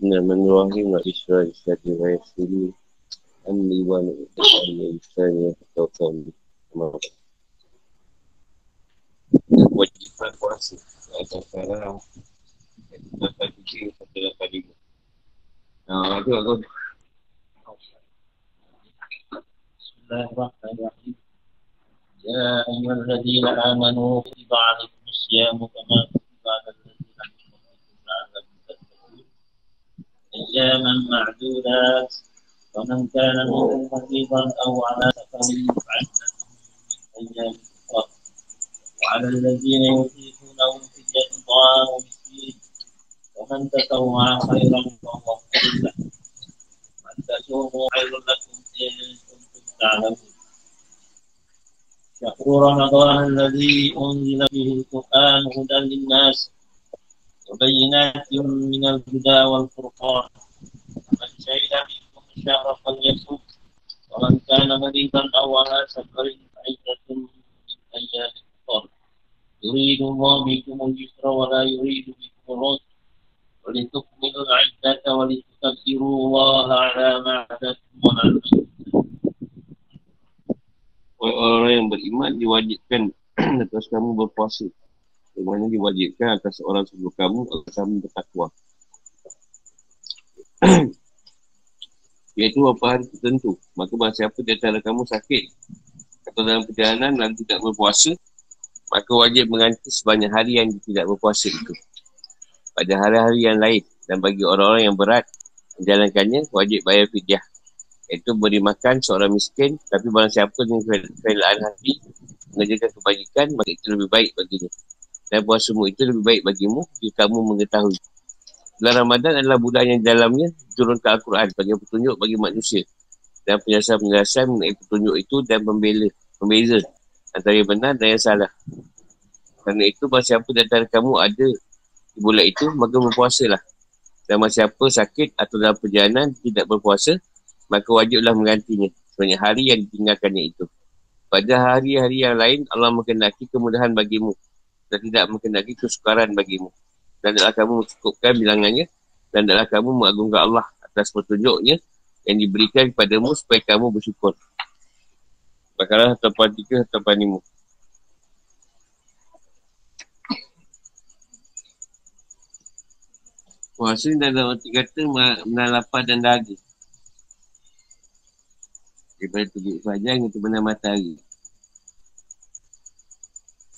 من من رحم إسرائيل سجل ويسري أمي وأنا أتقل الثانية توصل Wajibkan puasa Atau sekarang Dapat fikir Satu dapat lima Haa tu aku Bismillahirrahmanirrahim يا أيها الذين آمنوا كتب عليكم الصيام كما كتب على الذين من قبلكم لعلكم تتقون أياما معدودات ومن كان منكم مريضا أو على سفر فعدة من أيام أخرى وعلى الذين يطيقونه فدية طعام مسكين ومن تطوع خيرا فهو خير له وأن تصوموا خير لكم إن كنتم تعلمون شهر رمضان الذي أنزل فيه القرآن هدى للناس وبينات من الهدى والفرقان من شهد منكم الشهر فليصم ومن كان مريضا أو على سفر فعدة من أيام أخرى يريد الله بكم اليسر ولا يريد بكم العسر ولتكملوا العدة ولتكبروا الله على ما هداكم ولعلكم Orang-orang yang beriman diwajibkan atas kamu berpuasa. Di mana diwajibkan atas orang sebelum kamu agar kamu bertakwa. Iaitu apa hari tertentu. Maka bahasa siapa di antara kamu sakit atau dalam perjalanan dan tidak berpuasa, maka wajib mengganti sebanyak hari yang tidak berpuasa itu. Pada hari-hari yang lain dan bagi orang-orang yang berat menjalankannya, wajib bayar fidyah Iaitu beri makan seorang miskin Tapi barang siapa dengan kerelaan hati Mengerjakan kebajikan Maka itu lebih baik baginya Dan puasamu itu lebih baik bagimu Jika kamu mengetahui. Bulan Ramadan adalah bulan yang dalamnya Turunkan Al-Quran bagi petunjuk bagi manusia. Dan penjelasan-penjelasan mengenai petunjuk itu Dan membela Membeza Antara yang benar dan yang salah. Kerana itu barang siapa di antara kamu ada Di bulan itu Maka berpuasalah. Dan barang siapa sakit atau dalam perjalanan Tidak berpuasa maka wajiblah menggantinya. Sebanyak hari yang ditinggalkannya itu. Pada hari-hari yang lain, Allah mengendaki kemudahan bagimu dan tidak mengendaki kesukaran bagimu. Dan adalah kamu mencukupkan bilangannya dan adalah kamu mengagungkan Allah atas petunjuknya yang diberikan kepadamu supaya kamu bersyukur. Bakalah tempat tiga tempat lima. Puasa ni dalam arti kata menahan lapar dan dahaga daripada tujuh fajar hingga terbenam matahari.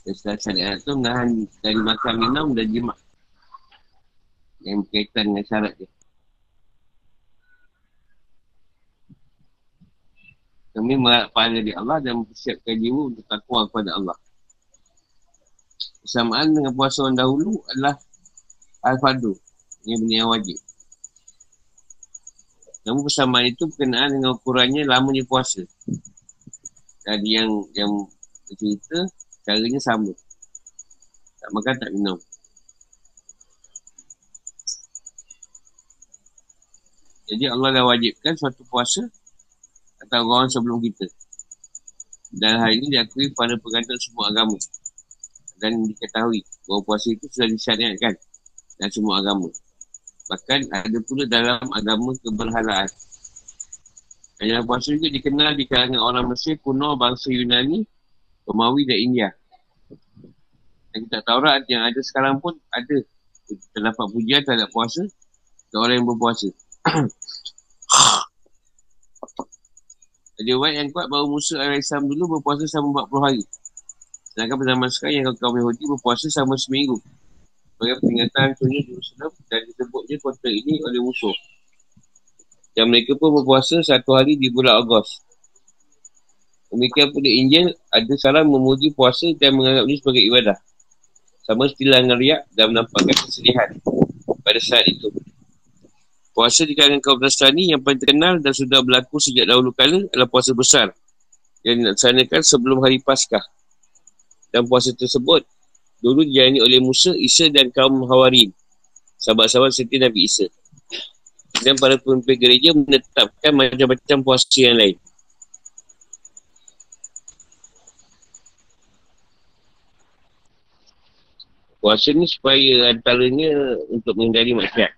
Setelah syariat tu menahan dari makan minum dan jimat. Yang berkaitan dengan syarat dia. Kami mengharap pahala di Allah dan mempersiapkan jiwa untuk takwa kepada Allah. Bersamaan dengan puasa orang dahulu adalah Al-Fadu. Ini benda yang wajib. Namun persamaan itu berkenaan dengan ukurannya lamanya puasa. Dan yang yang cerita, caranya sama. Tak makan, tak minum. Jadi Allah dah wajibkan suatu puasa atau orang sebelum kita. Dan hal ini diakui pada pengantin semua agama. Dan diketahui bahawa puasa itu sudah disyariatkan dan semua agama. Bahkan ada pula dalam agama keberhalaan. Yang puasa juga dikenal di kalangan orang Mesir kuno bangsa Yunani, Romawi dan India. Dan kita Taurat yang ada sekarang pun ada terdapat pujian terhadap puasa dan orang yang berpuasa. Ada orang yang kuat bahawa Musa AS dulu berpuasa selama 40 hari. Sedangkan pada zaman sekarang yang kaum Yahudi berpuasa selama seminggu sebagai peringatan Sunyi Jerusalem dan disebutnya kota ini oleh musuh. Dan mereka pun berpuasa satu hari di bulan Ogos. Demikian pula Injil ada salam memuji puasa dan menganggapnya sebagai ibadah. Sama setelah ngeriak dan menampakkan kesedihan pada saat itu. Puasa di kalangan kaum Nasrani yang paling terkenal dan sudah berlaku sejak dahulu kala adalah puasa besar yang dilaksanakan sebelum hari Paskah. Dan puasa tersebut dulu dijalani oleh Musa, Isa dan kaum Hawarin. Sahabat-sahabat serta Nabi Isa. Dan para pemimpin gereja menetapkan macam-macam puasa yang lain. Puasa ni supaya antaranya untuk menghindari maksiat.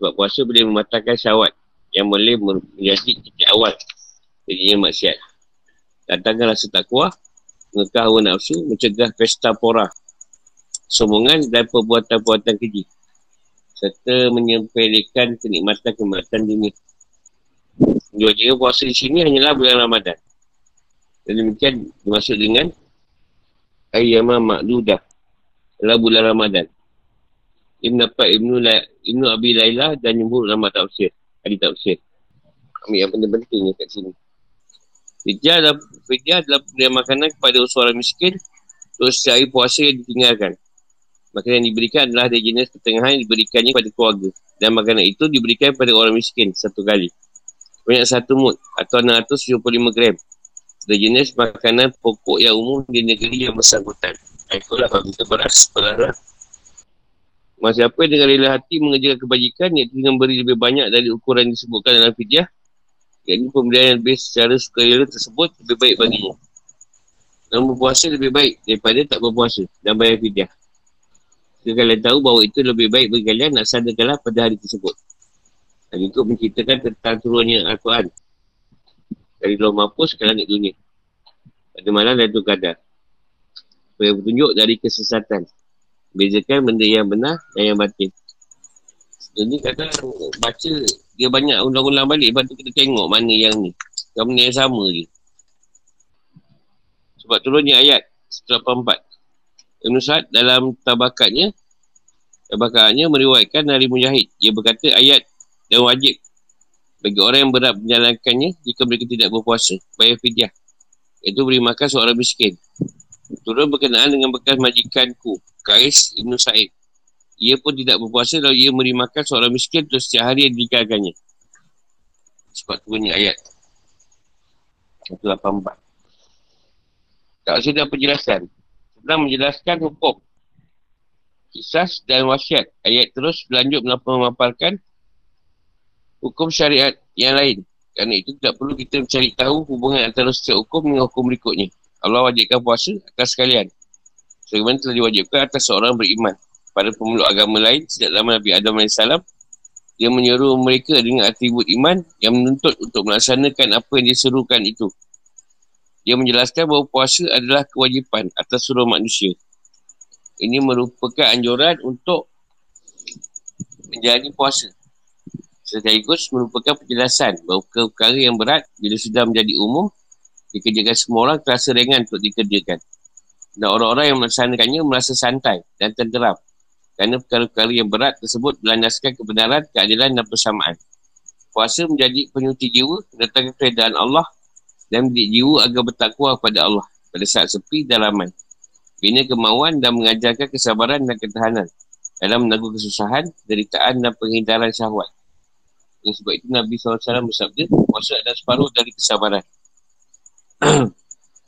Sebab puasa boleh mematahkan syawat yang boleh menjadi titik awal jadinya maksiat. Datangkan rasa takwa, mengekah hawa nafsu, mencegah pesta pora, sombongan dan perbuatan-perbuatan keji. Serta menyempelikan kenikmatan-kenikmatan dunia. Juga puasa di sini hanyalah bulan Ramadan. Dan demikian dimaksud dengan Ayyamah Makdudah adalah bulan Ramadan. Ibn dapat Ibn, La, Ibn Abi Layla dan nyebut nama tafsir. Adi tafsir. Ambil yang penting-pentingnya kat sini. Fidyah adalah, fidyah adalah pemberian makanan kepada orang miskin untuk sehari puasa yang ditinggalkan. Makanan yang diberikan adalah dari jenis pertengahan yang diberikannya kepada keluarga. Dan makanan itu diberikan kepada orang miskin satu kali. Banyak satu mut atau 675 gram. Dari jenis makanan pokok yang umum di negeri yang bersangkutan. Itulah kalau kita beras, beras. Masa apa dengan rela hati mengerjakan kebajikan iaitu dengan beri lebih banyak dari ukuran disebutkan dalam fidyah Yang pemberian yang lebih secara sukarela tersebut lebih baik baginya Dan berpuasa lebih baik daripada tak berpuasa dan bayar fidyah jika kalian tahu bahawa itu lebih baik bagi kalian nak sadarkanlah pada hari tersebut. Dan itu menceritakan tentang turunnya Al-Quran. Dari luar mampus ke langit dunia. Pada malam dan itu kadar. Supaya bertunjuk dari kesesatan. Bezakan benda yang benar dan yang batin. Jadi kadang baca dia banyak ulang-ulang balik. Lepas tu kita tengok mana yang ni. Yang benda yang sama je. Sebab turunnya ayat 184. Ibn Sa'ad dalam tabakatnya tabakatnya meriwayatkan dari Mujahid dia berkata ayat dan wajib bagi orang yang berat menjalankannya jika mereka tidak berpuasa bayar fidyah itu beri makan seorang miskin turun berkenaan dengan bekas majikanku Kais Ibn Sa'id ia pun tidak berpuasa lalu ia beri makan seorang miskin terus setiap hari yang dikatakannya sebab turunnya ayat 184 tak sudah penjelasan sedang menjelaskan hukum kisah dan wasiat. Ayat terus berlanjut memaparkan hukum syariat yang lain. Kerana itu tidak perlu kita mencari tahu hubungan antara setiap hukum dengan hukum berikutnya. Allah wajibkan puasa atas sekalian. Sebagaimana telah diwajibkan atas seorang beriman. Pada pemeluk agama lain, sejak zaman Nabi Adam AS, dia menyeru mereka dengan atribut iman yang menuntut untuk melaksanakan apa yang diserukan itu. Dia menjelaskan bahawa puasa adalah kewajipan atas seluruh manusia. Ini merupakan anjuran untuk menjalani puasa. Sekaligus merupakan penjelasan bahawa perkara yang berat bila sudah menjadi umum dikerjakan semua orang terasa ringan untuk dikerjakan. Dan orang-orang yang melaksanakannya merasa santai dan tenteram. Kerana perkara-perkara yang berat tersebut berlandaskan kebenaran, keadilan dan persamaan. Puasa menjadi penyuti jiwa, mendatangkan keredaan Allah dan mendidik jiwa agar bertakwa kepada Allah pada saat sepi dan ramai. Bina kemauan dan mengajarkan kesabaran dan ketahanan dalam menanggung kesusahan, deritaan dan penghindaran syahwat. Dan sebab itu Nabi SAW bersabda, puasa adalah separuh dari kesabaran.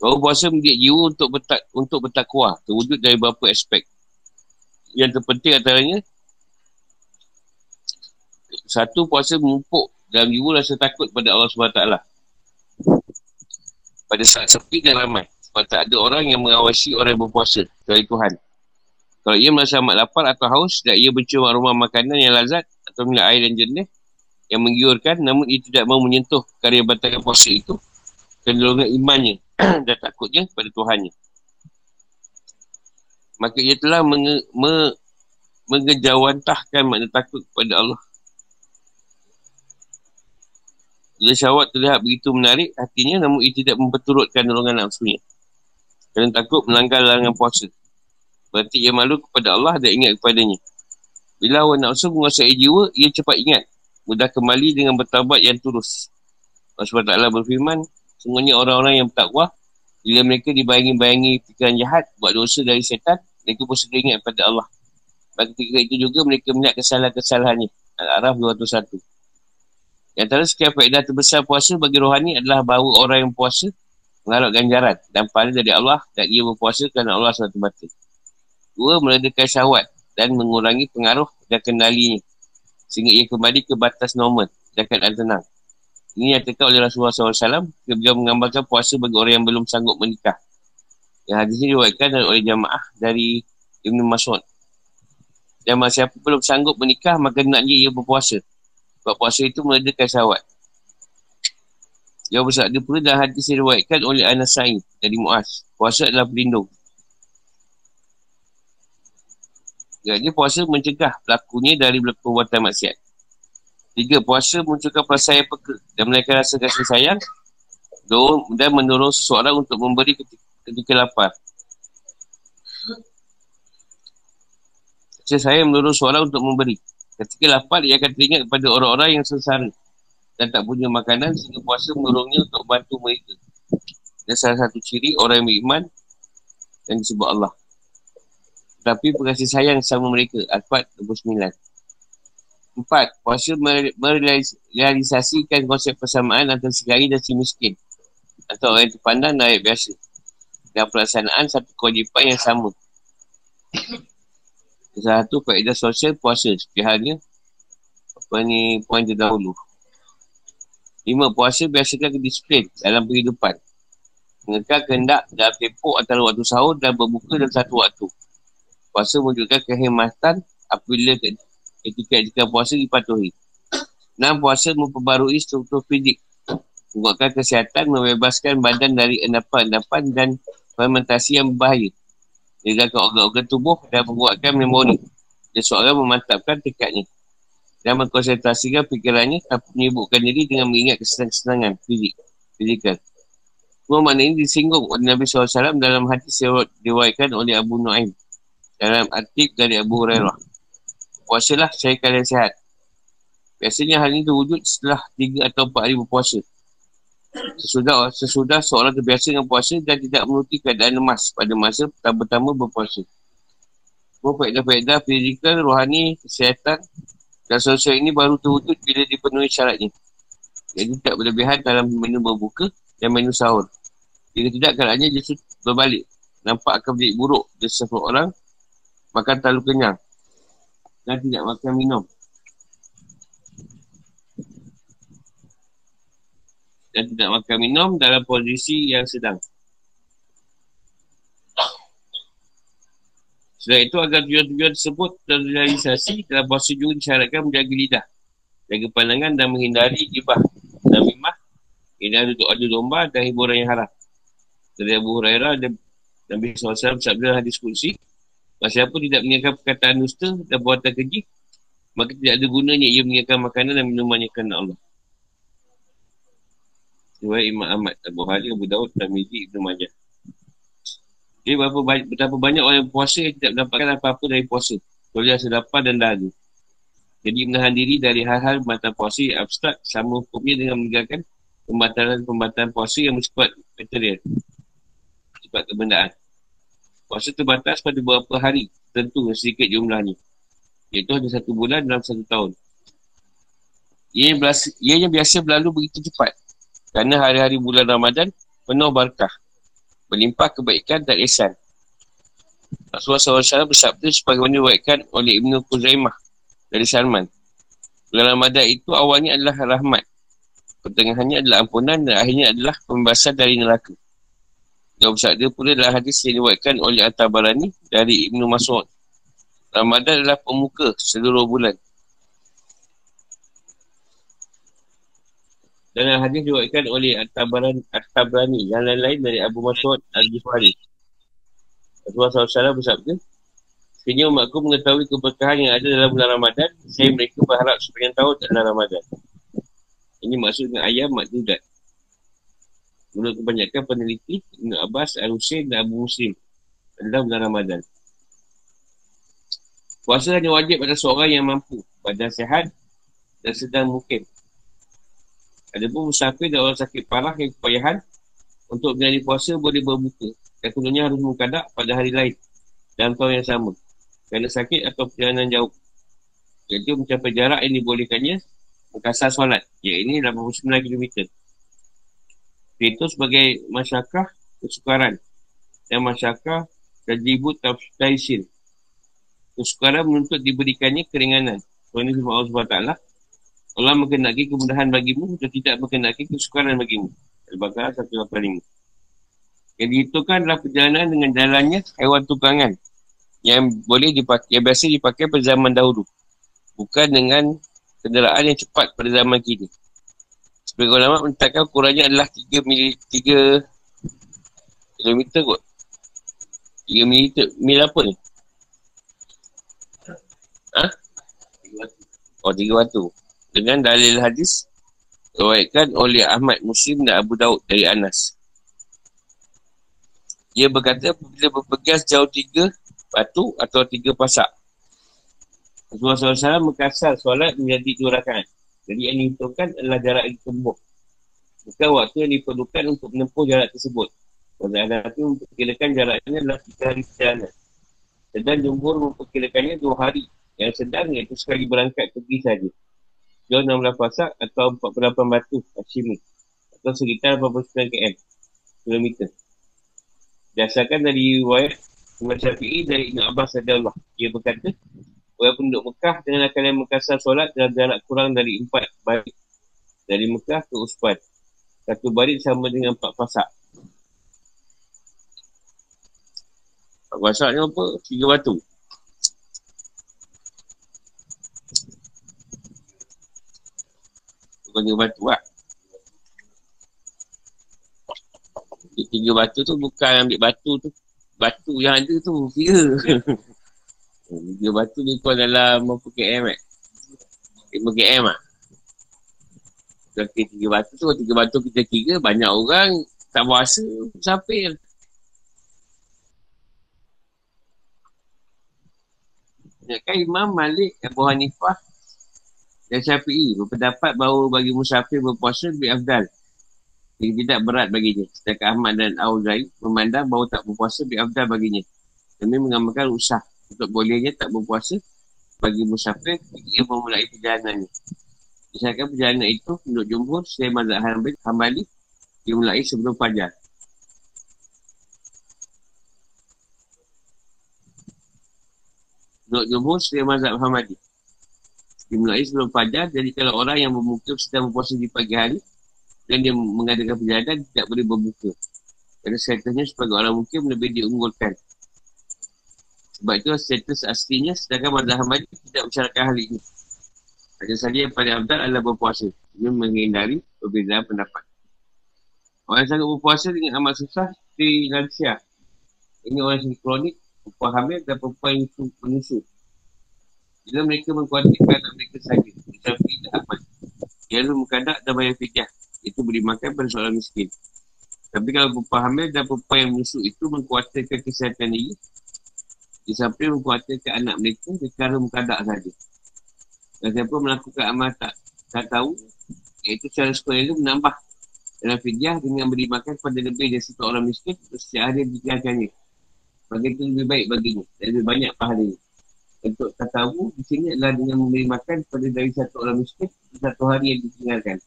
Bahawa puasa mendidik jiwa untuk, bertak, untuk bertakwa, terwujud dari beberapa aspek. Yang terpenting antaranya, satu, puasa memupuk dalam jiwa rasa takut pada Allah SWT pada saat sepi dan ramai. Sebab tak ada orang yang mengawasi orang yang berpuasa dari Tuhan. Kalau ia merasa amat lapar atau haus dan ia mencium aroma makanan yang lazat atau minum air dan jernih yang menggiurkan namun ia tidak mahu menyentuh karya batalkan puasa itu kenolongan imannya dan takutnya pada Tuhannya. Maka ia telah menge- me- mengejawantahkan makna takut kepada Allah Bila syawat terlihat begitu menarik hatinya namun ia tidak memperturutkan dorongan nafsunya. Kerana takut melanggar larangan puasa. Berarti ia malu kepada Allah dan ingat kepadanya. Bila awak nafsu menguasai jiwa, ia cepat ingat. Mudah kembali dengan bertabat yang tulus. Allah SWT berfirman, semuanya orang-orang yang bertakwa, bila mereka dibayangi-bayangi fikiran jahat, buat dosa dari setan, mereka pun segera ingat kepada Allah. Dan ketika itu juga mereka melihat kesalahan-kesalahannya. Al-Araf 201. Di antara sekian faedah terbesar puasa bagi rohani adalah bahawa orang yang puasa mengharap ganjaran dan pahala dari Allah dan ia berpuasa kerana Allah SWT. Dua, meredakan syahwat dan mengurangi pengaruh dan kendalinya sehingga ia kembali ke batas normal dan keadaan tenang. Ini yang terkait oleh Rasulullah SAW beliau menggambarkan puasa bagi orang yang belum sanggup menikah. Yang hadis ini diwakilkan oleh jamaah dari Ibn Mas'ud. Dan siapa belum sanggup menikah, maka naknya ia berpuasa. Sebab puasa itu meredakan syawat. Dia bersabda pula dalam hadis diriwayatkan oleh Anas Sa'id dari Mu'az. Puasa adalah pelindung. Jadi puasa mencegah pelakunya dari perbuatan maksiat. Tiga, puasa munculkan perasaan yang peka dan menaikkan rasa kasih sayang dan mendorong seseorang untuk memberi ketika, ketika lapar. Kasih sayang mendorong seseorang untuk memberi. Ketika lapar, ia akan teringat kepada orang-orang yang sengsara dan tak punya makanan sehingga puasa mendorongnya untuk bantu mereka. Dan salah satu ciri orang yang beriman yang disebut Allah tapi berkasih sayang sama mereka. Al-Fat 29. Empat, puasa merealisasikan konsep persamaan antara kaya dan si miskin. Atau orang terpandang dan biasa. Dan pelaksanaan satu kewajipan yang sama. Satu faedah sosial puasa. Seperti halnya, apa ni, poin terdahulu. Lima, puasa biasakan kedisiplin dalam kehidupan. Mengekal kehendak dalam tempoh antara waktu sahur dan berbuka dalam satu waktu. Puasa menunjukkan kehematan apabila ketika jika puasa dipatuhi. Enam puasa memperbarui struktur fizik. Menguatkan kesihatan, membebaskan badan dari endapan-endapan dan fermentasi yang berbahaya. Menjaga organ-organ tubuh dan membuatkan memori. Dan seorang memantapkan tekadnya. Dan mengkonsentrasikan fikirannya tanpa menyibukkan diri dengan mengingat kesenangan fizik. Fizikal. Semua makna ini disinggung oleh Nabi SAW dalam hadis yang diwaikan oleh Abu Nu'aim dalam artik dari Abu Hurairah. Puasalah saya kalian sehat. Biasanya hal ini terwujud setelah 3 atau 4 hari berpuasa. Sesudah sesudah seorang terbiasa dengan puasa dan tidak menuruti keadaan lemas pada masa pertama-tama berpuasa. Semua faedah-faedah fizikal, rohani, kesihatan dan sosial ini baru terwujud bila dipenuhi syaratnya. Jadi tak berlebihan dalam menu berbuka dan menu sahur. Jika tidak, keadaannya justru berbalik. Nampak akan menjadi buruk dari seseorang makan terlalu kenyang dan tidak makan minum? Dan tidak makan minum dalam posisi yang sedang. Selain itu, agar tujuan-tujuan tersebut terrealisasi dalam puasa juga disyaratkan menjaga lidah, jaga pandangan dan menghindari ibah dan mimah, hindari duduk adu domba dan hiburan yang haram. Dari Abu Hurairah dan Nabi SAW bersabda hadis kursi, Masa siapa tidak mengingatkan perkataan dusta dan buatan keji, maka tidak ada gunanya ia mengingatkan makanan dan minumannya kerana Allah. Sebab Imam Ahmad, Abu Hali, Abu Daud, Tamidi, Ibn Majah. Jadi berapa banyak, betapa banyak orang yang puasa yang tidak mendapatkan apa-apa dari puasa. Kalau dia sedapar dan dahaga. Jadi menahan diri dari hal-hal pembatalan puasa yang abstrak sama hukumnya dengan meninggalkan pembatalan-pembatalan puasa yang bersifat material. Sifat kebendaan. Puasa terbatas pada beberapa hari tentu sedikit jumlahnya. Iaitu hanya satu bulan dalam satu tahun. Ia yang, berasa, biasa berlalu begitu cepat. Kerana hari-hari bulan Ramadan penuh berkah. Berlimpah kebaikan dan ihsan. Rasulullah SAW bersabda sebagaimana diwakilkan oleh Ibn Quzaimah dari Salman. Bulan Ramadan itu awalnya adalah rahmat. Pertengahannya adalah ampunan dan akhirnya adalah pembebasan dari neraka. Dia bersabda pula dalam hadis yang diwakilkan oleh At-Tabarani dari Ibn Mas'ud. Ramadan adalah pemuka seluruh bulan. Dan hadis diwakilkan oleh At-Tabarani, At-Tabarani yang lain-lain dari Abu Mas'ud Al-Ghifari. Rasulullah SAW bersabda, Sekiranya umatku mengetahui keberkahan yang ada dalam bulan Ramadan, saya mereka berharap sepanjang tahun dalam Ramadan. Ini maksudnya ayam makdudat. Menurut kebanyakan peneliti, Ibn Abbas, Al-Husain dan Abu Muslim adalah bulan Ramadan. Puasa hanya wajib pada seorang yang mampu, pada sehat dan sedang mungkin. Ada pun musafir dan orang sakit parah yang kepayahan untuk menjadi puasa boleh berbuka dan kemudiannya harus mengkadak pada hari lain dalam tahun yang sama kerana sakit atau perjalanan jauh. Jadi mencapai jarak yang dibolehkannya mengkasar solat, iaitu 89 km. Itu sebagai masyarakat kesukaran dan masyarakat tajibut taisir. Kesukaran menuntut diberikannya keringanan. Ini semua Allah SWT. Allah mengenaki kemudahan bagimu dan tidak mengenaki kesukaran bagimu. Al-Baqarah 185. Yang dihitungkan adalah perjalanan dengan jalannya hewan tukangan yang boleh dipakai, yang biasa dipakai pada zaman dahulu. Bukan dengan kenderaan yang cepat pada zaman kini. Sebagai ulama menetapkan ukurannya adalah 3 mili, 3 kilometer kot. 3 mili, mil apa ni? Ha? Oh, 3 batu. Dengan dalil hadis, Ruaitkan oleh Ahmad Muslim dan Abu Daud dari Anas. Ia berkata, apabila berpegang sejauh tiga batu atau tiga pasak. Rasulullah SAW mengkasar solat menjadi dua rakaat. Jadi yang dihitungkan adalah jarak yang ditempuh. Bukan waktu yang diperlukan untuk menempuh jarak tersebut. Pada itu memperkirakan jaraknya adalah tiga hari perjalanan. Sedang jumhur memperkirakannya dua hari. Yang sedang iaitu sekali berangkat pergi saja. Jauh 16 pasak atau 48 batu Hashimi. Atau sekitar 89 km. Kilometer. Dasarkan dari riwayat Imam Syafi'i dari Ibn Abbas Allah. Dia berkata, Orang penduduk Mekah dengan akan yang mengkasar solat dalam jarak kurang dari empat barit. Dari Mekah ke Uspan. Satu barit sama dengan empat pasak. Empat pasak ni apa? Tiga batu. Tiga batu lah. tiga batu tu bukan ambil batu tu. Batu yang ada tu kira. tiga batu ni kau dalam berapa km eh? 5 km lah. Okay, tiga batu tu, tiga batu kita kira, banyak orang tak berasa sampai. Ya kan Imam Malik Abu Hanifah dan Syafi'i berpendapat bahawa bagi musafir berpuasa lebih afdal yang tidak berat baginya. Sedangkan Ahmad dan Auzai memandang bahawa tak berpuasa lebih afdal baginya. Demi mengamalkan usah untuk bolehnya tak berpuasa bagi musafir ketika memulai perjalanannya. Misalkan perjalanan itu menurut jumhur saya mazhab Hambali dimulai sebelum fajar. Menurut jumhur saya mazhab Hambali dimulai sebelum fajar. Jadi kalau orang yang bermukim sedang berpuasa di pagi hari dan dia mengadakan perjalanan tidak boleh berbuka. Kerana statusnya sebagai orang mungkin lebih diunggulkan. Sebab itu status aslinya sedangkan Mazhab Hamadi tidak mencaratkan hal ini. Hanya saja yang paling abdal adalah berpuasa. Ini menghindari perbezaan pendapat. Orang yang sangat berpuasa dengan amat susah di lansia. Ini orang yang kronik, perempuan hamil dan perempuan yang menyusu. Bila mereka mengkuatirkan anak mereka saja. Tetapi tidak aman. Dia lalu mengkadak dan bayar fidyah itu beri makan pada seorang miskin. Tapi kalau perempuan hamil dan perempuan yang musuh itu mengkhawatirkan kesihatan diri, sampai mengkhawatirkan anak mereka secara mukadak saja. Dan siapa melakukan amal tak, tak tahu, iaitu cara sekolah itu menambah dalam fidyah dengan beri makan kepada lebih dari satu orang miskin setiap hari dikerjakannya. Bagi itu lebih baik baginya dan lebih banyak pahalanya. Untuk tak tahu, di sini adalah dengan memberi makan kepada dari satu orang miskin satu hari yang ditinggalkan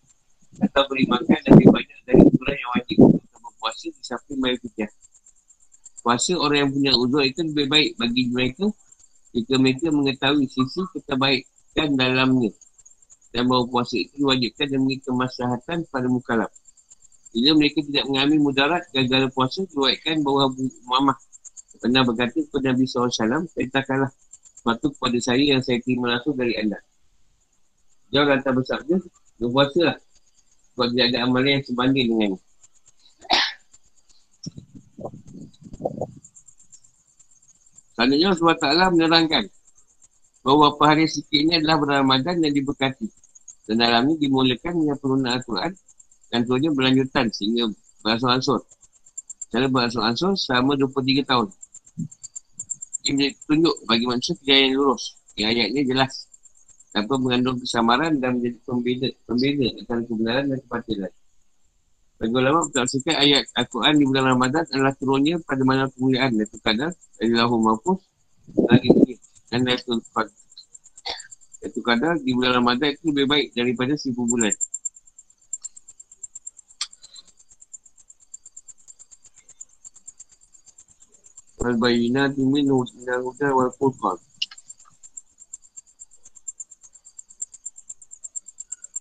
atau beri makan lebih banyak dari ukuran yang wajib untuk berpuasa di samping bayar fidyah. Puasa orang yang punya uzur itu lebih baik bagi mereka jika mereka mengetahui sisi keterbaikan dalamnya. Dan bahawa puasa itu diwajibkan demi kemaslahatan pada mukalab. Bila mereka tidak mengalami mudarat gagal puasa, diwajibkan bahawa Abu Muhammad pernah berkata kepada Nabi SAW, perintahkanlah sepatu kepada saya yang saya terima langsung dari anda. Jauh lantar bersabda, berpuasa lah sebab tidak ada amalan yang sebanding dengan Selanjutnya Allah Ta'ala menerangkan bahawa apa hari sikit ini adalah bulan Ramadan yang diberkati. Dan dalam ini dimulakan dengan penggunaan Al-Quran dan turunnya berlanjutan sehingga beransur-ansur. Cara beransur-ansur selama 23 tahun. Ini tunjuk bagi manusia kejayaan yang lurus. Yang ayatnya jelas tanpa mengandung kesamaran dan menjadi pembeda, pembeda antara kebenaran dan kebatilan. Bagi ulama bertaksikan ayat Al-Quran di bulan Ramadan adalah turunnya pada mana kemuliaan dan kadar dari lahu mafus lagi ini dan Lailatul Qadar. Itu kadar di bulan Ramadan itu lebih baik daripada seribu bulan. Al-Bayinati minhu ila huda wal furqan.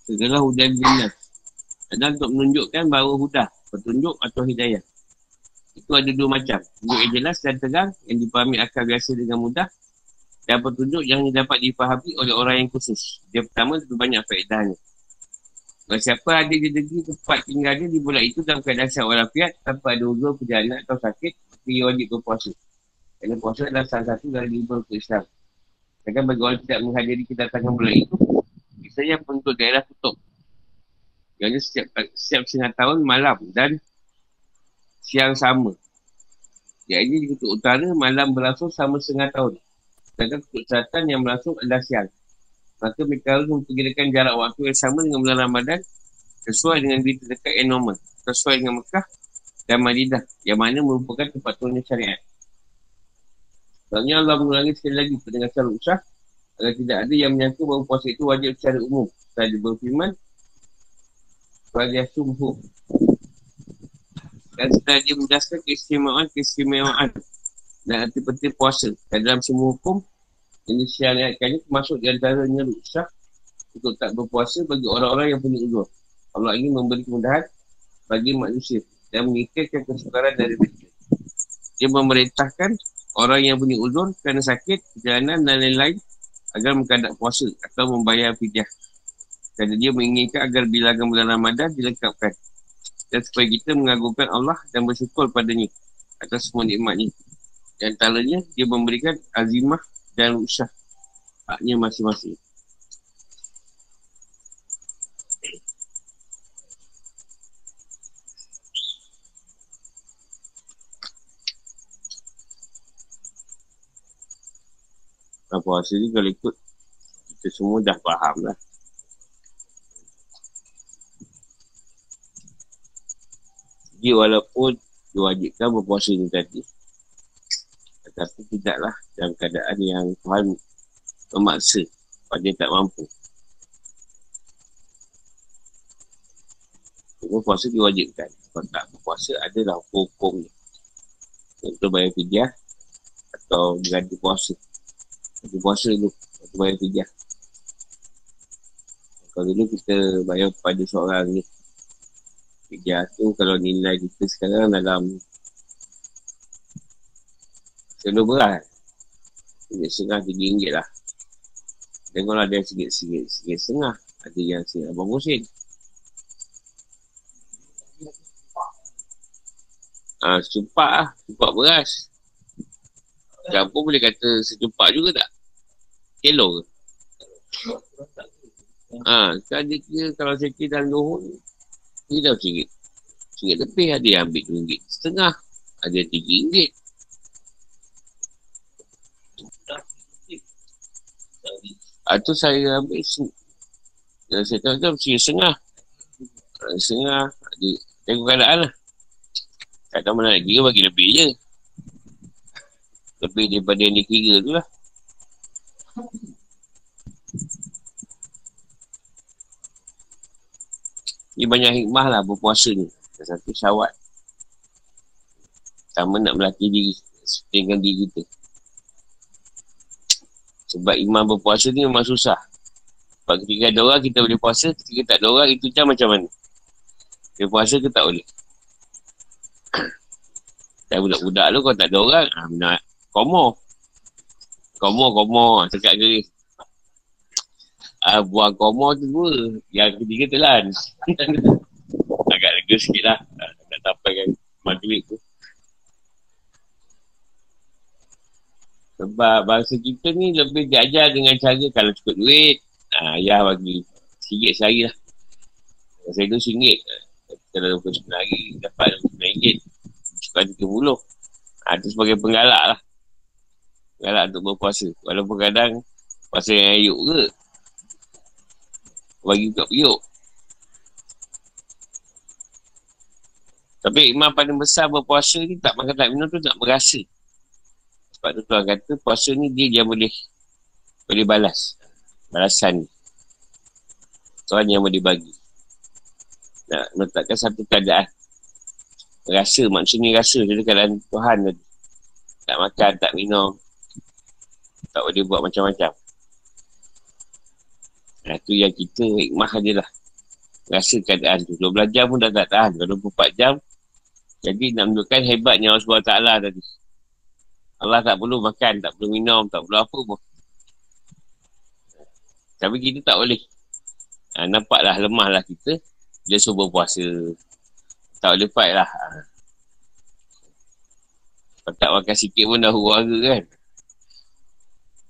segala hujan binas. Adalah untuk menunjukkan bahawa hudah, petunjuk atau hidayah. itu ada dua macam. Tunjuk yang jelas dan terang yang dipahami akal biasa dengan mudah dan petunjuk yang dapat dipahami oleh orang yang khusus. Dia pertama lebih banyak faedahnya. Kalau siapa ada di negeri tempat tinggalnya di bulan itu dalam keadaan sihat walafiat tanpa ada uzur perjalanan atau sakit, dia wajib berpuasa. Kerana puasa adalah salah satu dari lima rukun Islam. Sedangkan bagi orang tidak menghadiri kedatangan bulan itu, biasanya penduduk daerah tutup. Yang setiap, setiap setengah tahun malam dan siang sama. Yang ini di kutub utara, malam berlangsung sama setengah tahun. Sedangkan kutub selatan yang berlangsung adalah siang. Maka mereka harus memperkirakan jarak waktu yang sama dengan bulan Ramadan sesuai dengan diri terdekat yang normal. Sesuai dengan Mekah dan Madinah yang mana merupakan tempat turunnya syariat. Sebenarnya Allah mengulangi sekali lagi pendengar secara usah agar tidak ada yang menyangka bahawa puasa itu wajib secara umum. Saya berfirman, Wajah sumbuh dan setelah dia menjelaskan keistimewaan-keistimewaan dan arti penting puasa dan dalam semua hukum ini syariatkannya termasuk di antaranya rusak untuk tak berpuasa bagi orang-orang yang punya uzur. Allah ingin memberi kemudahan bagi manusia dan mengikatkan kesukaran dari mereka. Dia memerintahkan orang yang punya uzur kerana sakit, perjalanan dan lain-lain agar menghadap puasa atau membayar fidyah. Kerana dia menginginkan agar bilangan bulan Ramadan dilengkapkan dan supaya kita mengagungkan Allah dan bersyukur padanya atas semua nikmatnya. Di antaranya, dia memberikan azimah dan usah haknya masing-masing. Apa hasil ni kalau ikut kita semua dah faham lah. Jadi walaupun diwajibkan berpuasa ni tadi. Tetapi tidaklah dalam keadaan yang Tuhan memaksa Pada tak mampu. Berpuasa diwajibkan. Kalau tak berpuasa adalah hukum-hukum Untuk bayar fidyah Atau ganti puasa. Ganti puasa dulu Untuk bayar fidyah. Kalau dulu kita bayar pada seorang ni Tu kalau nilai kita sekarang dalam Selalu berat Singgit setengah tiga ringgit lah Tengoklah singgit singgit Singgit setengah Ada yang singgit abang musim Ah, ha, secupak lah. Secupak beras. Campur boleh kata secupak juga tak? Kilo ke? Ah, ha, kan dia kira kalau saya kira dalam lohon ini dah RM1. RM1 lebih ada yang ambil RM2. Setengah. Ada RM3. Itu ah, saya ambil dan saya tahu tu RM1 setengah. RM1 setengah. Jadi, tengok keadaan lah. Tak tahu mana lagi bagi lebih je. Lebih daripada yang dikira tu lah. Ini banyak hikmah lah berpuasa ni. Satu syawat. Sama nak melatih diri. Dengan diri kita. Sebab iman berpuasa ni memang susah. Sebab ketika ada orang kita boleh puasa. Ketika tak ada orang itu macam macam mana. Dia puasa ke tak boleh. Dan budak-budak tu kalau tak ada orang. Ha, nak komo. Komo, komo. Sekat geris uh, buang komo tu dua. Yang ketiga telan. Agak lega sikit lah. Nak sampai kan maghrib tu. Sebab bahasa kita ni lebih diajar dengan cara kalau cukup duit, uh, ayah bagi sikit sehari lah. Saya tu singgit. Kalau 29 hari, dapat 29 ringgit. Cukup 30. Ha, itu sebagai penggalak lah. Penggalak untuk berpuasa. Walaupun kadang puasa yang ayuk ke, bagi buka periuk. Tapi imam paling besar berpuasa ni tak makan tak minum tu tak berasa. Sebab tu Tuhan kata puasa ni dia yang boleh boleh balas. Balasan ni. Tuhan yang boleh bagi. Nak letakkan satu keadaan. Rasa, maksud ni rasa dari keadaan Tuhan tadi. Tak makan, tak minum. Tak boleh buat macam-macam. Nah, itu yang kita hikmah je lah. Rasa keadaan tu. 12 jam pun dah tak tahan. Kalau 24 jam, Jadi nak menunjukkan hebatnya Allah SWT tadi. Allah tak perlu makan, tak perlu minum, tak perlu apa pun. Tapi kita tak boleh. Ha, nampaklah lemahlah kita. Dia suruh berpuasa. Tak boleh fight lah. Kalau tak makan sikit pun dah huru kan.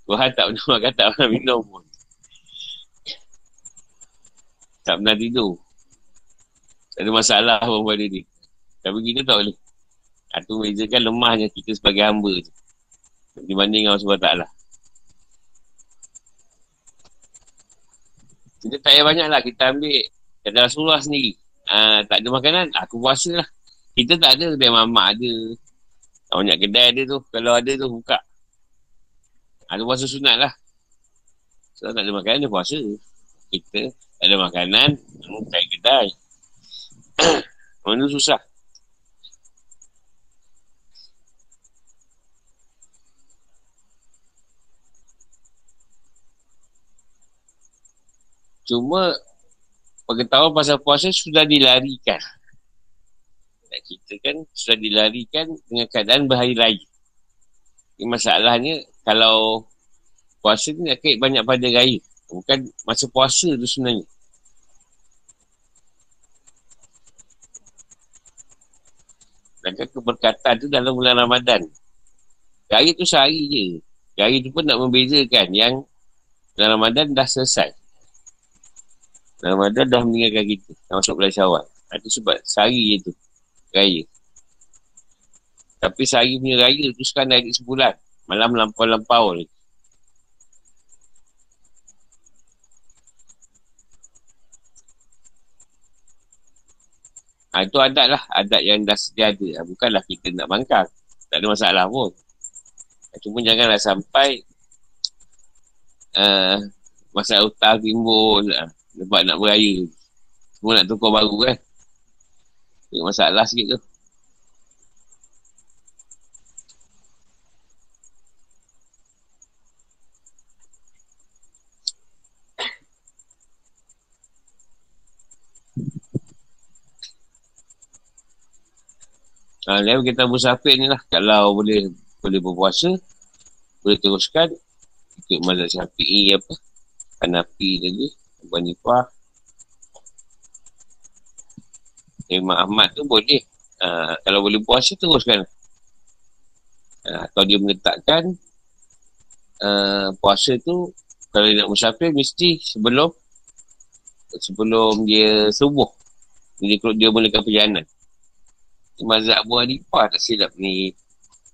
Tuhan tak pernah makan, tak pernah minum pun. Tak pernah tidur. Tak ada masalah pun pada dia. Tapi kita tak boleh. Itu ha, bezakan lemahnya kita sebagai hamba je. Dibanding Allah SWT lah. Kita tak payah banyak lah. Kita ambil kata Rasulullah sendiri. Uh, tak ada makanan, aku puasa lah. Kita tak ada. Kedai mamak ada. Banyak kedai ada tu. Kalau ada tu, buka. Ada puasa sunat lah. So, tak ada makanan, dia puasa. Kita ada makanan, tak kedai. Mana susah. Cuma pengetahuan pasal puasa sudah dilarikan. Dan kita kan sudah dilarikan dengan keadaan berhari raya. Ini masalahnya kalau puasa ni nak kait banyak pada raya. Bukan masa puasa tu sebenarnya. Dan keberkatan tu dalam bulan Ramadan. Raya tu sehari je. Raya tu pun nak membezakan yang dalam Ramadan dah selesai. Ramadan dah meninggalkan kita. Dah masuk bulan syawal. Itu sebab sehari je tu. Raya. Tapi sehari punya raya tu sekarang dah sebulan. Malam lampau-lampau lagi. Ha, itu adat lah. Adat yang dah sedia ada. Ha, bukanlah kita nak bangkang. Tak ada masalah pun. Cuma janganlah sampai uh, masalah utang timbul. Uh, sebab nak beraya. Semua nak tukar baru kan. Tengok masalah sikit tu. Ha, lalu kita bersafir ni lah. Kalau boleh boleh berpuasa, boleh teruskan. Ikut mazhab syafi'i apa. Hanafi tadi. Abu Hanifah Imam Ahmad tu boleh uh, Kalau boleh puasa teruskan uh, Atau dia menetapkan uh, Puasa tu Kalau dia nak musafir mesti sebelum Sebelum dia subuh Dia, dia mulakan perjalanan Mazhab Abu Hanifah tak silap ni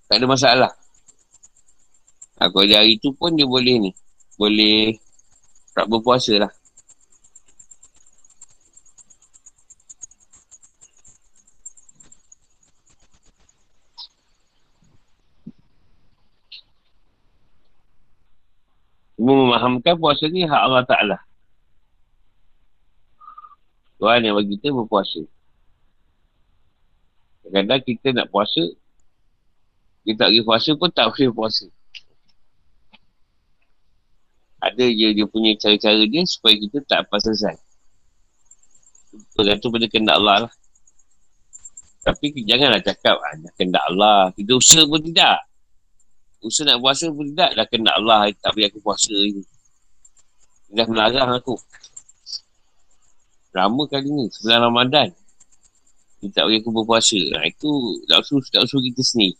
Tak ada masalah ha, Kalau dia hari tu pun dia boleh ni Boleh Tak berpuasa lah memahamkan puasa ni hak Allah Ta'ala. Tuhan yang bagi kita berpuasa. Kadang-kadang kita nak puasa, kita tak pergi puasa pun tak boleh puasa. Ada je dia punya cara-cara dia supaya kita tak apa selesai. Bergantung pada kendak Allah lah. Tapi janganlah cakap, ah, kendak Allah. Kita usaha pun tidak. Usaha nak puasa pun tidak dah kena Allah tak bagi aku puasa ni. Dia dah melarang aku. Lama kali ni, sebulan Ramadan. Dia tak bagi aku berpuasa. Nah, itu tak usul, tak usul kita sendiri.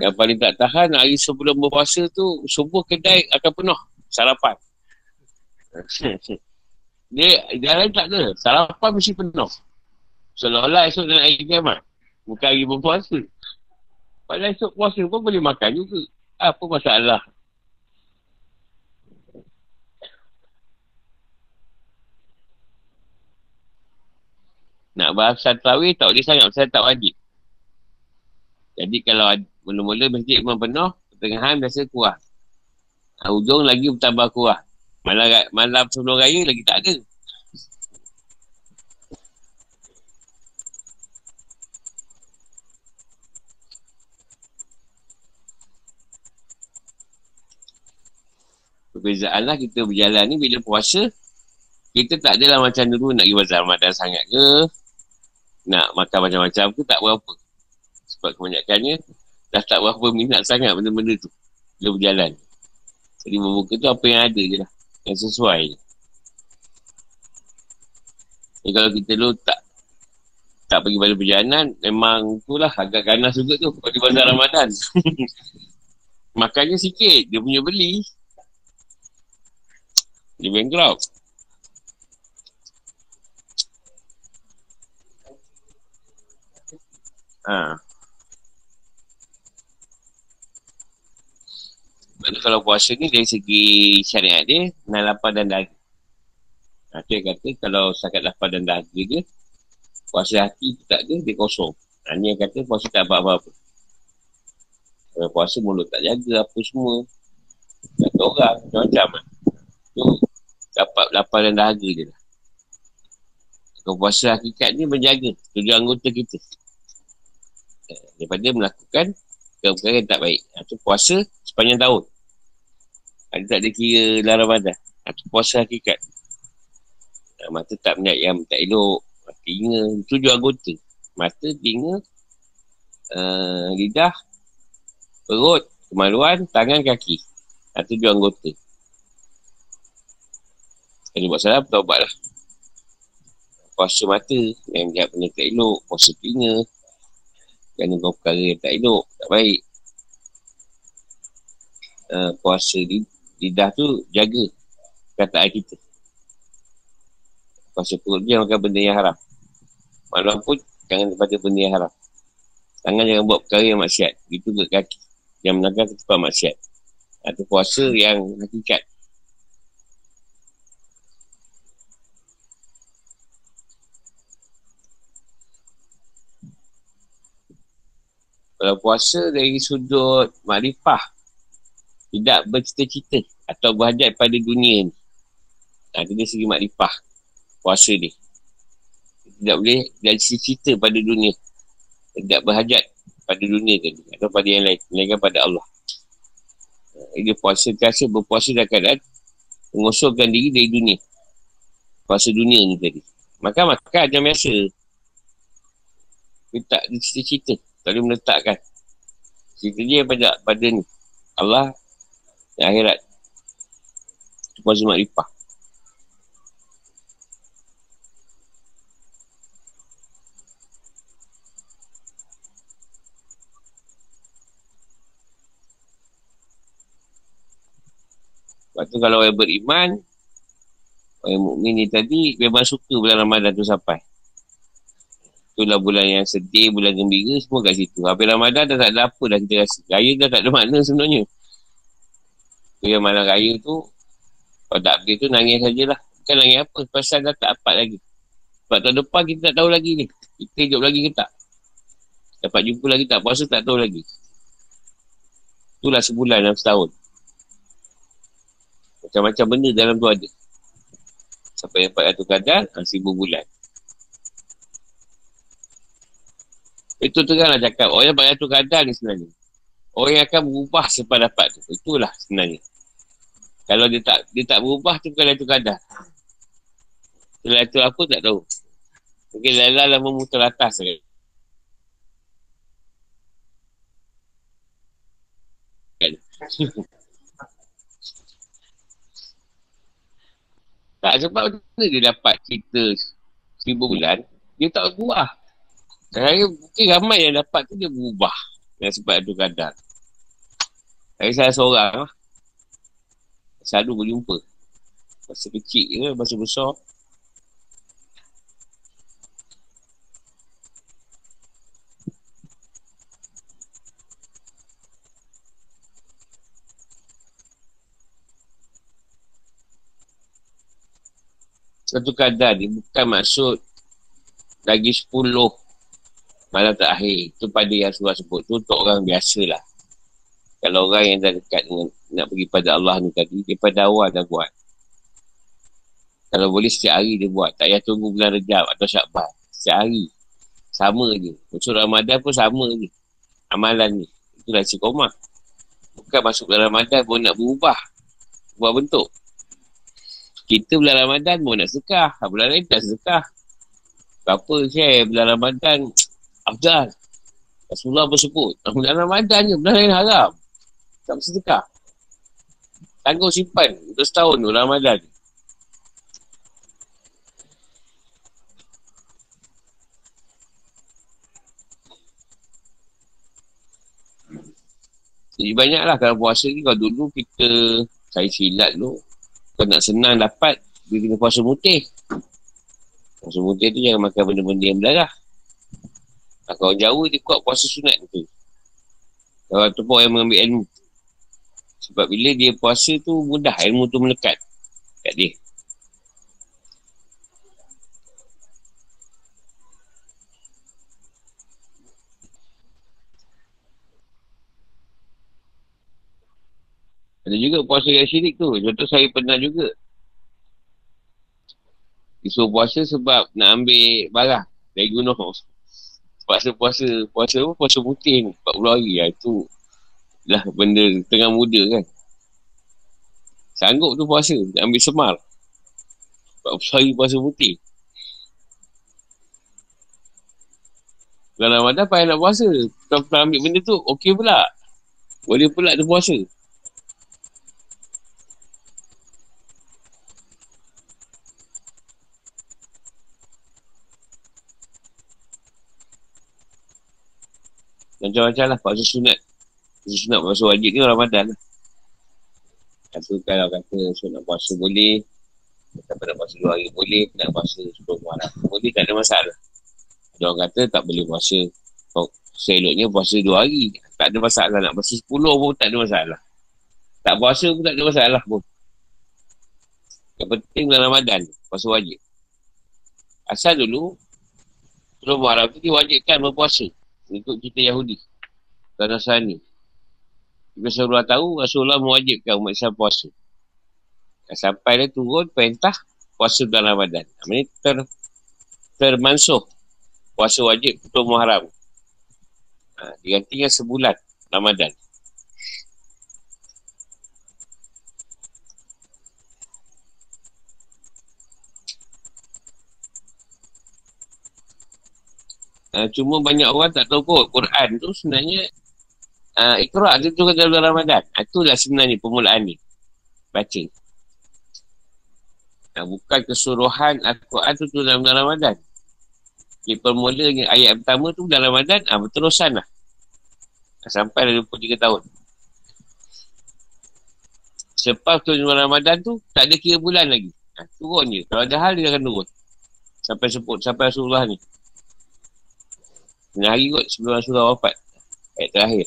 Yang paling tak tahan hari sebelum berpuasa tu subuh kedai akan penuh sarapan. Dia jalan tak ada. Sarapan mesti penuh. Seolah-olah esok nak air kiamat. Bukan hari berpuasa. Padahal esok puasa pun boleh makan juga. Apa masalah? Nak bahas tarawih tak boleh sangat. Saya tak wajib. Jadi kalau mula-mula masjid memang penuh, pertengahan biasa kurang. Ha, ujung lagi bertambah kurang. Malam, malam sebelum raya lagi tak ada. Perbezaan lah kita berjalan ni bila puasa kita tak adalah macam dulu nak pergi bazar Ramadan sangat ke. Nak makan macam-macam tu tak berapa. Sebab kebanyakannya dah tak berapa minat sangat benda-benda tu. Dia berjalan. Jadi berbuka tu apa yang ada je lah. Yang sesuai. Jadi kalau kita dulu tak tak pergi balik perjalanan, memang tu lah agak ganas juga tu pada bazar Ramadan. Makannya sikit, dia punya beli. Dia bankrupt. Ha. Sebab kalau puasa ni dari segi syariat dia, nak lapar dan dahaga. Ha, tu yang kata kalau sakit lapar dan dahaga dia, puasa hati tu tak ada, dia kosong. Ha, ni yang kata puasa tak apa-apa. Kalau puasa mulut tak jaga apa semua. Kata orang, macam-macam lah. Tu dapat lapar dan dahaga je lah. Kalau puasa hakikat ni menjaga tujuh anggota kita. Daripada melakukan perkara yang tak baik. Itu puasa sepanjang tahun. Ada tak ada kira dalam Ramadan. Itu puasa hakikat. Mata tak melihat yang tak elok. Telinga. Tujuh anggota. Mata, telinga, uh, lidah, perut, kemaluan, tangan, kaki. Tujuh anggota. Kalau buat salah, bertawabat lah. Puasa mata. Yang lihat benda tak elok. Puasa telinga. Kerana kau perkara yang tak elok, tak baik. Uh, puasa di, lidah tu jaga kataan kita. Puasa perut dia makan benda yang haram. Malam pun jangan daripada benda yang haram. Tangan jangan buat perkara yang maksiat. Itu ke kaki. Yang menangkan ke tempat maksiat. Atau puasa yang hakikat. Kalau puasa dari sudut makrifah tidak bercita-cita atau berhajat pada dunia ni. Ha, dari segi makrifah puasa ni. Tidak boleh dari cita-cita pada dunia. Tidak berhajat pada dunia tadi atau pada yang lain. Melainkan pada Allah. Dia puasa terasa berpuasa dalam keadaan mengosongkan diri dari dunia. Puasa dunia ni tadi. Maka makan macam biasa. Dia tak cita-cita. Boleh meletakkan. Cerita dia pada, pada ni. Allah dan akhirat. Itu puasa makrifah. Sebab tu kalau orang beriman, orang mukmin ni tadi memang suka bulan Ramadan tu sampai. Itulah bulan yang sedih, bulan gembira, semua kat situ. Habis Ramadan dah tak ada apa dah kita rasa. Raya dah tak ada makna sebenarnya. Tu yang malam raya tu, kalau tak pergi tu nangis sajalah. Bukan nangis apa, pasal dah tak dapat lagi. Sebab tahun depan kita tak tahu lagi ni. Kita hidup lagi ke tak. Dapat jumpa lagi tak, puasa tak tahu lagi. Itulah sebulan dalam setahun. Macam-macam benda dalam tu ada. Sampai dapat satu kadar, seribu bulan. Itu teranglah cakap. Orang yang Bayatul Qadar ni sebenarnya. Orang yang akan berubah selepas dapat tu. Itulah sebenarnya. Kalau dia tak dia tak berubah tu bukan Bayatul Qadar. Bayatul apa tak tahu. Mungkin Lala lah memutar atas. Kan? tak sebab mana dia dapat cerita seribu bulan, dia tak buah. Saya mungkin ramai yang dapat tu dia berubah. Yang sebab ada kadar. Saya salah seorang lah. Selalu berjumpa. Masa kecil ke, masa besar. Satu kadar ni bukan maksud lagi sepuluh malam terakhir. Tu pada yang surah sebut tu untuk orang biasa lah kalau orang yang dah dekat dengan nak pergi pada Allah ni tadi dia pada awal dah buat. Kalau boleh setiap hari dia buat. Tak payah tunggu bulan rejab atau syakban. Setiap hari. Sama je. Unsur Ramadan pun sama je. Amalan ni. Itulah sikomah bukan masuk dalam Ramadan pun nak berubah. Buat bentuk. Kita bulan Ramadan pun nak sedekah. Bulan lain tak sedekah. Apa share bulan Ramadan. Afdal. Rasulullah bersebut. Bulan Ramadan je. Bulan lain haram. Tak bersedekah. Tangguh simpan untuk setahun tu Ramadan. Jadi banyaklah kalau puasa ni kalau dulu kita saya silat dulu. Kalau nak senang dapat, dia kena puasa mutih. Puasa mutih tu jangan makan benda-benda yang berdarah. Kalau jauh dia kuat puasa sunat tu. Kalau tu pun yang mengambil ilmu. Sebab bila dia puasa tu mudah ilmu tu melekat kat dia. Ada juga puasa yang syirik tu. Contoh saya pernah juga. Disuruh puasa sebab nak ambil barang dari gunung. Puasa puasa apa? Puasa putih ni. 40 hari lah. Itu lah benda tengah muda kan. Sanggup tu puasa. Nak ambil semar. 40 hari puasa putih. Kalau Ramadan payah nak puasa. Kalau pernah ambil benda tu, okey pula. Boleh pula tu puasa. Macam-macam lah puasa sunat. Puasa sunat puasa wajib ni Ramadan lah. Kata kalau kata sunat puasa boleh. Kata nak puasa dua hari boleh. Nak puasa sepuluh malam boleh. Tak ada masalah. Ada orang kata tak boleh puasa. Oh, seloknya puasa dua hari. Tak ada masalah. Nak puasa sepuluh pun tak ada masalah. Tak puasa pun tak ada masalah pun. Yang penting bulan Ramadan. Puasa wajib. Asal dulu. Sebelum Muharram tu diwajibkan berpuasa. Ikut kita Yahudi dan Nasrani. Jika Rasulullah tahu, Rasulullah mewajibkan umat Islam puasa. Sampai dia turun perintah puasa dalam Ramadan. Ini ter, termansuh puasa wajib untuk Muharram. Ha, digantikan sebulan Ramadan. Uh, cuma banyak orang tak tahu kot Quran tu sebenarnya uh, Iqra' dia tu kata dalam Ramadan. Uh, itulah sebenarnya permulaan ni. Baca. Uh, bukan kesuruhan Al-Quran tu, tu dalam Ramadan. Di permulanya ayat pertama tu dalam Ramadan, uh, berterusan lah. Sampai dah 23 tahun. Selepas tu bulan Ramadan tu, tak ada kira bulan lagi. Uh, turun je. Kalau ada hal, dia akan turun. Sampai sebut, sampai Rasulullah ni. Kena hari kot sebelum Rasulullah wafat. Ayat terakhir.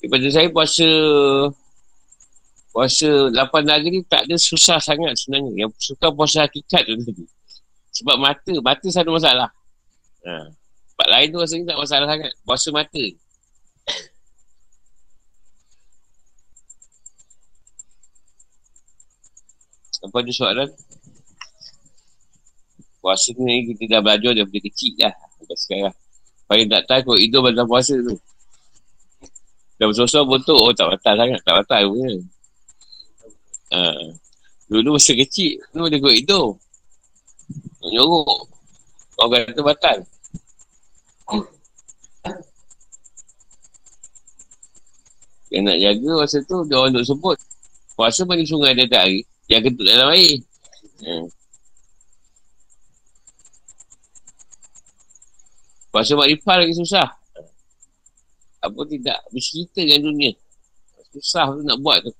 Daripada saya puasa puasa 8 hari ni tak ada susah sangat sebenarnya. Yang suka puasa hakikat tu tadi. Sebab mata, mata satu masalah. Ha. Tempat lain tu rasanya tak masalah sangat. Puasa mata. Apa ada soalan? Puasa ni kita dah belajar daripada kecil lah. Sampai sekarang. Paling tak tahu kot hidup batal puasa tu. Dah bersosok bentuk, oh tak batal sangat. Tak batal pun kan. Ha. Dulu masa kecil, tu boleh kot hidup. Nyorok. Orang kata batal. Yang nak jaga masa tu, dia orang duk sebut. Puasa paling sungai dia tak hari. Yang kentut dalam air. Hmm. Puasa makrifah lagi susah. Apa tidak bercerita dengan dunia. Susah tu nak buat tu.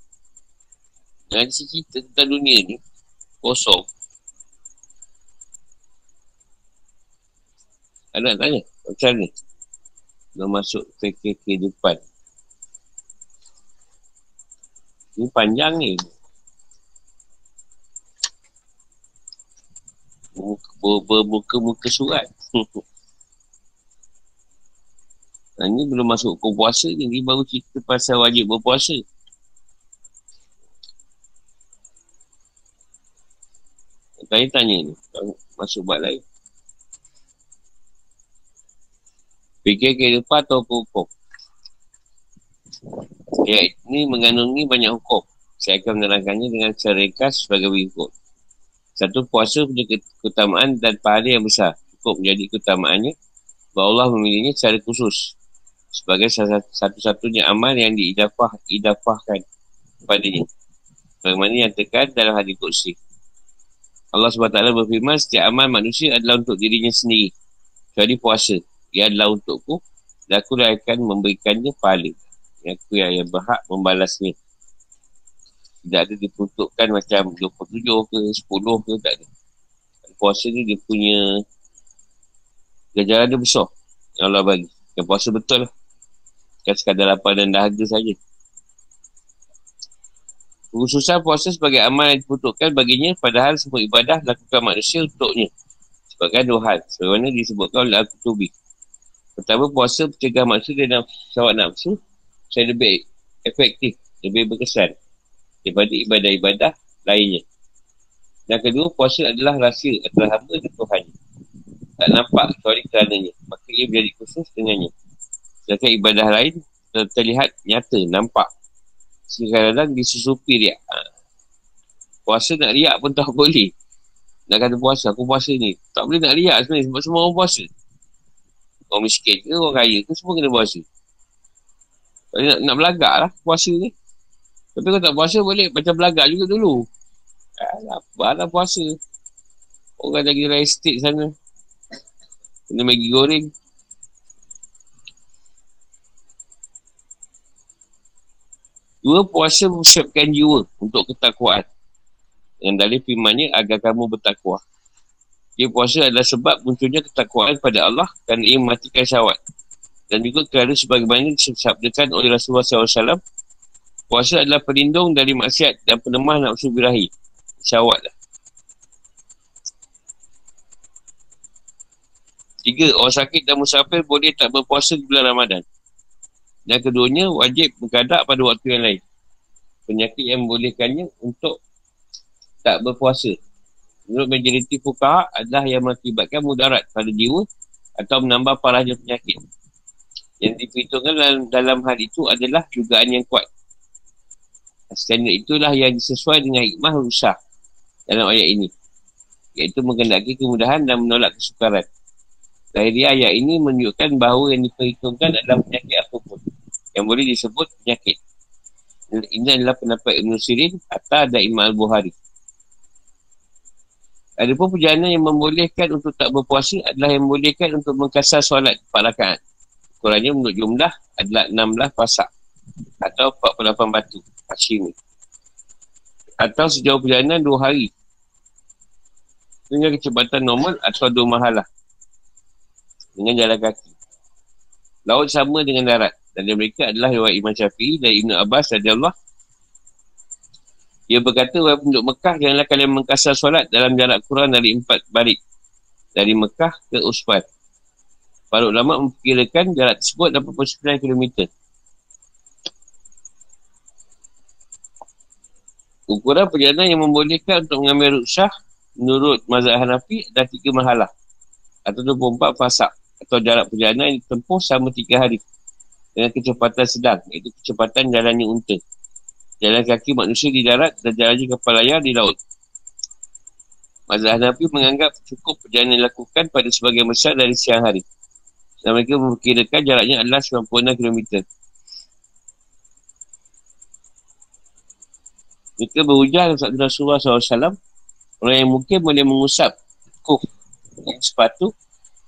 Jangan cerita tentang dunia ni. Kosong. Ada nak tanya? Macam ni? Nak masuk ke kehidupan. Ini panjang ni. Bermuka-muka surat. Nah, ini belum masuk ke puasa ni. Ini baru cerita pasal wajib berpuasa. Tanya-tanya ni. Masuk buat lain. Fikir kehidupan atau hukum. Ya, ini mengandungi banyak hukum. Saya akan menerangkannya dengan secara ringkas sebagai berikut. Satu, puasa punya keutamaan dan pahala yang besar. Cukup menjadi keutamaannya bahawa Allah memilihnya secara khusus sebagai satu-satunya amal yang diidafah, idafahkan kepadanya. Bagaimana yang tekan dalam hadis kursi. Allah SWT berfirman, setiap amal manusia adalah untuk dirinya sendiri. Kecuali puasa. Ia adalah untukku. Dan aku akan memberikannya pahala. Yang aku yang, yang berhak membalasnya. Tidak ada diperuntukkan macam 27 ke 10 ke tak ada. Puasa ni dia punya ganjaran dia besar. Yang Allah bagi. Yang puasa betul lah. Kan sekadar lapar dan dahaga saja. Khususan puasa sebagai amal yang diperuntukkan baginya padahal semua ibadah lakukan manusia untuknya. Sebagai dua hal. Sebagaimana disebutkan oleh Al-Qutubi. Pertama, puasa mencegah manusia dan syawat nafsu saya lebih efektif, lebih berkesan daripada ibadah-ibadah lainnya. Dan kedua, puasa adalah rahsia antara hamba dan Tuhan. Tak nampak kecuali kerananya. Maka ia menjadi khusus dengannya. Sedangkan ibadah lain terlihat nyata, nampak kadang-kadang disusupi riak. Ha. Puasa nak riak pun tak boleh. Nak kata puasa, aku puasa ni. Tak boleh nak riak sebenarnya sebab semua orang puasa. Orang miskin ke, orang kaya ke, semua kena puasa. Nak, nak belagak lah puasa ni. Tapi kalau tak puasa boleh macam belagak juga dulu. Alah, alah puasa. Orang lagi real estate sana. Kena Maggi goreng. Dua, puasa mempersiapkan jiwa untuk ketakwaan. Dengan dalil firmannya agar kamu bertakwa. Dia puasa adalah sebab munculnya ketakwaan pada Allah dan ia mematikan syawat. Dan juga kerana sebagaimana disabdakan oleh Rasulullah SAW, puasa adalah pelindung dari maksiat dan penemah nafsu birahi. Syawat lah. Tiga, orang sakit dan musafir boleh tak berpuasa di bulan Ramadan. Dan keduanya wajib mengadak pada waktu yang lain. Penyakit yang membolehkannya untuk tak berpuasa. Menurut majoriti fukaha adalah yang mengakibatkan mudarat pada jiwa atau menambah parahnya penyakit. Yang diperhitungkan dalam, dalam hal itu adalah dugaan yang kuat. Standard itulah yang sesuai dengan hikmah rusak dalam ayat ini. Iaitu mengendaki kemudahan dan menolak kesukaran. Lahir ayat ini menunjukkan bahawa yang diperhitungkan adalah penyakit apapun yang boleh disebut penyakit. Ini adalah pendapat Ibn Sirin atau ada Imam Al-Buhari. Ada pun perjalanan yang membolehkan untuk tak berpuasa adalah yang membolehkan untuk mengkasar solat 4 rakaat. Kurangnya menurut jumlah adalah 16 pasak atau 48 batu Hashimi. Atau sejauh perjalanan 2 hari dengan kecepatan normal atau 2 mahalah dengan jalan kaki. Laut sama dengan darat. Dan mereka adalah riwayat Imam Syafi'i dan Ibn Abbas radhiyallahu dia berkata, walaupun penduduk Mekah, janganlah kalian mengkasar solat dalam jarak kurang dari empat balik. Dari Mekah ke Usfan. Para ulama memperkirakan jarak tersebut 89 km. Ukuran perjalanan yang membolehkan untuk mengambil ruksah menurut mazhab Hanafi dan tiga mahalah. Atau 24 fasak atau jarak perjalanan yang ditempuh selama tiga hari dengan kecepatan sedang iaitu kecepatan jalannya unta. Jalan kaki manusia di darat dan jalannya kapal layar di laut. Mazhab Hanafi menganggap cukup perjalanan dilakukan pada sebagian besar dari siang hari. Dan mereka memperkirakan jaraknya adalah 96 km mereka berujar dalam Rasulullah SAW orang yang mungkin boleh mengusap kuf sepatu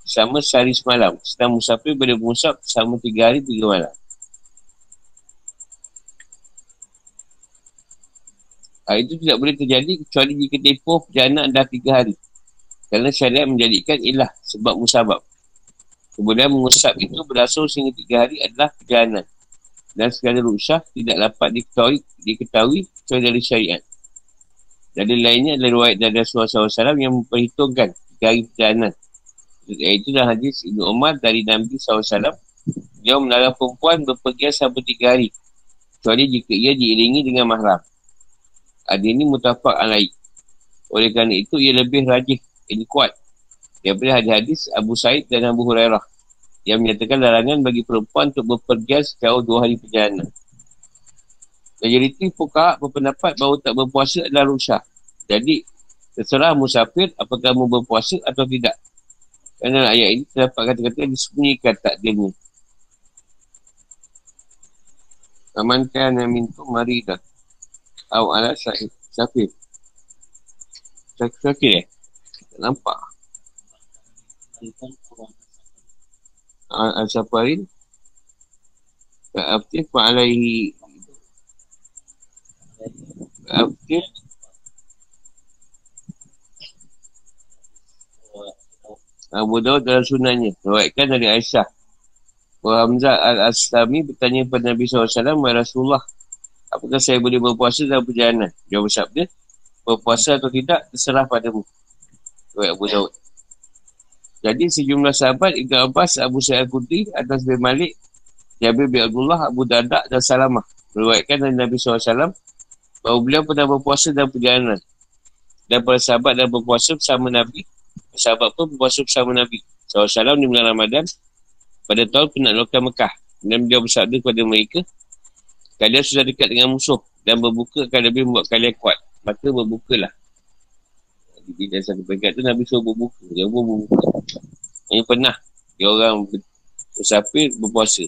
sama sehari semalam. Sedang musafir boleh mengusap sama tiga hari, tiga malam. Hal itu tidak boleh terjadi kecuali jika tempoh perjalanan dah tiga hari. Kerana syariat menjadikan ilah sebab musabab. Kemudian mengusap itu berasal sehingga tiga hari adalah perjalanan. Dan segala rusak tidak dapat diketahui, diketahui kecuali dari syariat. Dari lainnya adalah riwayat dari Rasulullah SAW yang memperhitungkan hari perjalanan Iaitu dalam hadis Ibn Umar dari Nabi SAW. Dia melarang perempuan berpergian sampai tiga hari. Kecuali jika ia diiringi dengan mahram. Ada ini mutafak alaik. Oleh kerana itu, ia lebih rajih. Ini kuat. Daripada hadis-hadis Abu Said dan Abu Hurairah. Yang menyatakan larangan bagi perempuan untuk berpergian sejauh dua hari perjalanan. Majoriti fuka berpendapat bahawa tak berpuasa adalah rusak. Jadi, terserah musafir apakah kamu berpuasa atau tidak. Kerana ayat ini terdapat kata-kata yang disembunyikan takdirnya. Aman kan yang minta mari dah. Aw ala sahih. Safir. Safir eh? Tak nampak. Al-Safarin. Fa'aftif fa'alaihi Okay. Abu Dawud dalam sunanya. Rawatkan dari Aisyah. Wa Hamzah Al-Aslami bertanya kepada Nabi SAW, Ya Rasulullah, apakah saya boleh berpuasa dalam perjalanan? Jawab sabda, berpuasa atau tidak, terserah padamu. Rawat Abu Dawud. Jadi sejumlah sahabat, Ibn Abbas, Abu Sa'id Qudri, Atas bin Malik, Jabir bin Abdullah, Abu Dardak dan Salamah. Meruatkan dari Nabi SAW, bahawa beliau pernah berpuasa dalam perjalanan. Dan para sahabat dan berpuasa bersama Nabi. Sahabat pun berpuasa bersama Nabi. SAW di bulan Ramadan pada tahun penaklukan Mekah. Dan beliau bersabda kepada mereka, kalian sudah dekat dengan musuh dan berbuka akan lebih membuat kalian kuat. Maka berbukalah. Jadi dari satu peringkat tu Nabi suruh berbuka. Dia pun berbuka. Ini pernah. Dia orang bersafir berpuasa.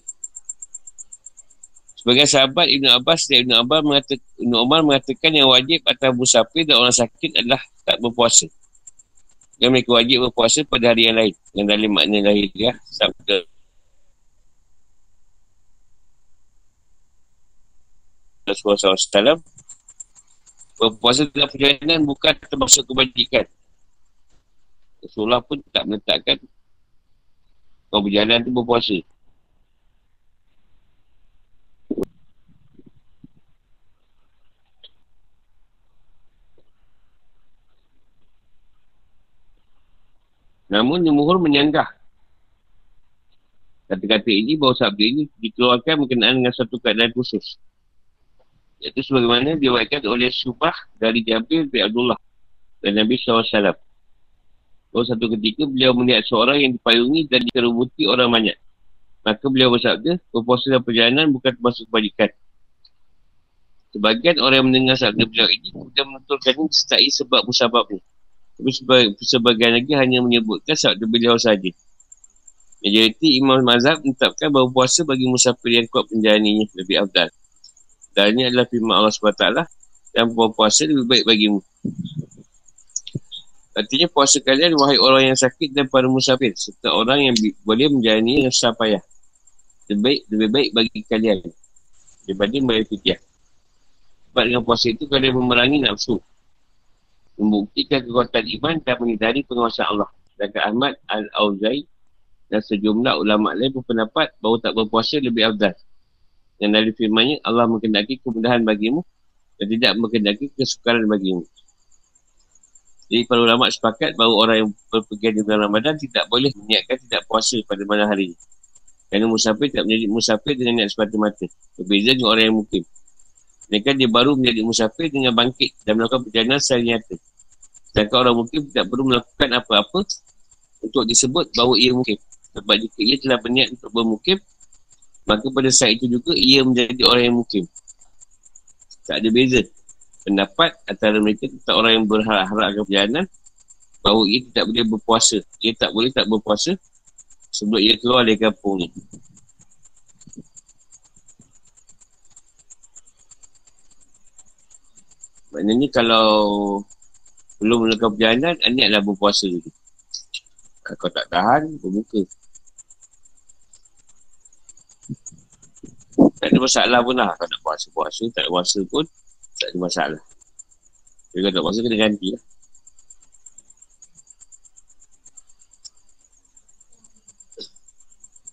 Sebagai sahabat Ibn Abbas dan Ibn Abbas mengatakan, Ibn Umar mengatakan yang wajib atas musafir dan orang sakit adalah tak berpuasa. Dan mereka wajib berpuasa pada hari yang lain. Yang dalam makna lahir ya. Sabda. Rasulullah SAW Berpuasa dalam perjalanan bukan termasuk kebajikan. Rasulullah pun tak meletakkan kau berjalan tu berpuasa. Namun Jumhur menyanggah kata-kata ini bahawa sabda ini dikeluarkan berkenaan dengan satu keadaan khusus. Iaitu sebagaimana diwakilkan oleh Subah dari Jabir bin Abdullah dan Nabi SAW. Bahawa satu ketika beliau melihat seorang yang dipayungi dan dikerubuti orang banyak. Maka beliau bersabda, berpuasa dalam perjalanan bukan termasuk kebajikan. Sebagian orang yang mendengar sabda beliau ini kemudian menentukannya disertai sebab musababnya. Tapi sebagian lagi hanya menyebutkan sabda beliau saja. Majoriti Imam Mazhab menetapkan bahawa puasa bagi musafir yang kuat menjalaninya lebih abdal. Dan ini adalah firman Allah SWT dan puasa lebih baik bagimu. Artinya puasa kalian wahai orang yang sakit dan para musafir serta orang yang boleh menjalani yang susah payah. Lebih baik, lebih baik bagi kalian daripada membayar fitiah. Sebab dengan puasa itu kalian memerangi nafsu membuktikan kekuatan iman dan menghindari penguasaan Allah. Sedangkan Ahmad Al-Auzai dan sejumlah ulama lain berpendapat bahawa tak berpuasa lebih afdal. Yang dari firmannya, Allah mengendaki kemudahan bagimu dan tidak mengendaki kesukaran bagimu. Jadi para ulama sepakat bahawa orang yang berpergian di bulan Ramadan tidak boleh meniatkan tidak puasa pada malam hari. Kerana musafir tidak menjadi musafir dengan niat semata-mata. Berbeza dengan orang yang mungkin. Mereka dia baru menjadi musafir dengan bangkit dan melakukan perjalanan secara nyata. Sedangkan orang mungkin tidak perlu melakukan apa-apa untuk disebut bahawa ia mungkin. Sebab jika ia telah berniat untuk bermukim, maka pada saat itu juga ia menjadi orang yang mungkin. Tak ada beza. Pendapat antara mereka tentang orang yang berharap-harap akan perjalanan bahawa ia tidak boleh berpuasa. Ia tak boleh tak berpuasa sebelum ia keluar dari kampung ni. Maknanya kalau belum melakukan perjalanan, ini adalah berpuasa dulu. Kalau tak tahan, berbuka. Tak ada masalah pun lah. Kalau nak puasa-puasa, tak ada puasa pun, tak ada masalah. Jadi kalau tak puasa, kena ganti lah.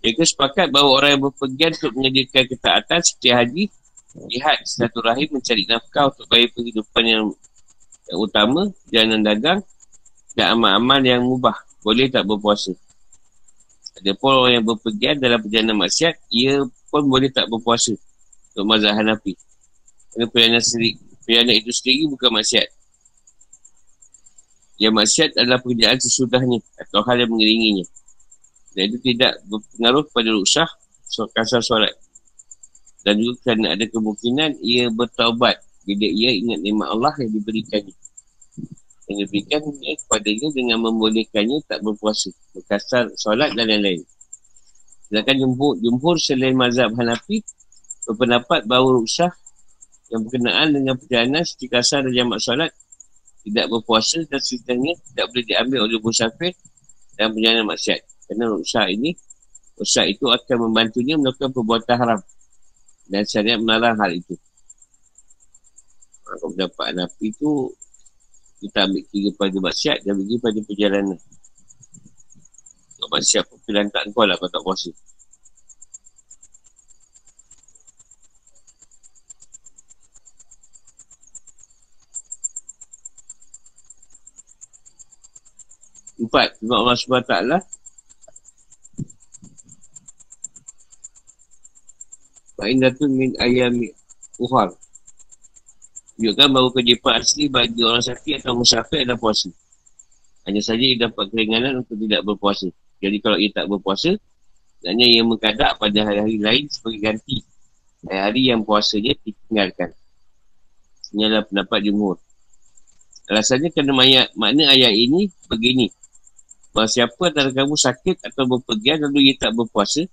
Mereka sepakat bahawa orang yang berpergian untuk menyediakan ketaatan seperti haji, lihat satu rahim mencari nafkah untuk bayar kehidupan yang, yang utama, jalan dagang dan amal-amal yang mubah. Boleh tak berpuasa? Ada pun orang yang berpergian dalam perjalanan maksiat, ia pun boleh tak berpuasa untuk mazhab Hanafi. Kerana perjalanan, sendiri, perjalanan itu sendiri bukan maksiat. Yang maksiat adalah pekerjaan sesudahnya atau hal yang mengiringinya. Dan itu tidak berpengaruh pada ruksah kasar solat. Dan juga kerana ada kemungkinan ia bertaubat bila ia ingat nikmat Allah yang diberikannya. Yang diberikan eh, kepadanya dengan membolehkannya tak berpuasa. Berkasar solat dan lain-lain. Sedangkan jumhur, jumhur selain mazhab Hanafi berpendapat bahawa ruksah yang berkenaan dengan perjalanan seperti kasar dan jamak solat tidak berpuasa dan ceritanya tidak boleh diambil oleh musafir dan perjalanan maksiat. Kerana ruksah ini, ruksah itu akan membantunya melakukan perbuatan haram dan syariat melarang hal itu. Kalau dapat napi tu kita ambil kira pada maksiat dan ambil pada perjalanan. Maksiat pun pilihan tak kau lah kalau tak puasa. Empat, sebab Allah SWT Fa'indatun min ayami uhar Tunjukkan bahawa kejipan asli bagi orang sakit atau musafir adalah puasa. Hanya saja ia dapat keringanan untuk tidak berpuasa. Jadi kalau ia tak berpuasa, sebenarnya ia mengkadak pada hari-hari lain sebagai ganti. Hari-hari yang puasanya ditinggalkan. Ini adalah pendapat jumhur. Alasannya kerana mayat, makna ayat ini begini. Bahawa siapa antara kamu sakit atau berpergian lalu ia tak berpuasa,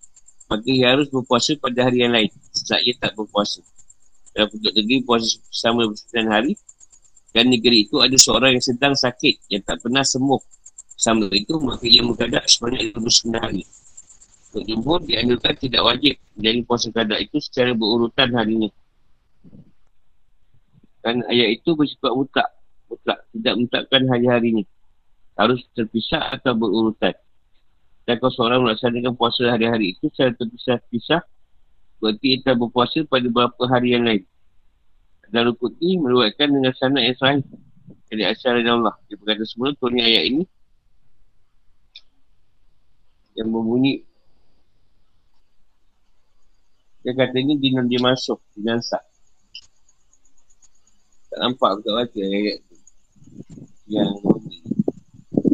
maka ia harus berpuasa pada hari yang lain. Sebab ia tak berpuasa dalam penduduk negeri puasa selama 9 hari dan negeri itu ada seorang yang sedang sakit yang tak pernah sembuh sama itu maka ia mengkadak sebanyak 29 hari untuk jumhur dianjurkan tidak wajib menjalani puasa kadak itu secara berurutan harinya dan ayat itu bersifat mutlak mutlak tidak mutlakkan hari-harinya harus terpisah atau berurutan dan kalau seorang melaksanakan puasa hari-hari itu secara terpisah-pisah Berarti ia berpuasa pada beberapa hari yang lain. Dan rukut ini meruatkan dengan sanat yang sahih. Jadi asal dari Allah. Dia berkata semula turunnya ayat ini. Yang berbunyi. Dia kata ini dinam dia masuk. Dinam. Tak nampak betul baca ayat tu. Yang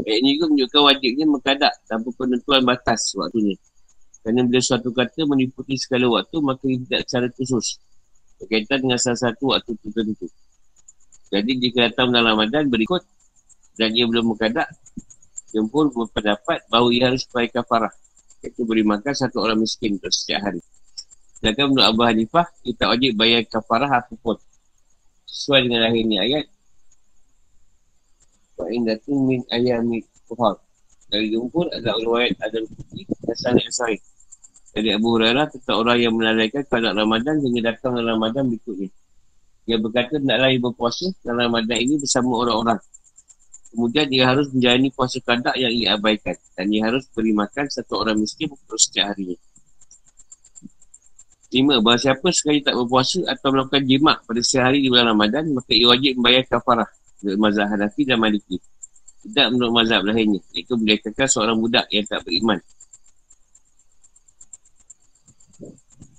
Ayat ini juga menunjukkan wajibnya mengkadak tanpa penentuan batas waktunya. Kerana bila suatu kata meliputi segala waktu, maka tidak secara khusus. Berkaitan dengan salah satu waktu tertentu. Jadi jika datang dalam Ramadan berikut dan ia belum mengkadak, pun berpendapat bahawa ia harus bayar kafarah. Iaitu beri makan satu orang miskin untuk setiap hari. Sedangkan menurut Abu Hanifah, kita wajib bayar kafarah apapun. Sesuai dengan lahirnya ayat. Wa'in datu min ayami tuhar. Dari jumhur ada ulawayat ada putih dan sanat yang dari Abu Hurairah tentang orang yang melalaikan pada Ramadan hingga datang Ramadan berikutnya. Dia berkata nak lagi berpuasa dalam Ramadan ini bersama orang-orang. Kemudian dia harus menjalani puasa kadak yang ia abaikan. Dan dia harus beri makan satu orang miskin untuk setiap harinya. Lima, bahawa siapa sekali tak berpuasa atau melakukan jimat pada sehari di bulan Ramadan, maka ia wajib membayar kafarah menurut mazhab Hanafi dan Maliki. Tidak menurut mazhab lainnya. Itu boleh kata seorang budak yang tak beriman.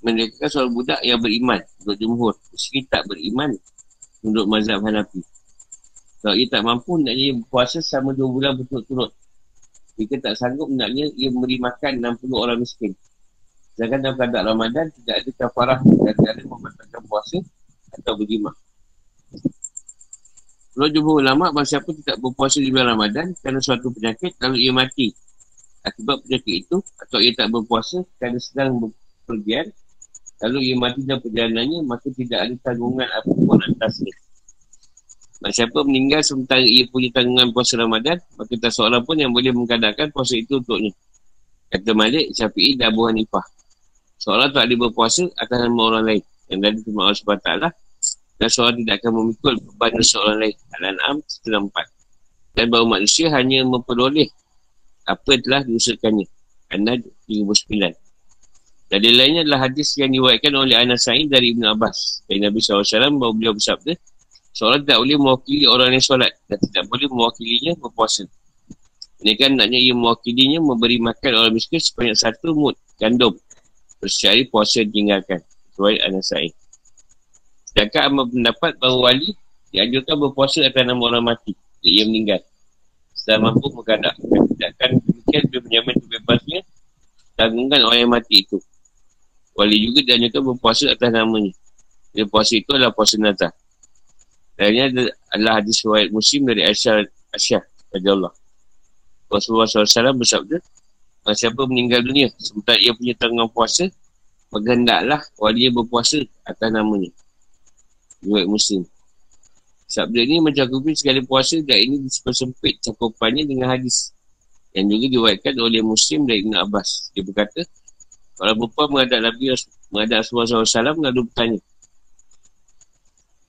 mendekat seorang budak yang beriman untuk jumhur meski tak beriman untuk mazhab Hanafi kalau ia tak mampu naknya ia berpuasa selama dua bulan berturut-turut. Jika tak sanggup naknya ia memberi makan 60 orang miskin. Sedangkan dalam keadaan Ramadan tidak ada kafarah dan tidak ada membatalkan puasa atau berjimah. Kalau jumhur ulama bahawa siapa tidak berpuasa di bulan Ramadan kerana suatu penyakit lalu ia mati. Akibat penyakit itu atau ia tak berpuasa kerana sedang berpergian Lalu ia mati dalam perjalanannya, maka tidak ada tanggungan apapun atasnya. Mak siapa meninggal sementara ia punya tanggungan puasa Ramadan, maka tak seorang pun yang boleh mengadakan puasa itu untuknya. Kata Malik, Syafi'i dan Abu Hanifah. Seorang tak boleh berpuasa atas nama orang lain. Yang dari firman Allah SWT dan seorang tidak akan memikul beban seorang lain. Al-An'am setelah empat. Dan bahawa manusia hanya memperoleh apa yang telah diusahakannya. An-Nad 39. Dari lainnya adalah hadis yang diwakilkan oleh Anas Sa'id dari Ibn Abbas. Dari Nabi SAW bahawa beliau bersabda, seorang tidak boleh mewakili orang yang solat dan tidak boleh mewakilinya berpuasa. Ini kan naknya ia mewakilinya memberi makan orang miskin sebanyak satu mut gandum. Bersehari puasa ditinggalkan. Sesuai Anas Sa'id. Sedangkan amal pendapat bahawa wali dianjurkan berpuasa atas nama orang mati. Dia ia meninggal. Setelah mampu mengkadak. Dan tidakkan demikian dia menjamin kebebasnya tanggungkan orang yang mati itu. Wali juga dianjurkan berpuasa atas namanya. Dia puasa itu adalah puasa nazar. Dan ini adalah hadis riwayat muslim dari Aisyah Aisyah Raja Allah. Rasulullah SAW bersabda, siapa meninggal dunia sementara ia punya tanggungan puasa, maka hendaklah wali berpuasa atas namanya. Riwayat muslim. Sabda ini mencakupi segala puasa dan ini disempit cakupannya dengan hadis. Yang juga diwakilkan oleh Muslim dari Ibn Abbas. Dia berkata, kalau berpuas menghadap Nabi Rasulullah SAW lalu bertanya,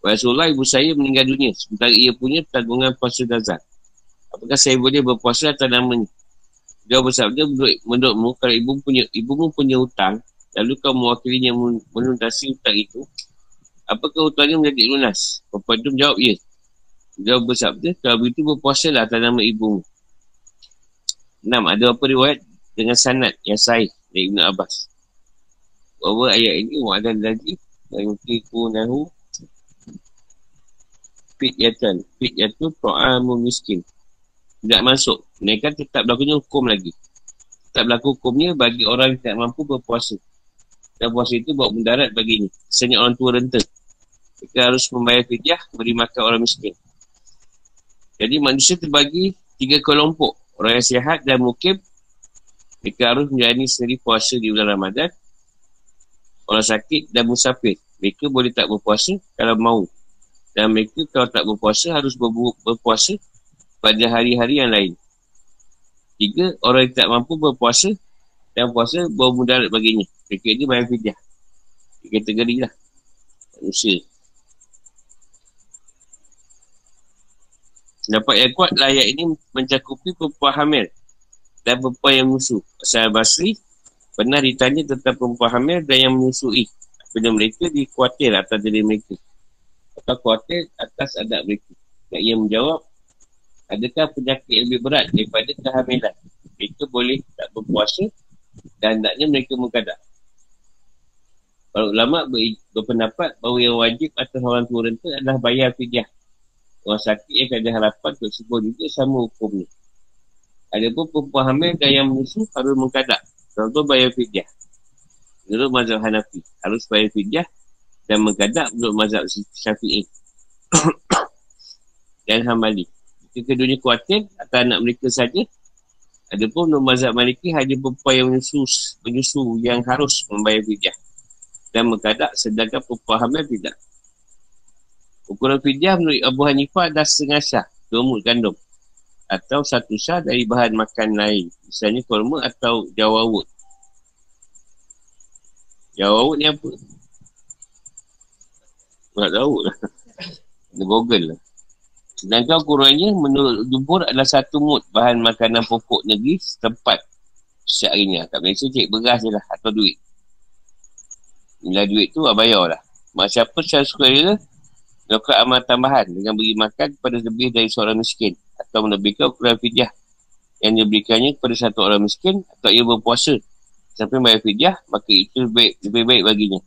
Rasulullah ibu saya meninggal dunia sementara ia punya tanggungan puasa nazar. Apakah saya boleh berpuasa atas namanya? Dia bersabda menurut, menurutmu kalau ibu punya ibumu punya hutang lalu kau mewakilinya menuntaskan hutang itu apakah hutangnya menjadi lunas? Perempuan itu menjawab ya. Dia bersabda kalau begitu berpuasalah atas nama ibumu. Enam, ada apa riwayat dengan sanad yang sahih dari Ibn Abbas. Bahawa ayat ini wa'adan lagi yang kiku nahu fidyatan. Fidyatu ta'amu miskin. Tidak masuk. Mereka tetap berlakunya hukum lagi. Tetap berlaku hukumnya bagi orang yang tidak mampu berpuasa. Dan puasa itu bawa mendarat baginya. Misalnya orang tua renta. Mereka harus membayar fidyah beri makan orang miskin. Jadi manusia terbagi tiga kelompok. Orang yang sihat dan mukim. Mereka harus menjalani sendiri puasa di bulan Ramadan. Orang sakit dan musafir. Mereka boleh tak berpuasa kalau mahu. Dan mereka kalau tak berpuasa harus berpuasa pada hari-hari yang lain. Tiga, orang yang tak mampu berpuasa dan puasa bawa mudarat baginya. Mereka ini bayar fidyah. Kategori lah. Manusia. Dapat yang kuat ayat ini mencakupi perempuan hamil dan perempuan yang musuh. Pasal Basri pernah ditanya tentang perempuan hamil dan yang menyusui. Bila mereka dikuatir atas diri mereka atau khawatir atas adat mereka. Dan ia menjawab, adakah penyakit yang lebih berat daripada kehamilan? Mereka boleh tak berpuasa dan hendaknya mereka mengkadak. Para ulama ber, berpendapat bahawa yang wajib atas orang tua renta adalah bayar fidyah. Orang sakit yang ada harapan untuk sembuh juga sama hukumnya. Ada pun perempuan hamil dan yang musuh harus mengkadak. Contoh bayar fidyah. Menurut mazhab Hanafi, harus bayar fidyah dan mengkadak menurut mazhab syafi'i dan hambali. Jika keduanya kuatir atau anak mereka saja, ada pun menurut mazhab maliki hanya perempuan yang menyusu, menyusu yang harus membayar fidyah dan mengkadak sedangkan perempuan hamil tidak. Ukuran fidyah menurut Abu Hanifah adalah setengah syah, mut gandum. Atau satu syah dari bahan makan lain. Misalnya kurma atau jawawut. Jawawut ni apa? Tak tahu lah. Kena google lah. Sedangkan ukurannya menurut jumhur adalah satu mut bahan makanan pokok negeri setempat syarinya. Kat Malaysia cek beras je lah atau duit. Nilai duit tu bayar lah. Mak siapa secara sukarela melakukan amal tambahan dengan beri makan kepada lebih dari seorang miskin atau melebihkan ukuran fidyah yang diberikannya kepada satu orang miskin atau ia berpuasa sampai bayar fidyah maka itu lebih lebih baik baginya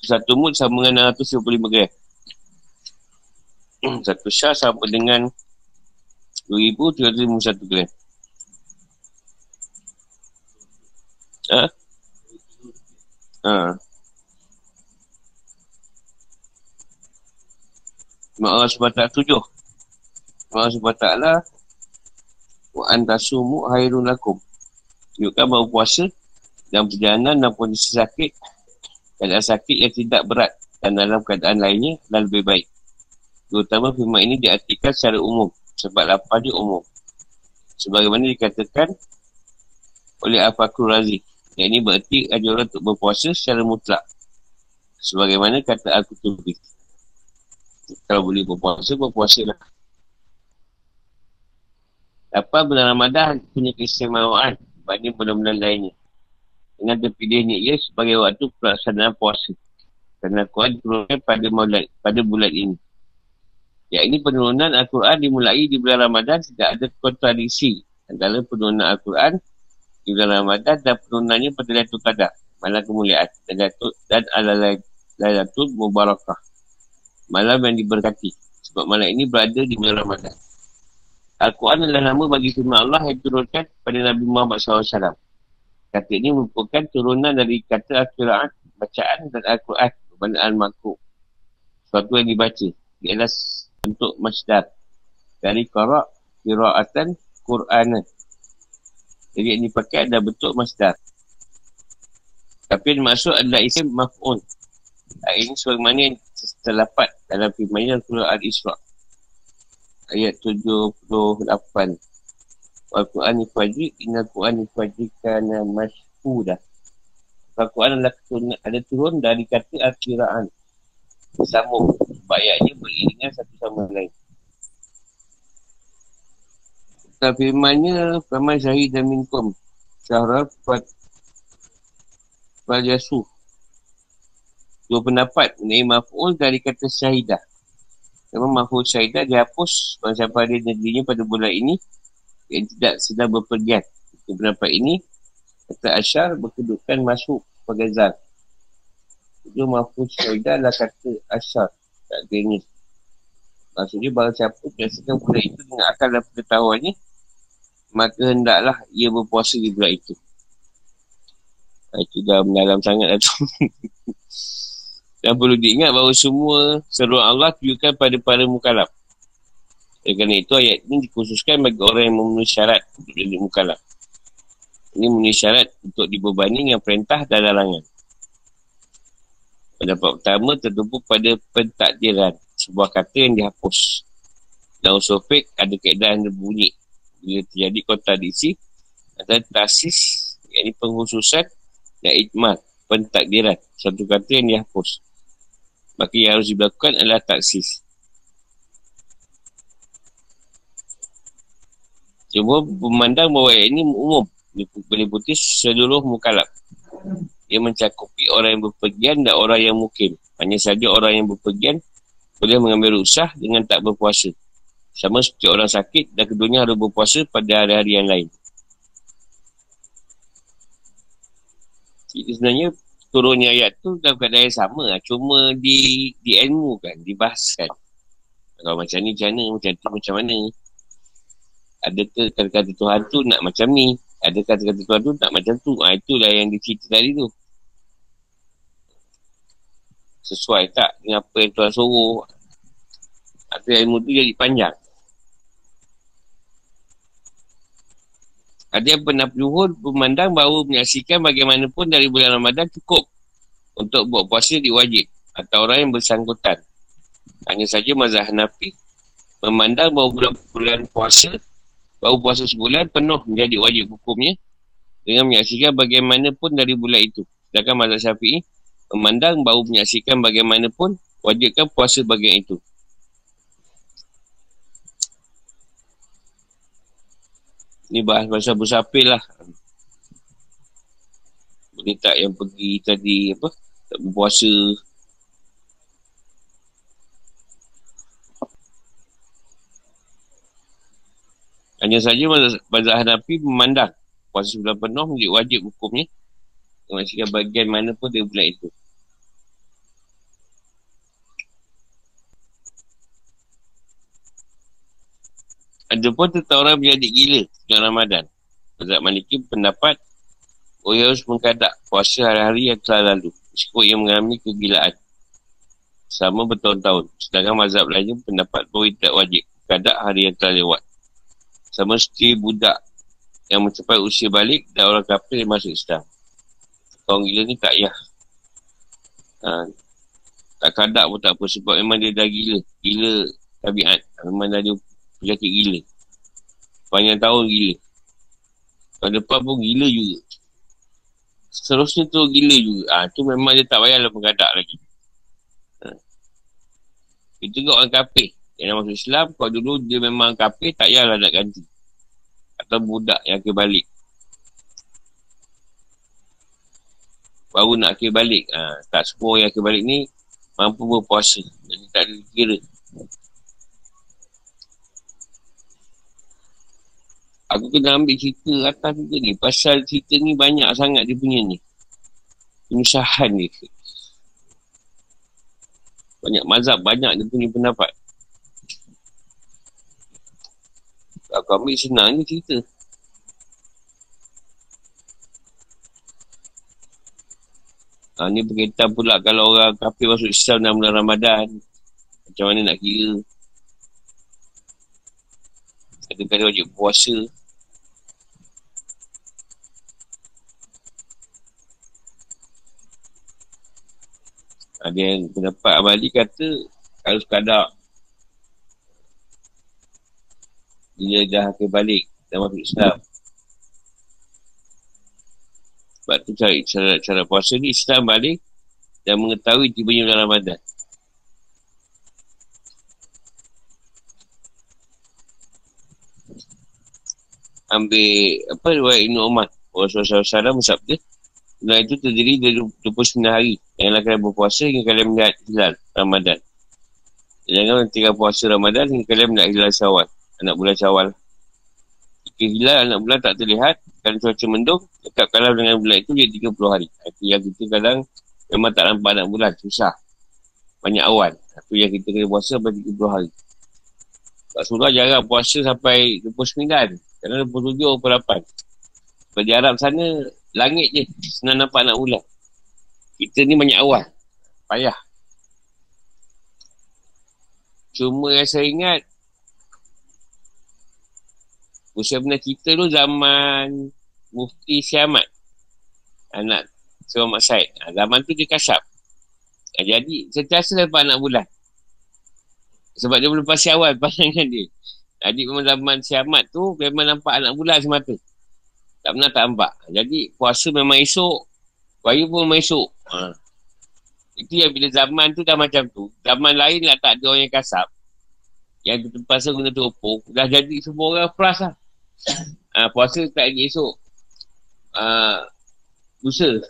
satu mut sama dengan 625 gram. satu syah sama dengan 2,351 gram. Ha? Ha. Allah SWT tujuh. Allah SWT lah. Wa antasumu hairun lakum. Tunjukkan bahawa puasa dan perjalanan dan kondisi sakit keadaan sakit yang tidak berat dan dalam keadaan lainnya dan lebih baik. Terutama firman ini diartikan secara umum sebab lapar dia umum. Sebagaimana dikatakan oleh Al-Fakur Razi. Yang ini berarti ajaran untuk berpuasa secara mutlak. Sebagaimana kata Al-Qutubi. Kalau boleh berpuasa, berpuasa lah. Apa bulan Ramadan punya keistimewaan berbanding bulan-bulan lainnya dengan terpilihnya ia sebagai waktu pelaksanaan puasa. Kerana Al-Quran diturunkan pada, bulan, pada bulan ini. Ya ini penurunan Al-Quran dimulai di bulan Ramadan tidak ada kontradiksi antara penurunan Al-Quran di bulan Ramadan dan penurunannya pada Lailatul Qadar, malam kemuliaan dan Lailatul dan Lailatul Mubarakah. Malam yang diberkati. Sebab malam ini berada di bulan Ramadan. Al-Quran adalah nama bagi firman Allah yang diturunkan pada Nabi Muhammad SAW Kata ini merupakan turunan dari kata Al-Quran, bacaan dan Al-Quran, perbandaan makhluk. Suatu yang dibaca. Ialah bentuk masdar. Dari korak, kira'atan, Qur'an. Jadi yang dipakai adalah bentuk masdar. Tapi yang maksud adalah isim maf'un. Ini sebagaimana yang terdapat dalam firman Al-Quran Al-Isra' ayat 78 Al-Quran Ifajri Inna Al-Quran Ifajri Kana Mashhudah Al-Quran adalah turun, ada turun dari kata Al-Qiraan Bersambung Bayaknya beriringan satu sama lain. Dan firmannya Firman Syahid dan Minkum Syahraf Fat Fajasuh Dua pendapat mengenai maf'ul dari kata syahidah Memang mahfuz syahidah dihapus Kalau siapa ada negerinya pada bulan ini Yang tidak sedang berpergian. Di pendapat ini Kata Asyar berkedudukan masuk sebagai zal Itu mahfuz syahidah adalah kata Asyar Tak kena Maksudnya bahawa siapa biasakan bulan itu dengan akal dan pengetahuannya Maka hendaklah ia berpuasa di bulan itu. Itu dah mendalam sangat lah tu. Dan perlu diingat bahawa semua seruan Allah tujukan pada para mukalab. Oleh kerana itu ayat ini dikhususkan bagi orang yang memenuhi syarat untuk jadi mukalab. Ini memenuhi syarat untuk dibebani dengan perintah dan larangan. Pendapat pertama tertumpu pada pentakdiran. Sebuah kata yang dihapus. Dalam usul ada keadaan yang berbunyi. Bila terjadi kontradiksi ada tasis, yakni penghususan dan ikmat, pentakdiran. Satu kata yang dihapus. Maka yang harus dilakukan adalah taksis. Cuma memandang bahawa ini umum. Meliputi seluruh mukalab. Ia mencakupi orang yang berpergian dan orang yang mukim. Hanya saja orang yang berpergian boleh mengambil usah dengan tak berpuasa. Sama seperti orang sakit dan keduanya harus berpuasa pada hari-hari yang lain. Jadi sebenarnya turunnya ayat tu dalam keadaan yang sama lah. Cuma di, di ilmu kan, dibahaskan. Kalau macam ni, macam mana, macam tu, macam mana. Adakah kata-kata Tuhan tu nak macam ni? Ada kata-kata Tuhan tu nak macam tu? Ha, itulah yang dicerita tadi tu. Sesuai tak dengan apa yang Tuhan suruh? Atau ilmu tu jadi panjang. Ada yang pernah peluhur memandang bahawa menyaksikan bagaimanapun dari bulan Ramadan cukup untuk buat puasa diwajib atau orang yang bersangkutan. Hanya saja mazhab Hanafi memandang bahawa bulan, bulan puasa bahawa puasa sebulan penuh menjadi wajib hukumnya dengan menyaksikan bagaimanapun dari bulan itu. Sedangkan mazhab Syafi'i memandang bahawa menyaksikan bagaimanapun wajibkan puasa bagian itu. Ni bahas pasal bersapil lah. Boleh tak yang pergi tadi apa? Tak berpuasa. Hanya saja Bazar Hanafi memandang puasa sebulan penuh menjadi wajib hukumnya. Dengan bagian mana pun dia bulan itu. Ada pun tentang orang menjadi gila dalam Ramadan. Mazhab Maliki pendapat Oh ia harus mengkadak puasa hari-hari yang telah lalu. Meskipun ia mengalami kegilaan. Sama bertahun-tahun. Sedangkan mazhab lainnya pendapat bahawa tidak wajib. Kadak hari yang telah lewat. Sama seperti budak yang mencapai usia balik dan orang kafir masuk Islam. Orang gila ni tak yah. Ha, tak kadak pun tak apa sebab memang dia dah gila. Gila tabiat. Memang dah dia penyakit gila. Panjang tahun gila. Tahun depan pun gila juga. Seterusnya tu gila juga. Ah ha, tu memang dia tak payahlah mengadak lagi. Ha. Itu juga orang kafir. Yang masuk Islam, kalau dulu dia memang kafir, tak payahlah nak ganti. Atau budak yang akan balik. Baru nak akhir balik. Ha, tak semua yang akhir balik ni mampu berpuasa. Jadi tak ada kira. Aku kena ambil cerita atas juga ni. Pasal cerita ni banyak sangat dia punya ni. Penyusahan dia. Banyak mazhab, banyak dia punya pendapat. Aku ambil senang ni cerita. Ha, ni berkaitan pula kalau orang kafir masuk Islam dalam bulan Ramadan. Macam mana nak kira. Dia wajib puasa. Ada yang pendapat Abadi kata kalau sekadar dia dah akan balik dan masuk Islam. Sebab tu cari cara, cara puasa ni Islam balik dan mengetahui tibanya bulan Ramadan. Ambil apa riwayat Ibn Umar Rasulullah SAW bersabda Bulan itu terdiri dari 29 hari. Janganlah kalian berpuasa hingga kalian melihat hilal Ramadan. Jangan tinggal puasa Ramadan hingga kalian melihat hilal syawal. Anak bulan syawal. Jika hilal anak bulan tak terlihat, kalau cuaca mendung, dekat kalah dengan bulan itu dia 30 hari. Itu yang kita kadang memang tak nampak anak bulan. Susah. Banyak awan. Itu yang kita kena puasa sampai 30 hari. Tak surah jarang puasa sampai 29. Kadang 27 28. Sebab di Arab sana, Langit je Senang nampak nak ulang Kita ni banyak awal Payah Cuma yang saya ingat Usia benar kita tu zaman Mufti Siamat Anak Muhammad Said ha, Zaman tu dia kasap ha, Jadi sentiasa nampak anak bulan Sebab dia belum pasti awal pandangan dia Jadi memang zaman Siamat tu Memang nampak anak bulan semata tak pernah tak nampak. Jadi puasa memang esok. Raya pun memang esok. Ha. Itu yang bila zaman tu dah macam tu. Zaman lain lah tak ada orang yang kasap. Yang terpaksa guna teropong. Dah jadi semua orang plus lah. Ha, puasa tak lagi esok. Ha, lusa.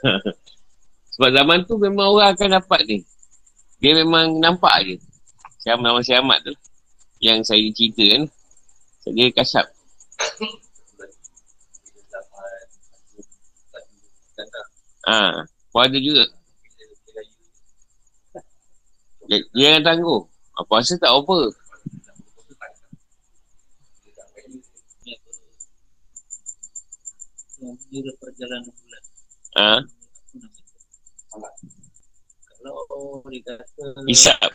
Sebab zaman tu memang orang akan dapat ni. Dia memang nampak je. Siapa nama si Ahmad tu. Yang saya cerita kan. Dia kasap. Ha, pun ada juga. Dia, dia yang tangguh. Ha, puasa tak apa. Kira perjalanan bulan. Ha? Kalau dia kata... Isap.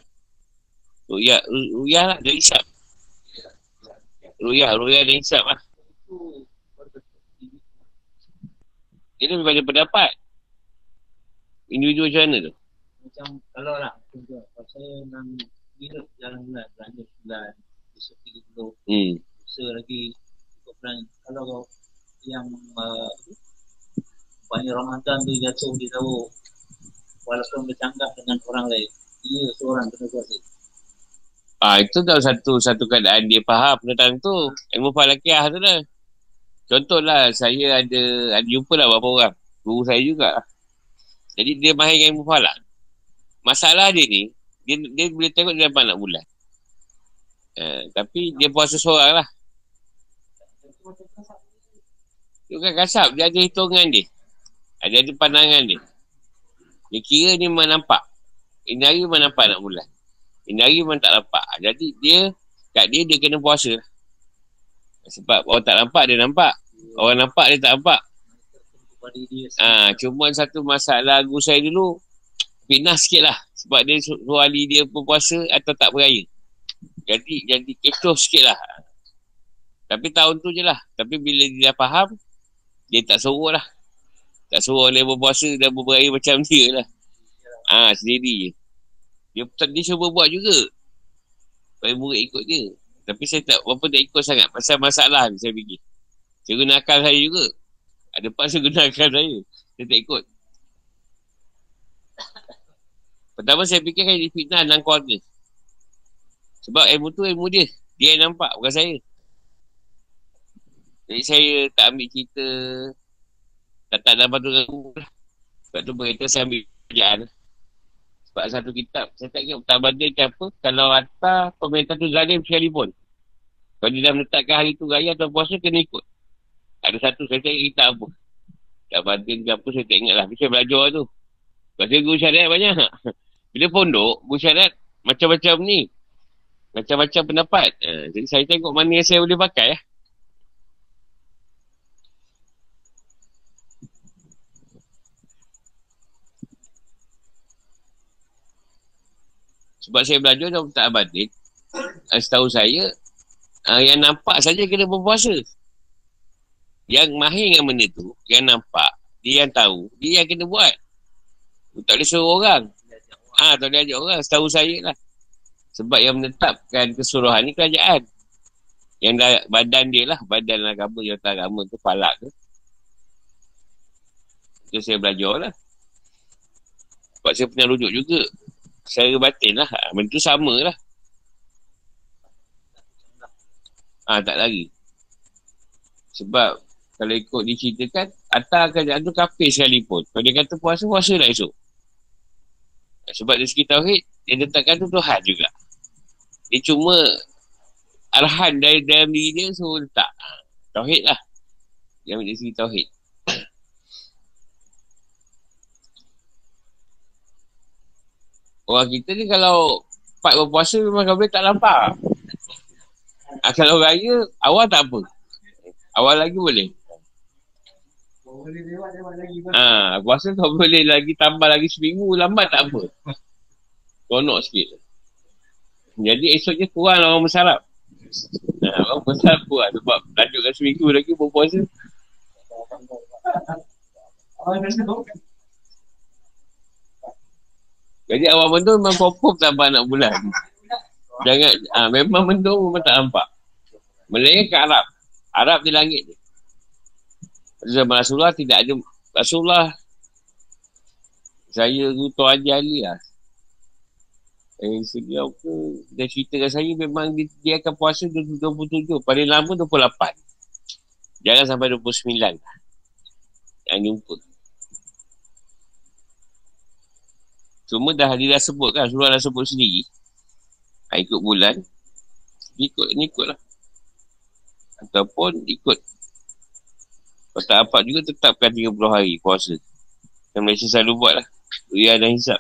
Ruya, ruya lah, dia isap. Ruya, ruya dia isap lah. Dia lebih banyak pendapat. Individu macam mana tu? Macam kalau lah, pasal enam bila jalan bulan, belanja bulan, besok tiga puluh, hmm. usaha lagi. Kalau yang uh, banyak Ramadan tu jatuh dia tahu, walaupun bercanggah dengan orang lain, dia seorang kena kuasa. Ah itu dah satu satu keadaan dia faham tentang tu. Ilmu falakiah tu lah. Contohlah saya ada ada jumpa lah beberapa orang. Guru saya juga. Jadi dia mahir dengan ilmu falak. Masalah dia ni, dia, dia boleh tengok dia dapat nak bulan. Uh, tapi dia puasa seorang lah. Dia bukan kasap, dia ada hitungan dia. Ada ada pandangan dia. Dia kira ni memang nampak. Ini hari memang nampak nak bulan. Ini hari memang tak nampak. Jadi dia, kat dia, dia kena puasa. Sebab orang tak nampak, dia nampak. Orang nampak, dia tak nampak. Ah, ha, cuma satu masalah guru saya dulu fitnah sikit lah sebab dia suruh ahli dia berpuasa atau tak beraya jadi jadi kecoh sikit lah tapi tahun tu je lah tapi bila dia faham dia tak suruh lah tak suruh dia berpuasa dan beraya macam dia lah ah ha, sendiri je dia, dia cuba buat juga supaya murid ikut dia tapi saya tak apa tak ikut sangat pasal masalah ni saya fikir saya guna akal saya juga ada paksa gunakan saya. Saya tak ikut. Pertama saya fikir kan fitnah dalam keluarga. Sebab ilmu tu ilmu dia. Dia yang nampak bukan saya. Jadi saya tak ambil cerita tak tak dapat tu lah. Sebab tu berita saya ambil kerjaan. Sebab satu kitab, saya tak ingat tak banding ke apa. Kalau hantar pemerintah tu zalim sekalipun. Kalau dia dah menetapkan hari tu raya atau puasa, kena ikut. Ada satu saya tak ingat apa. Tak batin ke apa saya tak ingat lah. Saya belajar tu. Baca guru syariat banyak. Bila pondok, guru syariat macam-macam ni. Macam-macam pendapat. Uh, jadi saya tengok mana yang saya boleh pakai. Ya. Sebab saya belajar dalam batin. Uh, setahu saya, uh, yang nampak saja kena berpuasa. Yang mahir dengan benda tu, yang nampak, dia yang tahu, dia yang kena buat. Tak boleh suruh orang. Ah, ha, tak boleh ajak orang. Setahu saya lah. Sebab yang menetapkan kesuruhan ni kerajaan. Yang dah, badan dia lah. Badan agama, yang tak agama tu, falak tu. Itu saya belajar lah. Sebab saya pernah rujuk juga. Saya batin lah. Ha, benda tu sama lah. Ah ha, tak lagi. Sebab kalau ikut diceritakan, atas kerajaan tu kafir sekalipun. Kalau dia kata puasa, puasa lah esok. Sebab dari segi Tauhid, dia letakkan tu Tuhan juga. Dia cuma arahan dari dalam diri dia, so letak. Tauhid lah. Yang dari segi Tauhid. Orang kita ni kalau part berpuasa memang kalau boleh tak nampak. Ha, kalau raya, awal tak apa. Awal lagi boleh. Lagi. Ha, aku rasa kau boleh lagi tambah lagi seminggu, lambat tak apa. Konok sikit. Jadi esoknya kurang lah orang bersarap. Ha, orang bersarap kurang sebab lanjutkan seminggu lagi berpuasa. Jadi awal mendung memang confirm tak nampak anak bulan. Jangan, ha, memang mendung memang tak nampak. Melayu ke Arab. Arab di langit ni. Zaman Rasulullah tidak ada Rasulullah saya Ruto Haji Ali lah. Eh, segi apa, dia ceritakan saya memang dia, dia akan puasa 27, paling lama 28. Jangan sampai 29 lah. Yang jumpa. Cuma dah dia dah sebut kan, Rasulullah dah sebut sendiri. Ha, ikut bulan. Ikut, ni ikut lah. Ataupun ikut kalau tak dapat juga tetapkan 30 hari puasa. Yang Malaysia selalu buat lah. Ria dan hisap.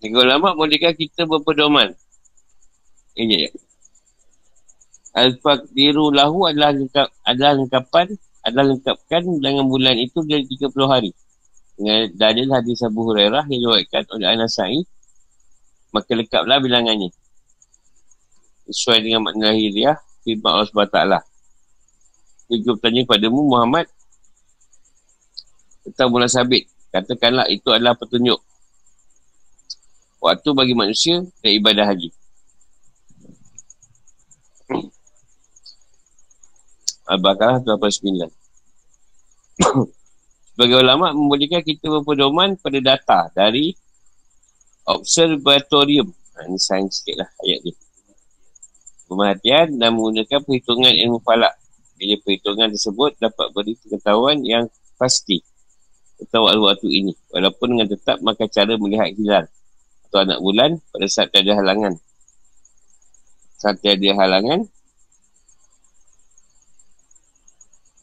Tiga ulama bolehkah kita berpedoman? Ini ya. Al-Faqdiru lahu adalah lengkap, adalah lengkapan adalah lengkapkan dengan bulan itu dari 30 hari. Dengan dalil hadis Abu Hurairah yang diwakilkan oleh Anasai, maka lengkaplah bilangannya. Sesuai dengan makna lahiriah, firman Allah SWT. Jika bertanya kepadamu Muhammad, tentang bulan sabit, katakanlah itu adalah petunjuk. Waktu bagi manusia dan ibadah haji. Al-Baqarah 89. Sebagai ulama membolehkan kita berpedoman pada data dari observatorium. Ha, ini sains sikit lah ayat ni. Pemerhatian dan menggunakan perhitungan ilmu falak. Bila perhitungan tersebut dapat beri pengetahuan yang pasti tentang waktu-waktu ini. Walaupun dengan tetap maka cara melihat hilal atau anak bulan pada saat ada halangan. Saat ada halangan,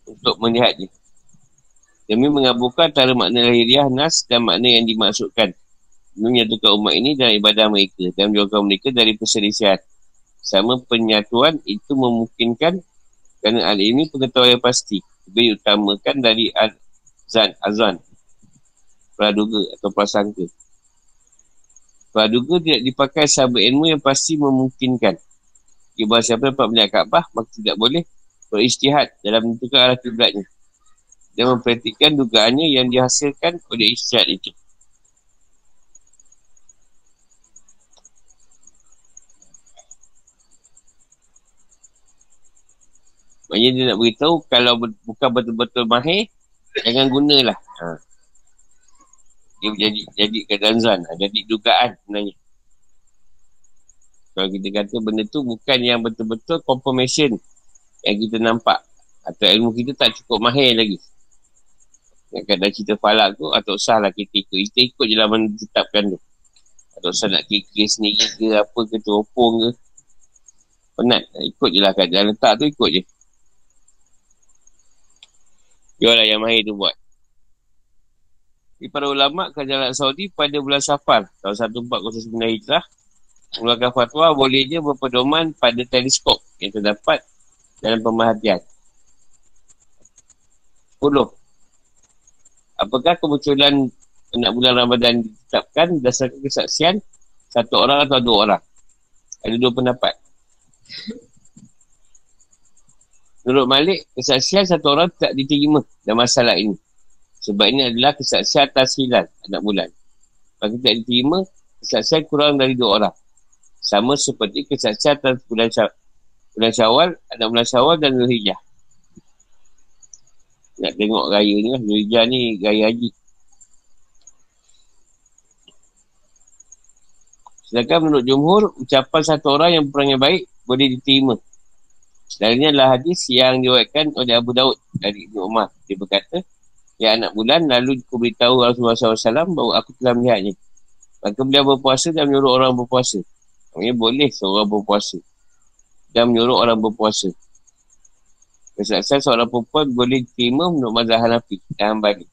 untuk melihatnya. Demi mengaburkan antara makna lahiriah Nas dan makna yang dimaksudkan. Menyatukan umat ini dalam ibadah mereka dan menjauhkan mereka dari perselisihan. Sama penyatuan itu memungkinkan kerana hal ini pengetahuan yang pasti. Lebih utamakan dari azan, azan, praduga atau prasangka. Praduga tidak dipakai sahabat ilmu yang pasti memungkinkan. Jika siapa dapat melihat Kaabah, maka tidak boleh beristihad dalam menentukan arah kiblatnya dan mempraktikkan dugaannya yang dihasilkan oleh istihad itu. Maksudnya dia nak beritahu kalau bukan betul-betul mahir, jangan gunalah. Ha. Dia jadi jadi kedanzan, jadi dugaan sebenarnya. Kalau kita kata benda tu bukan yang betul-betul confirmation yang kita nampak. Atau ilmu kita tak cukup mahir lagi. Yang kadang cerita falak tu atau usah lah kita ikut. Kita ikut je lah mana ditetapkan tu. Atau usah nak kira sendiri ke apa ke teropong ke. Penat. Ikut je lah keadaan letak tu ikut je. Dia lah yang mahir tu buat di para ulama kerajaan Saudi pada bulan Safar tahun 1409 Hijrah mengeluarkan fatwa boleh je berpedoman pada teleskop yang terdapat dalam pemerhatian. 10. Apakah kemunculan anak bulan Ramadan ditetapkan berdasarkan kesaksian satu orang atau dua orang? Ada dua pendapat. Menurut Malik, kesaksian satu orang tak diterima dalam masalah ini. Sebab ini adalah kesaksian atas hilal anak bulan. Maka tak diterima, kesaksian kurang dari dua orang. Sama seperti kesaksian atas bulan, syawal, bulan syawal, anak bulan syawal dan Zulhijjah. Nak tengok raya ni lah. Zulhijjah ni raya haji. Sedangkan menurut jumhur, ucapan satu orang yang perangai baik boleh diterima. Ini adalah hadis yang diwakilkan oleh Abu Daud dari Ibn Umar. Dia berkata, Ya anak bulan, lalu aku beritahu Rasulullah SAW bahawa aku telah melihatnya. Maka beliau berpuasa dan menyuruh orang berpuasa. Maksudnya boleh seorang berpuasa. Dan menyuruh orang berpuasa. Kesaksian seorang perempuan boleh diterima menurut mazhab Hanafi dan Hanbali.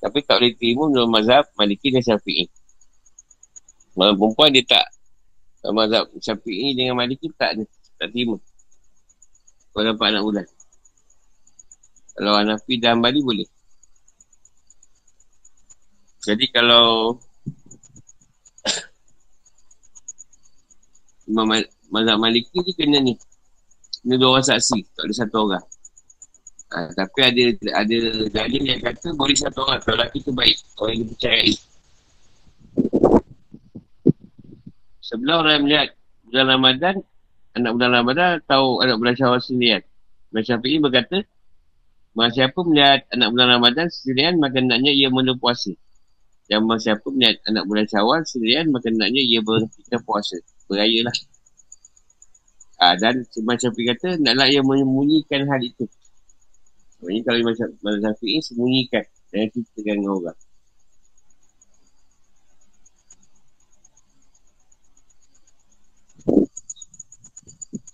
Tapi tak boleh diterima menurut mazhab Maliki dan Syafi'i. Malam perempuan dia tak Mazhab Syafi'i dengan Maliki tak ada Tak terima Kalau dapat anak bulan Kalau Hanafi dan Bali boleh Jadi kalau Imam Mazhab Maliki ni kena ni Kena dua orang saksi Tak ada satu orang ha, Tapi ada ada dalil yang kata Boleh satu orang Kalau lelaki tu baik Orang yang dipercayai Sebelah orang melihat bulan Ramadan, anak bulan Ramadan tahu anak bulan Syawal sendirian. Imam Syafi'i berkata, Masa siapa melihat anak bulan Ramadan sendirian, maka naknya ia mula puasa. Dan siapa melihat anak bulan Syawal sendirian, maka naknya ia berhentikan puasa. Beraya lah. Ha, dan Imam Syafi'i kata, naklah ia menyembunyikan hal itu. Maksudnya kalau Imam Syafi'i sembunyikan. Jangan cerita dengan orang.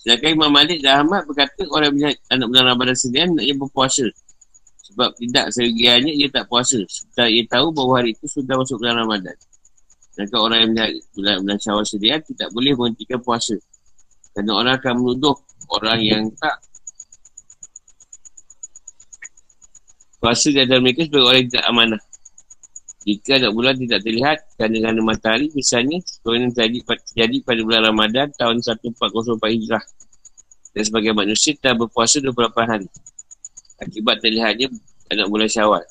Sedangkan Imam Malik dan Ahmad berkata orang yang anak bulan Ramadan sendirian nak ia berpuasa. Sebab tidak segiannya ia tak puasa. Setelah ia tahu bahawa hari itu sudah masuk bulan Ramadan. Sedangkan orang yang melihat bulan, bulan syawal sendirian tidak boleh menghentikan puasa. Kerana orang akan menuduh orang yang tak puasa di antara mereka sebagai orang yang tidak amanah. Jika anak bulan tidak terlihat kerana gerhana matahari, misalnya, yang terjadi, terjadi pada bulan Ramadan tahun 1404 Hijrah. Dan sebagai manusia telah berpuasa 28 hari. Akibat terlihatnya anak bulan syawal.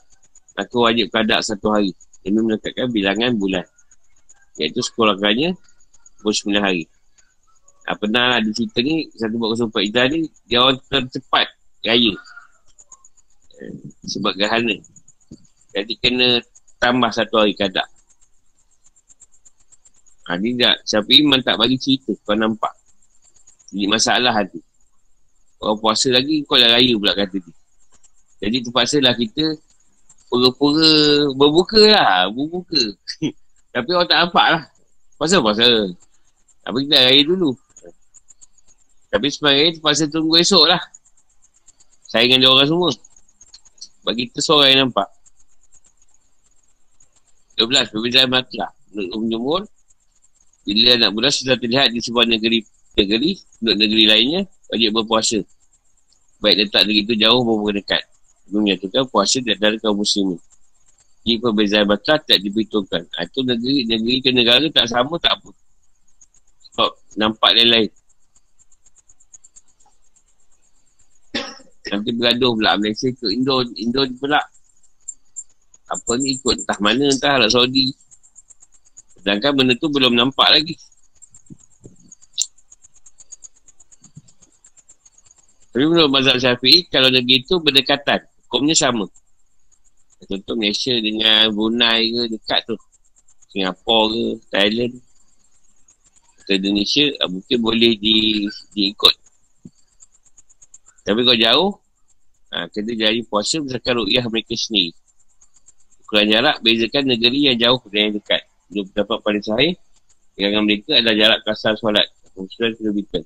Maka wajib kadak satu hari. Demi menetapkan bilangan bulan. Iaitu sekurang-kurangnya 29 hari. Nah, pernah lah di cerita ni, 1404 Hijrah ni, dia orang tercepat raya. Eh, sebab gerhana. Jadi kena tambah satu hari kadar. Ha, ni tak, siapa iman tak bagi cerita, kau nampak. Jadi masalah hati. Orang puasa lagi, kau dah raya pula kata dia. Jadi terpaksa lah kita pura-pura berbuka lah, berbuka. Tapi orang tak nampak lah. Puasa-puasa. Tapi kita raya dulu. Tapi sebenarnya terpaksa tunggu esok lah. Saingan dia orang semua. Bagi kita seorang yang nampak. 12. Perbezaan matlah. Menurut Jumhur, bila anak bulan sudah terlihat di sebuah negeri, negeri, untuk negeri lainnya, wajib berpuasa. Baik letak negeri itu jauh maupun dekat. Menyatakan puasa di antara kaum muslimin. Jika perbezaan matlah tidak diperhitungkan. Itu ha, negeri, negeri ke negara tak sama, tak apa. Sebab nampak lain-lain. Nanti bergaduh pula Malaysia ke Indo, Indo pula apa ni ikut entah mana entah Arab Saudi sedangkan benda tu belum nampak lagi tapi menurut mazhab syafi'i kalau negeri tu berdekatan hukumnya sama contoh Malaysia dengan Brunei ke dekat tu Singapura ke Thailand atau Indonesia ah, mungkin boleh di, diikut tapi kalau jauh ha, kena jadi puasa berdasarkan ru'yah mereka sendiri Ukuran jarak bezakan negeri yang jauh dan yang dekat. Dia dapat pada sahih, dengan mereka adalah jarak kasar solat. Khususnya kilometer.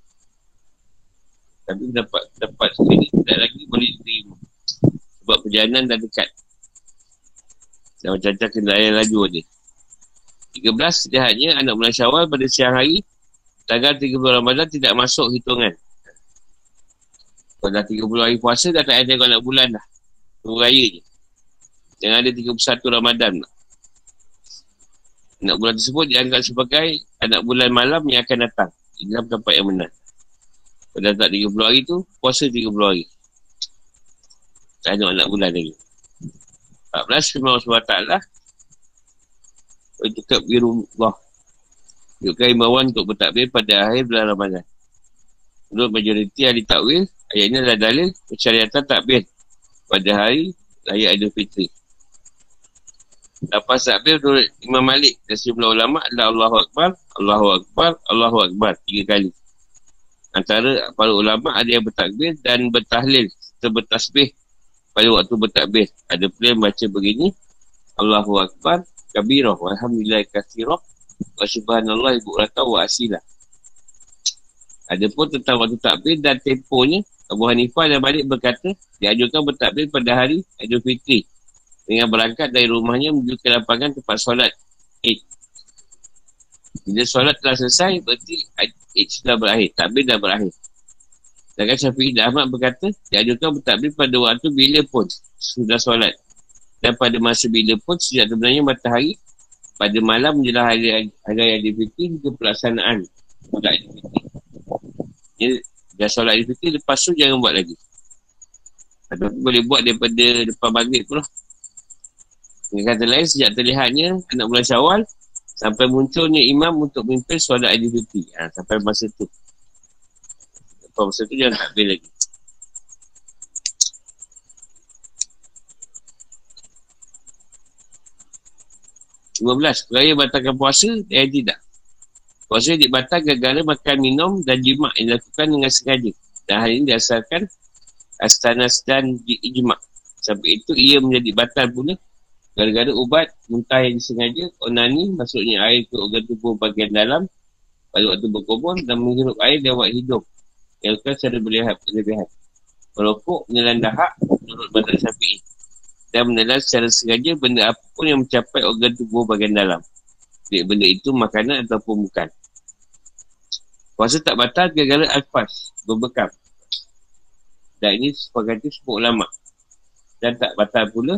Tapi dapat dapat sendiri tidak lagi boleh diterima. Sebab perjalanan dah dekat. Dan macam-macam kendaraan laju ada. 13, sedihannya anak bulan syawal pada siang hari tanggal 30 Ramadan tidak masuk hitungan. Kalau dah 30 hari puasa, dah tak ada tengok nak bulan dah. Tunggu raya je. Yang ada 31 Ramadan lah. Anak bulan tersebut dianggap sebagai anak bulan malam yang akan datang. Ini dalam tempat yang benar. Pada tak 30 hari tu, puasa 30 hari. Tak ada anak bulan lagi. 14, firman Allah SWT lah. Untuk biru Allah. Tunjukkan imbauan untuk bertakbir pada akhir bulan Ramadan. Menurut majoriti ahli takwil, ayat ini adalah dalil persyariatan takbir pada hari Raya Aidil Fitri. Lepas takbir menurut Imam Malik dan sejumlah ulama adalah Allahu Akbar, Allahu Akbar, Allahu Akbar tiga kali. Antara para ulama ada yang bertakbir dan bertahlil serta bertasbih pada waktu bertakbir. Ada pula yang baca begini Allahu Akbar, kabirah, walhamdulillah kathirah, wa subhanallah ibu rata wa asilah. Ada pun tentang waktu takbir dan tempohnya Abu Hanifah dan Malik berkata diajukan bertakbir pada hari Aidul Fitri dengan berangkat dari rumahnya menuju ke lapangan tempat solat Eid. Bila solat telah selesai, berarti Eid sudah berakhir. Takbir dah berakhir. Sedangkan Syafi'i dan Ahmad berkata, diajukan bertakbir pada waktu bila pun sudah solat. Dan pada masa bila pun sejak sebenarnya matahari pada malam menjelang hari hari Aidil Fitri ke pelaksanaan solat dah solat Fitri lepas tu jangan buat lagi. Atau boleh buat daripada depan maghrib tu lah. Dengan kata lain, sejak terlihatnya anak bulan syawal, sampai munculnya imam untuk memimpin solat Aidil Fitri. Ha, sampai masa tu. Sampai masa tu jangan takbir lagi. Lima belas, peraya batalkan puasa dan tidak. Puasa dibatal gara-gara makan minum dan jimat yang dilakukan dengan sengaja. Dan hal ini diasarkan astanas dan ijma. Sampai itu ia menjadi batal pula Gara-gara ubat muntah yang disengaja, onani masuknya air ke organ tubuh bagian dalam pada waktu berkubur dan menghirup air lewat hidung. Bukan secara berlebihan. berlebihan. Merokok menelan dahak menurut badan syafi'i. Dan menelan secara sengaja benda apapun yang mencapai organ tubuh bagian dalam. Baik benda itu makanan ataupun bukan. Puasa tak batal gara-gara alfas, berbekam. Dan ini sepakati semua ulama. Dan tak batal pula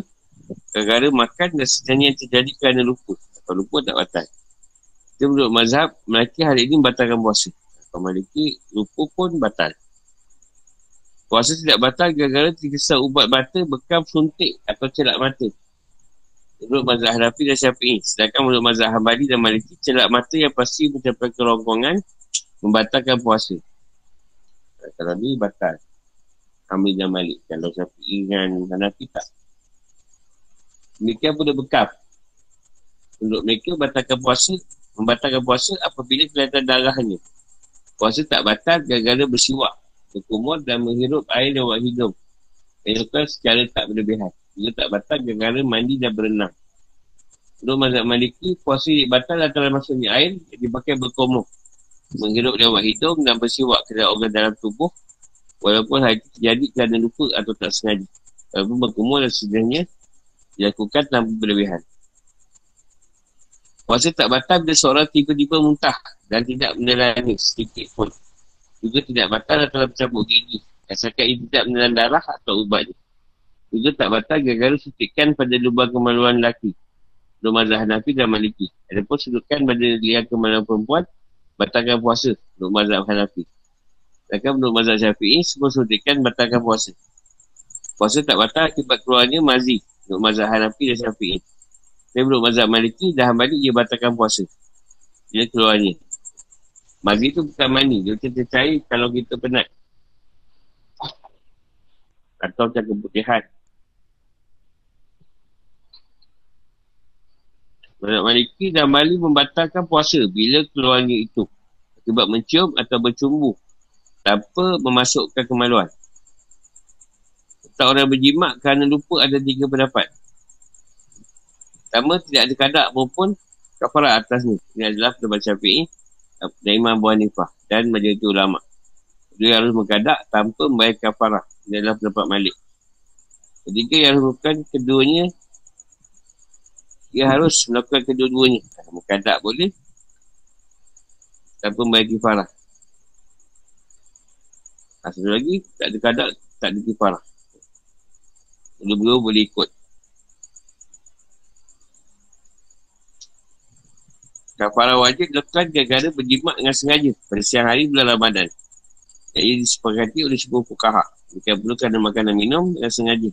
Gara-gara makan dan sebenarnya yang terjadi kerana lupa. Kalau lupa tak batal. Kita menurut mazhab, Maliki hari ini batalkan puasa. Maliki lupa pun batal. Puasa tidak batal gara-gara terkesa ubat mata bekam suntik atau celak mata. Menurut mazhab Hanafi dan Syafi'i. Sedangkan menurut mazhab Hambali dan Maliki, celak mata yang pasti mencapai kerongkongan membatalkan puasa. Kalau ni batal. Hamil dan Malik. Kalau Syafi'i dan Hanafi tak. Demikian pula bekam. Untuk mereka batalkan puasa, membatalkan puasa apabila kelihatan darahnya. Puasa tak batal gara-gara bersiwak, berkumur dan menghirup air lewat hidung. Dilakukan secara tak berlebihan. Juga tak batal gara-gara mandi dan berenang. Untuk mazhab maliki, puasa batal antara masuknya air yang dipakai berkumur. Menghirup lewat hidung dan bersiwak ke organ dalam tubuh walaupun hal itu terjadi kerana lupa atau tak sengaja. Walaupun berkumur dan sebenarnya dilakukan tanpa berlebihan. Puasa tak batal bila seorang tiba-tiba muntah dan tidak menelan sedikit pun. Juga tidak batal kalau bercampur gigi. Asalkan ia tidak menelan darah atau ubatnya. Juga tak batal gara-gara suntikan pada lubang kemaluan lelaki. Mazhab Hanafi dan Maliki. Ada pun suntikan pada liang kemaluan perempuan, batalkan puasa. Nur mazhab Hanafi. Sedangkan menurut mazhab Syafi'i, semua suntikan batalkan puasa. Puasa tak batal akibat keluarnya mazi untuk mazhab Hanafi dan Syafi'i. Tapi menurut mazhab Maliki dah balik dia batalkan puasa. Dia keluarnya. Maghrib tu bukan mani. Dia tercair kalau kita penat. Atau macam keputihan. Mazhab Maliki dan Mali membatalkan puasa bila keluarnya itu. Sebab mencium atau bercumbu tanpa memasukkan kemaluan. Tak orang berjimat kerana lupa ada tiga pendapat. Pertama, tidak ada kadak maupun kafarah atas ni. Ini adalah pendapat syafi'i dan Imam Abu Hanifah dan majlis ulama. Dia harus mengkadak tanpa membayar kafarah. Ini adalah pendapat Malik. Ketiga yang melakukan keduanya, dia harus melakukan kedua-duanya. Mengkadak boleh, tanpa bayar kifarah. Ha, satu lagi, tak ada kadar, tak ada kifarah. Dua-dua boleh ikut. Kafarah wajib dilakukan gara-gara berjimat dengan sengaja pada siang hari bulan Ramadan. Jadi disepakati oleh sebuah fukaha. Jika perlu kerana makanan minum dengan sengaja.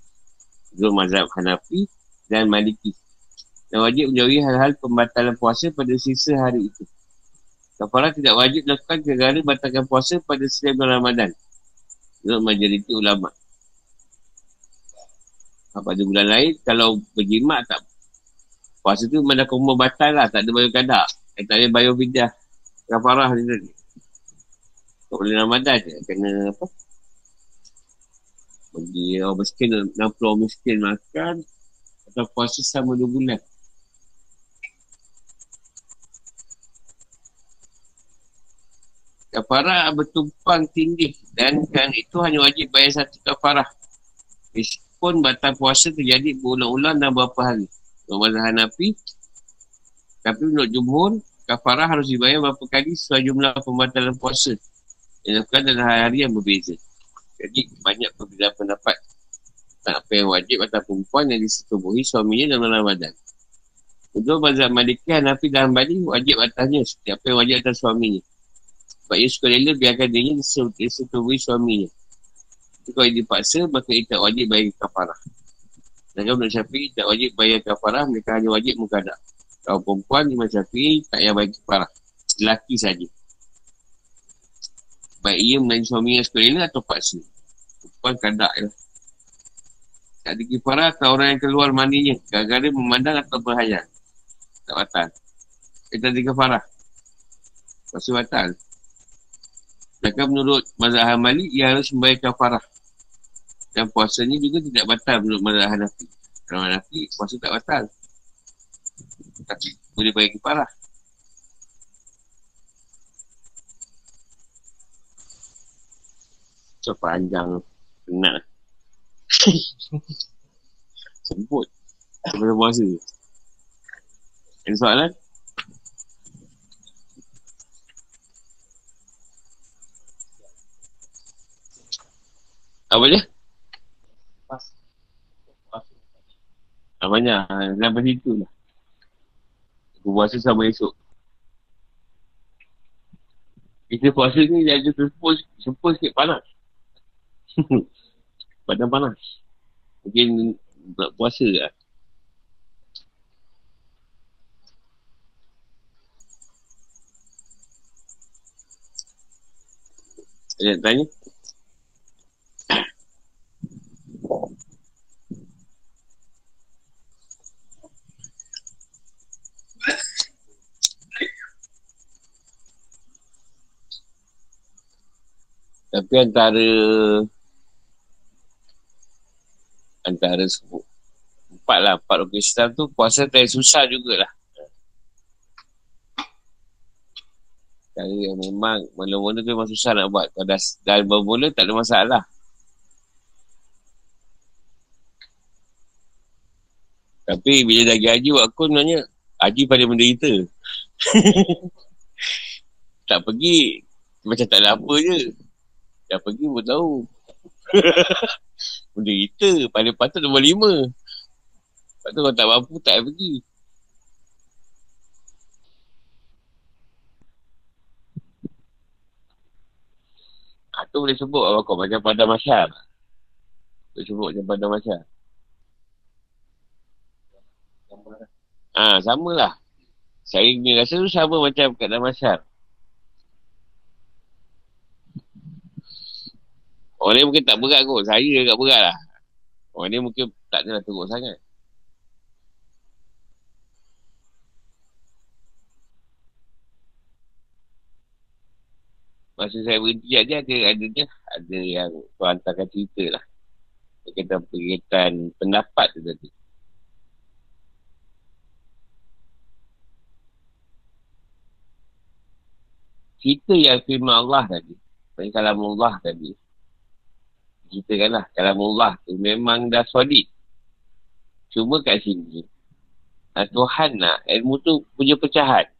Dua mazhab Hanafi dan Maliki. Dan wajib menjauhi hal-hal pembatalan puasa pada sisa hari itu. Kafarah tidak wajib dilakukan gara-gara batalkan puasa pada setiap bulan Ramadan. Menurut majoriti ulama' pada bulan lain kalau berjimat tak puasa tu memang dah kumur batal lah tak ada bayar kadar eh, tak ada bayar bidah. Kafarah ni tadi. Tak boleh Ramadan je kena apa? Bagi orang miskin 60 orang miskin makan atau puasa sama 2 bulan. Kafarah bertumpang tinggi. Dan kan itu hanya wajib bayar satu kafarah. Pun batal puasa terjadi berulang-ulang dalam beberapa hari. Untuk mazhab Hanafi, tapi menurut jumhur, kafarah harus dibayar berapa kali sesuai jumlah pembatalan puasa. Yang lakukan dalam hari-hari yang berbeza. Jadi, banyak perbezaan pendapat. Tak apa yang wajib atau perempuan yang disetubuhi suaminya dalam Ramadan. Untuk mazhab Maliki, Hanafi dan Bali wajib atasnya setiap yang wajib atas suaminya. Sebab ia suka rela biarkan dirinya disetubuhi suaminya. Tapi kalau dipaksa, maka ia tak wajib bayar kafarah. Dan kalau menurut Syafi'i tak wajib bayar kafarah, mereka hanya wajib mukadak. Kalau perempuan, Imam Syafi'i tak payah bayar kafarah. Lelaki saja. Baik ia menanyi suami yang atau paksa. Perempuan kadak je. Tak ada kifarah atau orang yang keluar mandinya. Gara-gara memandang atau berhayal. Tak batal. Kita ada kifarah. Pasti batal. Sedangkan menurut mazhab Malik, ia harus membayar kafarah. Dan puasanya juga tidak batal menurut mazhab Hanafi. Kalau Hanafi, puasa tak batal. Tapi boleh bagi parah. So panjang. Penat. Semput. Sebelum puasa. Ada soalan? Apa dia? Tak banyak. Sampai situ lah. Aku puasa sama esok. Kita puasa ni dia ada sempur, sempur sikit panas. Badan panas. Mungkin nak puasa lah. Ada tanya? Tapi antara antara empat lah, empat rukun Islam tu puasa tak susah jugalah. Cara yang memang mula-mula tu memang susah nak buat. Kalau dah, dah bermula tak ada masalah. Tapi bila dah gaji buat akun sebenarnya Haji pada menderita Tak pergi Macam tak ada apa je Dah pergi pun tahu. Benda kita. Paling patut nombor lima. Lepas tu kalau tak mampu tak payah pergi. Ha, tu boleh sebut apa kau macam pada masyar. Boleh sebut macam pada masyar. Ah, ha, sama lah. Saya ni rasa tu sama macam kat dalam Orang ni mungkin tak berat kot. Saya agak berat lah. Orang ni mungkin tak kena teruk sangat. Masa saya berhenti aja ada ada dia ada yang tu hantarkan cerita lah. Berkaitan berkaitan pendapat tu tadi. Cerita yang firman Allah tadi. Kalam Allah tadi kita kan lah kalamullah tu memang dah solid cuma kat sini nah, Tuhan nak ilmu tu punya pecahan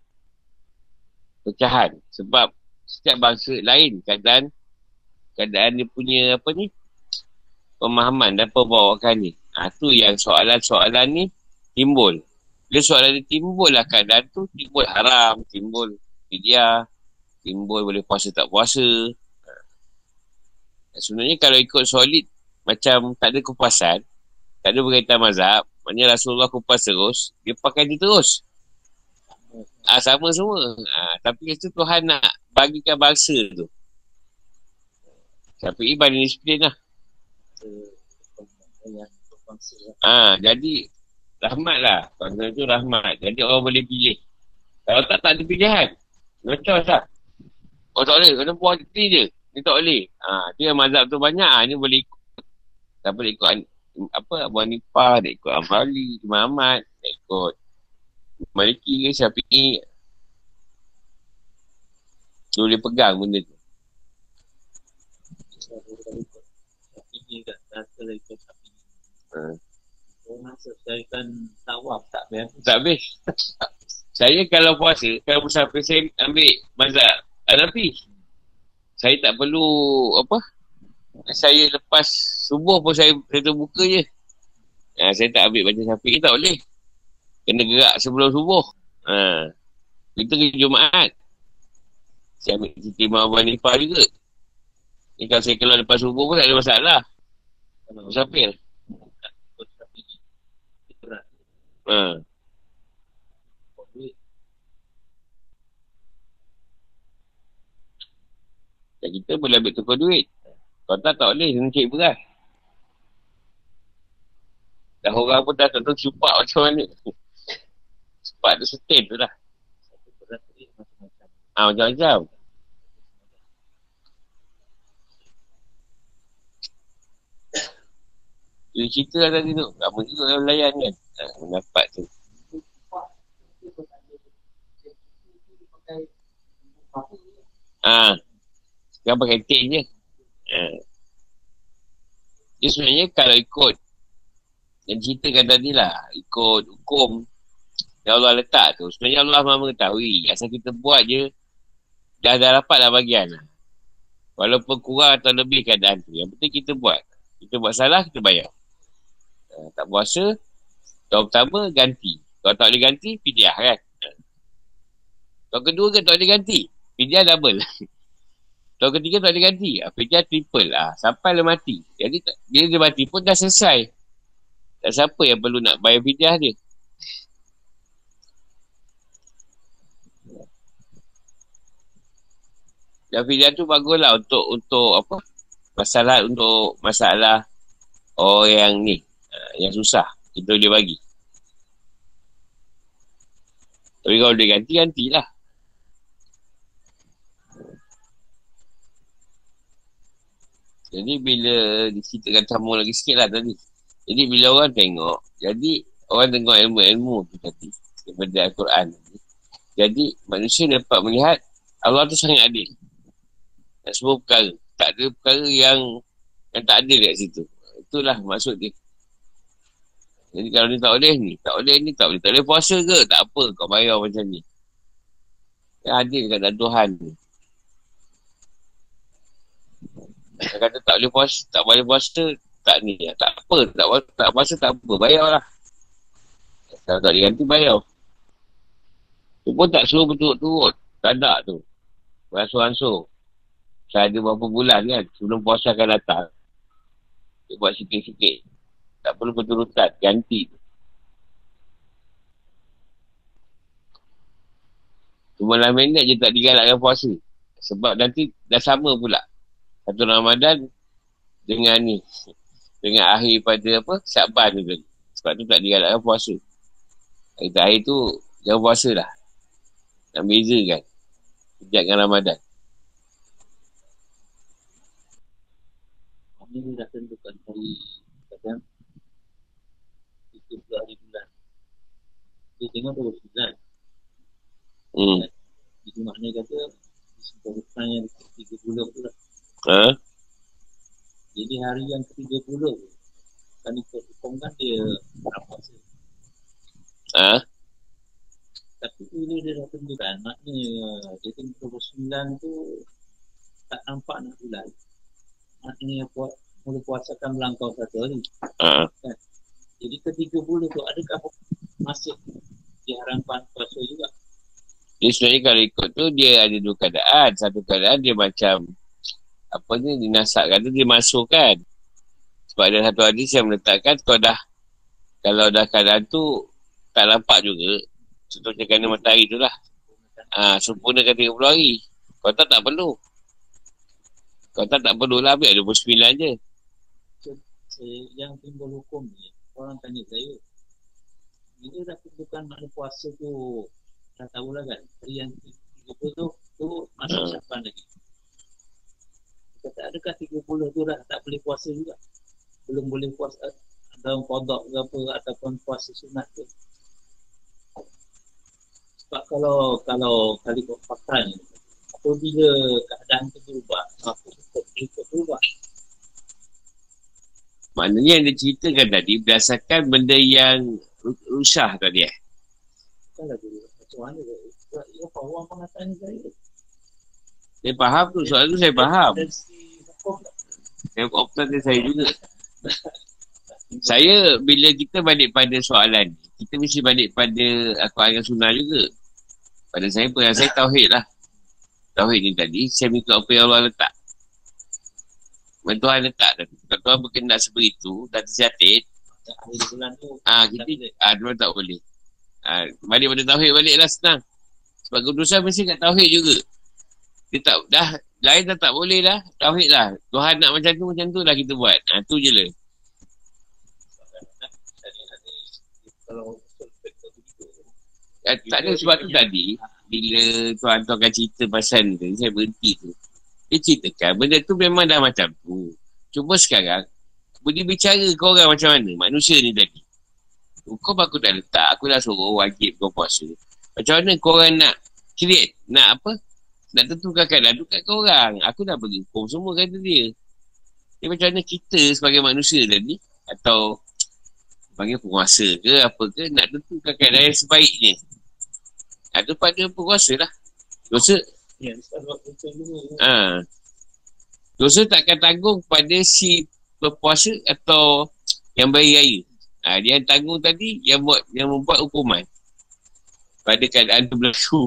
pecahan. Sebab setiap bangsa lain keadaan keadaan dia punya apa ni pemahaman dan pembawakan ni. Ha, tu yang soalan-soalan ni timbul. Bila soalan ni timbul lah keadaan tu, timbul haram, timbul fidyah, timbul boleh puasa tak puasa. Sebenarnya kalau ikut solid macam tak ada kupasan, tak ada berkaitan mazhab, maknanya Rasulullah kupas terus, dia pakai dia terus. Ha, sama semua. Ha, tapi itu Tuhan nak bagikan bangsa tu. Tapi Iban ni disiplin lah. Ah, ha, jadi rahmat lah. Bangsa tu rahmat. Jadi orang boleh pilih. Kalau tak, tak ada pilihan. Macam lah. Oh tak boleh. Kena puas hati je. Ni tak boleh. Ha, dia mazhab tu banyak. Ha, ni boleh ikut. Tak boleh ikut apa Abu Hanifah, dia ikut Amali, Imam Ahmad, dia ikut Maliki ke Syafi'i. Dia boleh pegang benda tu. Tak habis. saya kalau puasa, kalau bersafir saya ambil mazhab Hanafi. Saya tak perlu apa? Saya lepas subuh pun saya saya buka je. Ha, saya tak ambil baca syafi'i tak boleh. Kena gerak sebelum subuh. Ha. Kita ke Jumaat. Saya ambil cerita Imam Abu Hanifah juga. Ni kalau saya keluar lepas subuh pun tak ada masalah. Musafir. Ha. Dan kita boleh ambil tukar duit. Kalau tak, tak boleh. Kena cek beras. Dah orang pun dah tak tahu supak macam mana. Supak tu sustain tu lah. Ah, macam-macam. Dia cerita lah tadi tu. Lama juga dalam layan kan. Ha, mendapat tu. Ah, Sekarang pakai tin je. Ha. Dia sebenarnya kalau ikut yang ceritakan tadi lah ikut hukum yang Allah letak tu sebenarnya Allah mahu mengetahui asal kita buat je dah dah dapat lah bagian lah. walaupun kurang atau lebih keadaan tu yang penting kita buat kita buat salah kita bayar uh, tak puasa tahun pertama ganti kalau tak boleh ganti pidiah kan uh. tahun kedua kan tak boleh ganti pidiah double tahun ketiga tak boleh ganti uh, pidiah triple lah sampai dia mati jadi bila dia mati pun dah selesai tak siapa yang perlu nak bayar fidyah dia. Dan fidyah tu baguslah untuk untuk apa? Masalah untuk masalah orang yang ni, ha, yang susah. Kita boleh bagi. Tapi kalau dia ganti, gantilah. Jadi bila diceritakan sama lagi sikit lah tadi. Jadi bila orang tengok, jadi orang tengok ilmu-ilmu tu tadi daripada Al-Quran. Jadi manusia dapat melihat Allah tu sangat adil. Dan semua perkara. Tak ada perkara yang yang tak adil kat situ. Itulah maksud dia. Jadi kalau ni tak boleh ni, tak boleh ni, tak boleh. Tak boleh puasa ke? Tak apa, kau bayar macam ni. Yang adil kat Tuhan ni. Dia kata tak boleh puasa, tak boleh puasa, tak ni tak apa tak tak masa tak apa bayar lah. Kalau tak diganti bayar. Tu pun tak suruh betul-betul tak ada tu. Beransur-ansur saya ada berapa bulan kan sebelum puasa akan datang. Dia buat sikit-sikit. Tak perlu betul-betul ganti Cuma lah minit je tak digalakkan puasa. Sebab nanti dah sama pula. Satu Ramadan dengan ni dengan akhir pada apa Syakban tu tadi. Sebab tu tak digalakkan puasa. Hari terakhir tu jangan puasa lah. Nak beza kan. Sejak dengan Ramadan. Kami ni dah tentukan hari kadang itu hari bulan. Dia tengok dua bulan. Hmm. Itu maknanya kata Sebab yang tiga bulan tu lah. Ha? Jadi hari yang ke-30 Kan ikut hukum kan dia Tak puasa Ha? Tapi tu bila dia dah tentukan maknanya dia tentu 29 tu tak nampak nak bulan maknanya puas, mula puasa kan melangkau satu hari Ha. kan? jadi ke 30 tu adakah masih diharapkan puasa juga Dia sebenarnya kalau ikut tu dia ada dua keadaan. Satu keadaan dia macam apa ni dinasakkan tu dia masukkan. Sebab ada satu hadis yang meletakkan kau dah kalau dah keadaan tu tak nampak juga. Contohnya kerana matahari tu lah. Ha, sempurnakan 30 hari. Kau tak tak perlu. Kau tak tak perlu lah ambil 29 je. yang timbul hukum ni orang tanya saya bila dah tentukan makna puasa tu dah tahu lah kan hari yang 30 tu tu masuk Hmm. siapa lagi kata adakah 30 tu dah tak boleh puasa juga belum boleh puasa dalam kodok ke apa ataupun puasa sunat tu sebab kalau kalau kali kau faktanya apabila keadaan tu berubah maka ikut ikut berubah Maknanya yang dia ceritakan tadi berdasarkan benda yang ru- rusah tadi eh. lagi macam mana sebab ia orang pengatakan saya Saya faham tu. Soalan tu saya faham. dari Yang optan dia saya juga. saya bila kita balik pada soalan kita mesti balik pada Al-Quran dan Sunnah juga. Pada saya pun saya tauhid lah. Tauhid ni tadi, saya mengikut apa yang Allah letak. Yang Tuhan letak tadi. Kalau Tuhan berkendak seperti itu, bulan tu ah kita ah dia tak boleh. Ah, balik pada tauhid balik lah senang. Sebab kedudukan mesti kat tauhid juga. Dia tak dah lain dah tak boleh dah. Tauhid lah. Tuhan nak macam tu macam tu lah kita buat. Ah tu je lah. Eh, tak ada sebab tu tadi bila tuan tu akan cerita pasal ni tadi, saya berhenti tu. Dia ceritakan benda tu memang dah macam tu. Cuma sekarang boleh bicara kau orang macam mana manusia ni tadi. Kau aku dah letak, aku dah suruh wajib kau puasa. Macam mana kau orang nak create, nak apa? Nak tentukan keadaan tu kat kau orang. Aku dah bagi hukum semua kata dia. Dia macam mana kita sebagai manusia tadi atau panggil penguasa ke apa ke nak tentukan keadaan yang sebaiknya. Ada pada penguasa lah. Dosa, ya ha. Dosa takkan tanggung pada si berpuasa atau yang beri raya. Ha, dia yang tanggung tadi yang buat yang membuat hukuman. Pada keadaan tu berlaku.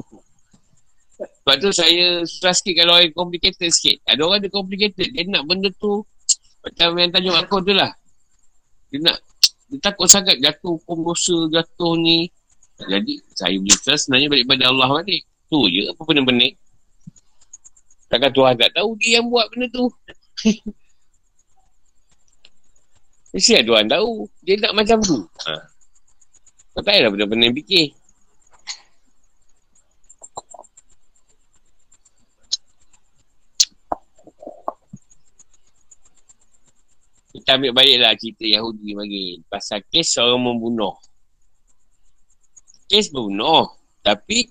Sebab tu saya susah sikit kalau orang complicated sikit. Ada orang dia complicated. Dia nak benda tu macam yang tajuk aku tu lah. Dia nak dia takut sangat jatuh hukum dosa, jatuh ni. Jadi saya boleh cerita sebenarnya balik pada Allah balik. Tu je apa benda pening. Takkan Tuhan tak tahu dia yang buat benda tu. Mesti ada Tuhan tahu. Dia nak macam tu. Ha. Tak payahlah benda-benda yang fikir. Kita ambil baliklah cerita Yahudi bagi. Pasal kes seorang membunuh. Kes membunuh. Tapi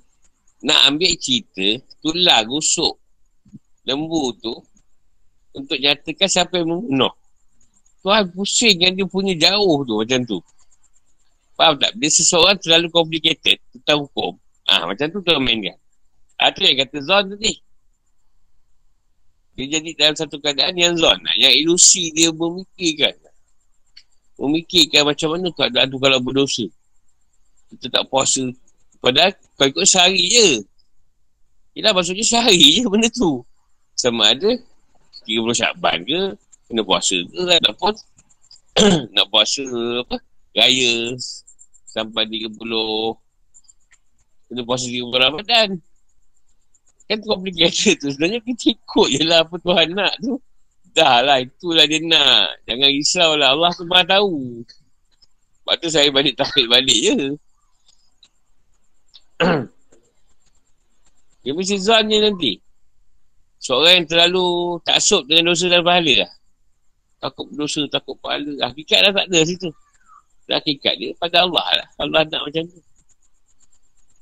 nak ambil cerita tular rusuk lembu tu untuk nyatakan siapa yang membunuh. Tuhan pusing yang dia punya jauh tu macam tu. Faham tak? Dia seseorang terlalu complicated tentang hukum. Ah ha, macam tu Tuhan mainkan. Ah tu yang kata Zon tadi. Dia jadi dalam satu keadaan yang Zon. Yang ilusi dia memikirkan. Memikirkan macam mana keadaan tu kalau berdosa. Kita tak puasa. Padahal kau ikut sehari je. Yelah maksudnya sehari je benda tu. Sama ada 30 Syaban ke, kena puasa ke, ataupun nak puasa apa, raya sampai 30 kena puasa 30 Ramadan. Kan complicated tu. Sebenarnya kita ikut je lah apa Tuhan nak tu. Dah lah, itulah dia nak. Jangan risau lah. Allah tu maha tahu. Sebab tu saya balik tarik balik je. Dia mesti zon je nanti. Seorang yang terlalu taksub dengan dosa dan pahala lah. Takut berdosa, takut pahala. Hakikat dah tak ada situ. Hakikat dia pada Allah lah. Allah nak macam tu.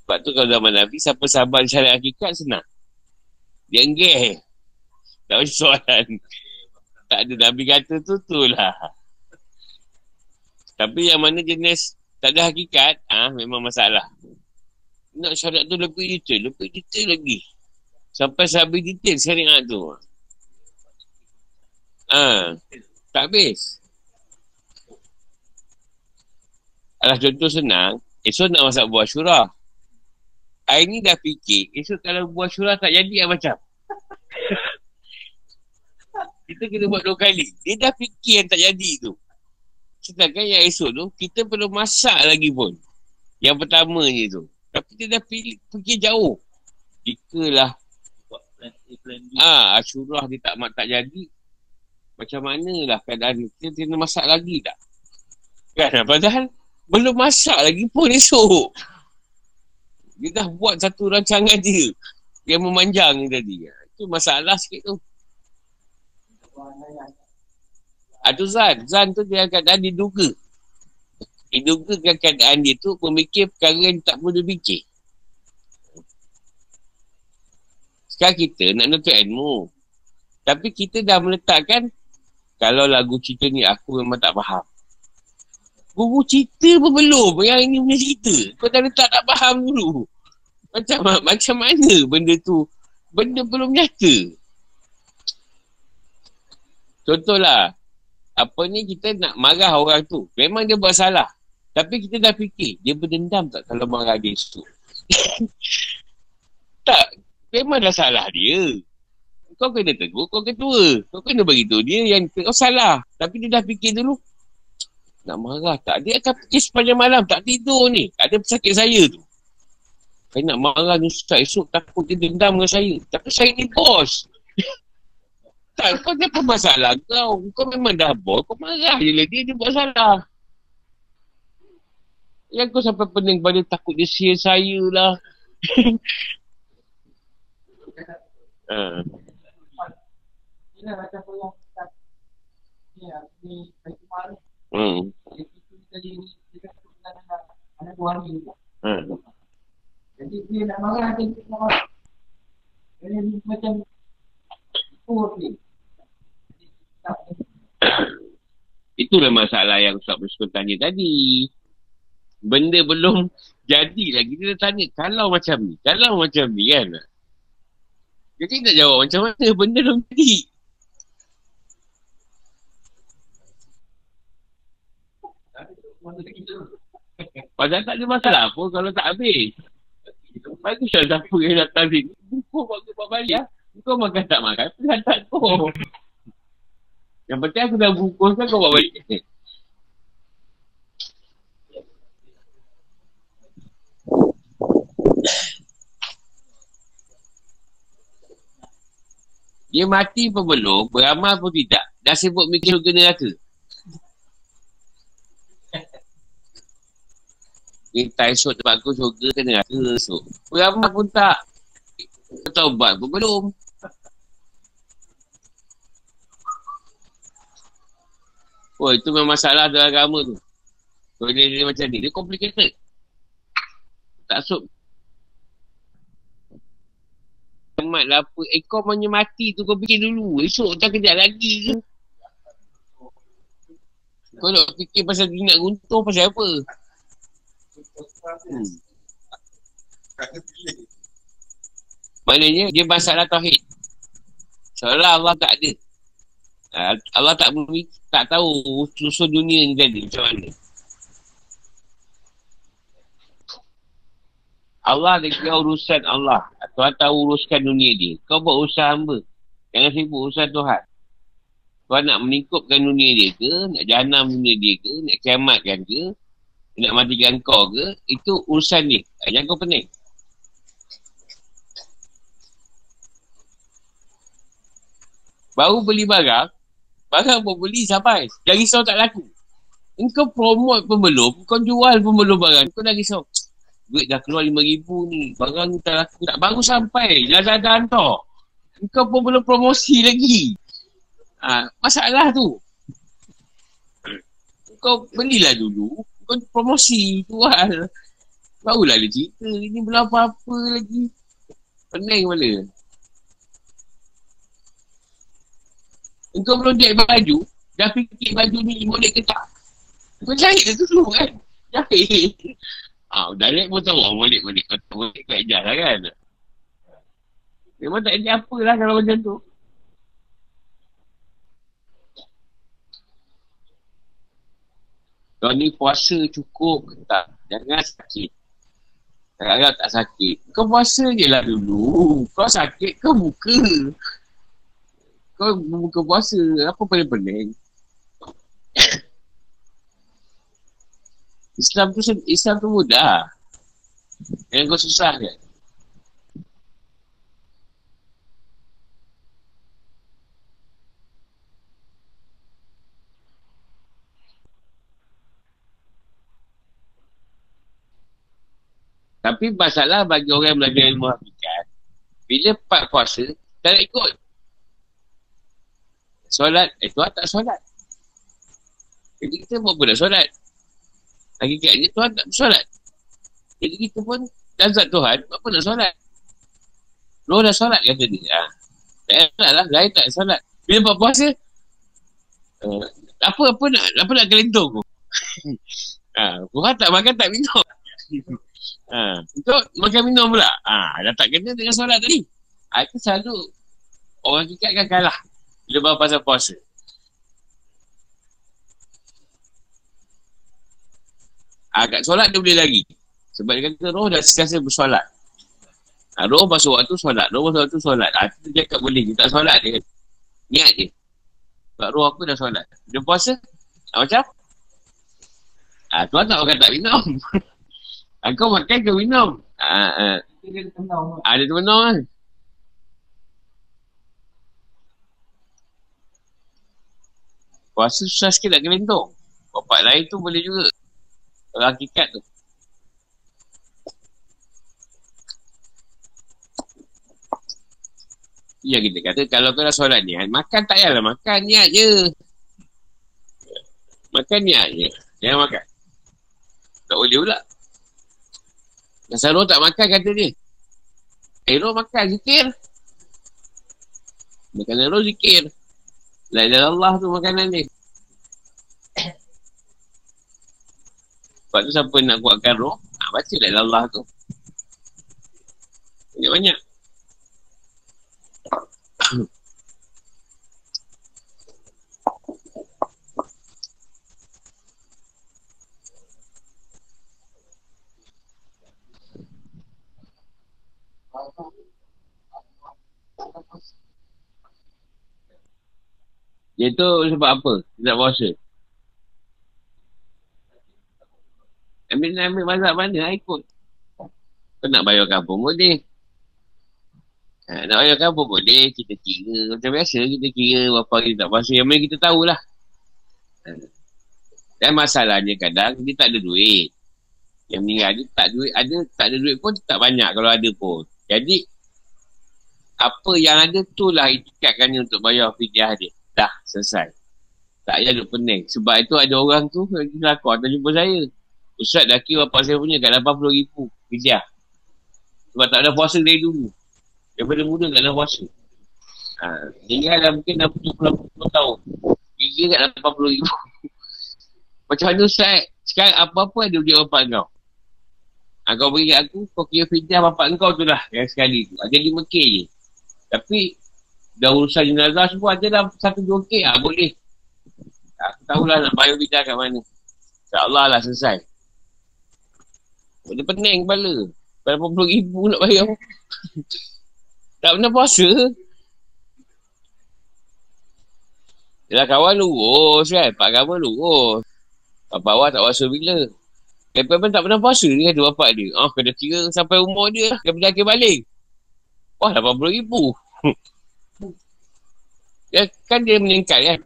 Sebab tu kalau zaman Nabi, siapa sabar syariat hakikat senang. Dia enggeh. Tak ada soalan. Tak ada Nabi kata tu, tu lah. Tapi yang mana jenis tak ada hakikat, ah ha, memang masalah. nak syarat tu lebih detail, lebih detail lagi. Sampai sehabis detail syariat tu. Ha, tak habis. Alah contoh senang, esok nak masak buah syurah. Hari ni dah fikir, esok kalau buah syurah tak jadi macam. kita kena buat dua kali. Dia dah fikir yang tak jadi tu. Sedangkan yang esok tu, kita perlu masak lagi pun. Yang pertama ni tu. Tapi dia dah pilih, fikir jauh. Jikalah Ah, Asyurah dia tak tak jadi. Macam mana lah keadaan ni? Kita kena masak lagi tak? Kan? Padahal belum masak lagi pun esok. Dia dah buat satu rancangan dia. Yang memanjang ni tadi. Itu masalah sikit tu. Itu Zan. Zan tu dia keadaan diduga. Diduga kan keadaan dia tu memikir perkara yang tak perlu fikir. Sekarang kita nak nuntut ilmu. Tapi kita dah meletakkan kalau lagu cerita ni aku memang tak faham. Buku cerita pun belum. Yang ini punya cerita. Kau dah letak tak faham dulu. Macam macam mana benda tu? Benda belum nyata. Contohlah. Apa ni kita nak marah orang tu. Memang dia buat salah. Tapi kita dah fikir. Dia berdendam tak kalau marah dia tu? tak. Memang dah salah dia. Kau kena tegur, kau ketua. Kau kena beritahu dia yang kau salah. Tapi dia dah fikir dulu. Nak marah tak? Dia akan fikir sepanjang malam. Tak tidur ni. Ada pesakit saya tu. Saya nak marah ni susah esok takut dia dendam dengan saya. Tapi saya ni bos. tak, kau apa masalah kau? Kau memang dah bos. Kau marah je lah dia, dia buat salah. Yang kau sampai pening pada takut dia sia saya lah. uh. Jadi dia nak marah dia nak marah. Dia macam ni. Itulah masalah yang Ustaz Bersyukur tanya tadi. Benda belum jadi lagi. Dia tanya, kalau macam ni, kalau macam ni kan. Jadi nak jawab macam mana benda belum jadi. Padahal tak ada masalah pun kalau tak habis. Bagus lah siapa yang datang sini. Buku buat buat bayar. Kau makan tak makan. Tuhan tak kau. Yang penting aku dah bungkus kan kau buat balik. Dia mati pun belum, beramal pun tidak. Dah sibuk mikir surga neraka. Minta esok tempat aku surga ke neraka esok. Beramal pun tak. Taubat pun belum. Oh, itu memang masalah dalam agama tu. So, dia, dia macam ni. Dia complicated. Tak sup. Mat lah apa. Eh, kau punya mati tu kau fikir dulu. Esok tak kejap lagi ke? Kau nak fikir pasal dia nak guntur pasal apa? Hmm. Maknanya dia masalah tauhid. Seolah Allah tak ada. Ah, Allah tak tak tahu susun dunia ni jadi macam mana. Allah dengan urusan Allah. Tuhan tahu uruskan dunia dia. Kau buat usaha hamba. Jangan sibuk urusan Tuhan. Tuhan nak meningkupkan dunia dia ke, nak jahanam dunia dia ke, nak kiamatkan ke, nak matikan kau ke, itu urusan ni. Jangan kau pening. Baru beli barang, barang pun beli sampai. Jangan risau tak laku. Engkau promote pun belum, kau jual pun belum barang. Kau dah risau. Duit dah keluar RM5,000 ni. Barang ni tak laku. Tak baru sampai. Lazada hantar. Engkau pun belum promosi lagi. Ha, masalah tu. Kau belilah dulu. Kau promosi. Jual. Barulah dia cerita. Ini belum apa-apa lagi. Pening kepala. Engkau belum jahit baju, dah fikir baju ni boleh ke tak? Kau jahit tu dulu kan? Jahit. Ah, direct pun tahu. Boleh, boleh. Kau tak boleh kat ijaz lah kan. Memang tak ada apa lah kalau macam tu. Kau ni puasa cukup ke tak? Jangan sakit. Agak-agak tak sakit. Kau puasa je lah dulu. Kau sakit, kau buka. Kau buka puasa. Apa pening-pening? Islam tu Islam tu mudah. Yang kau susah kan? Tapi masalah bagi orang yang belajar ilmu hakikat, bila part puasa, tak nak ikut. Solat, eh tuan tak solat. Jadi kita buat pun dah solat. Hakikatnya tuan tak solat. Jadi kita pun, nazat Tuhan, buat pun nak solat. Lu dah solat kata dia. Ha. Tak solat lah, lain tak solat. Bila buat puasa, uh, apa apa nak apa nak kelentung tu. ha, Tuhan tak makan tak minum. Ha, untuk makan minum pula. Ha, dah tak kena dengan solat tadi. Ha, itu selalu orang kikat akan kalah. Bila bawa pasal puasa. Ha, kat solat dia boleh lagi. Sebab dia kata roh dah sekasa bersolat. Ha, roh masuk waktu solat. Roh masuk waktu solat. Ha, itu dia cakap boleh. Dia tak solat dia. Niat dia. Sebab roh aku dah solat. Dia puasa. Ha, macam? Ha, tuan tak makan tak minum. Ha, kau makan ke minum? Ha, ha. Ada tu benar kan? Puasa susah sikit nak kelentong. Bapak lain tu boleh juga. Kalau hakikat tu. Ya kita kata kalau dah solat ni, makan tak payahlah makan, niat je. Makan niat je. Jangan makan. Tak boleh pula. Nasaro tak makan kata dia. Ero makan zikir. Makan Ero zikir. La ilaha Allah tu makanan dia. Sebab tu siapa nak kuatkan roh, nak baca la ilaha Allah tu. Banyak-banyak. Dia tu sebab apa? Dia tak puasa. Ambil nak ambil mazhab mana? Ha, ikut. Kau nak bayar kampung boleh. Ha, nak bayar kampung boleh. Kita kira. Macam biasa kita kira berapa kita tak puasa. Yang mana kita tahulah. Ha. Dan masalahnya kadang dia tak ada duit. Yang meninggal dia tak duit. Ada, tak ada duit pun tak banyak kalau ada pun. Jadi, apa yang ada tu lah itikatkannya untuk bayar fidyah dia. Dah, selesai. Tak payah duk pening. Sebab itu ada orang tu lagi kelakar tak jumpa saya. Ustaz dah kira bapak saya punya kat RM80,000 fidyah. Sebab tak ada puasa dari dulu. Daripada muda tak ada puasa. Ha, tinggal dah mungkin dah 70 tahun. Kira kat RM80,000. Macam mana Ustaz? Sekarang apa-apa ada duit bapak kau. Ha, kau beri aku, kau kira fidyah bapak kau tu lah. Yang sekali tu. Ada 5K je. Tapi dah urusan jenazah semua ada dalam satu dua kek ah boleh. Aku tahulah nak bayar bidah kat mana. insyaAllah lah selesai. Dia pening kepala. Berapa puluh ribu nak bayar. Tak pernah puasa. Yelah kawan lurus kan? Pak agama lurus. Bapak awak tak puasa bila. Lepas pun tak pernah puasa Dia kata bapak dia. Oh kena kira sampai umur dia Dia berjaya balik. Wah 80 ribu Ya, kan dia meningkat kan?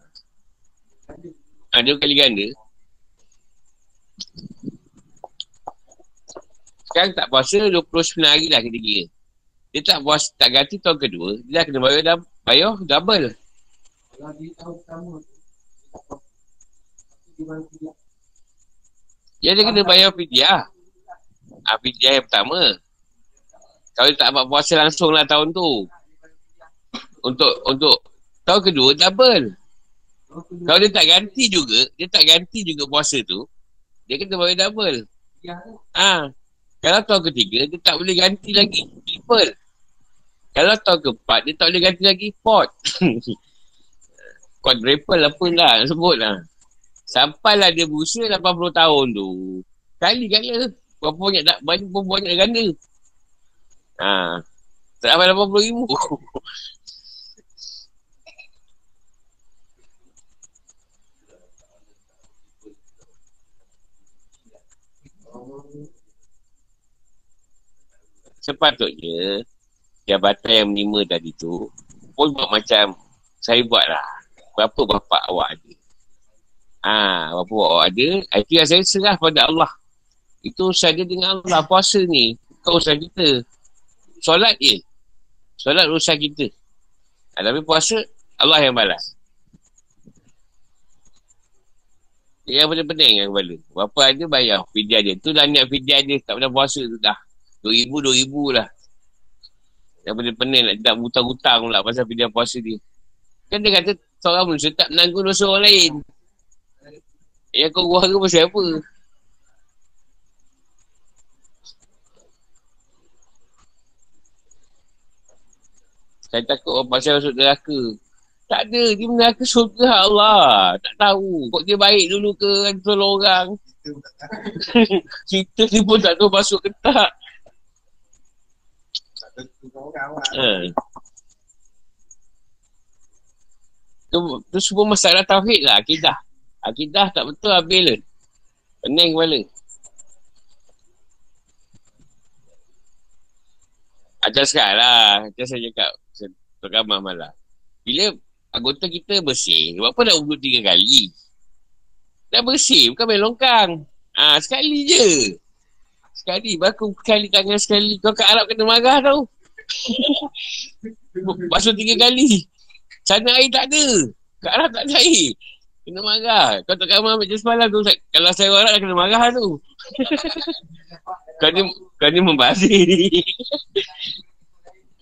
Ada ha, kali ganda. Sekarang tak puasa 29 hari lah kita kira. Dia tak puas, tak ganti tahun kedua. Dia dah kena bayar, bayar double. Kalau dia tahu pertama. Ya, dia kena bayar fidyah. Ha, fidyah yang pertama. Kalau dia tak buat puasa langsung lah tahun tu. Untuk untuk Tahun kedua double. Kalau dia tak ganti juga, dia tak ganti juga puasa tu, dia kena bayar double. Ha. Kalau tahun ketiga, dia tak boleh ganti lagi. Triple. Kalau tahun keempat, dia tak boleh ganti lagi. Pot. Quadruple apa lah sebut lah. Sampailah dia berusia 80 tahun tu. Kali kali Berapa banyak tak? Banyak pun banyak ganda. Ha. Tak sampai 80 ribu. Sepatutnya Jabatan yang menerima tadi tu Pun buat macam Saya buat lah. Berapa bapak awak ada? Ah, ha, Berapa awak ada? Itu yang saya serah pada Allah. Itu saja dengan Allah. Puasa ni Kau usaha kita. Solat je. Solat usaha kita. Ha, Tapi puasa Allah yang balas. Yang penting-penting yang kepala. Berapa ada bayar. Fidyah dia. Itulah niat fidyah dia. Tak pernah puasa tu dah. RM2,000, RM2,000 lah. Yang penting-penting nak tak hutang-hutang pula pasal fidyah puasa dia. Kan dia kata seorang manusia tak menanggung dosa orang lain. Yang kau keluarga pasal apa? Saya takut orang pasal masuk neraka. Tak ada. Dia mengaku surga Allah. Tak tahu. Kok dia baik dulu ke kan tolong orang. Kita ni pun tak tahu masuk ke tak. Tu, tu semua masalah tauhid lah. Akidah. Akidah tak betul habis lah. Pening kepala. Ajar sekarang lah. Ajar saya cakap. Perkamah malah. Bila anggota kita bersih. Sebab apa nak uduk tiga kali? Dah bersih, bukan main longkang. Ah ha, sekali je. Sekali, baku kali tangan sekali. Kau kat Arab kena marah tau. Basuh tiga kali. Sana air tak ada. Kat Arab tak ada air. Kena marah. Kau tak kamar ambil semalam tu. Kalau saya orang dah kena marah tu. kau ni, kau ni membazir.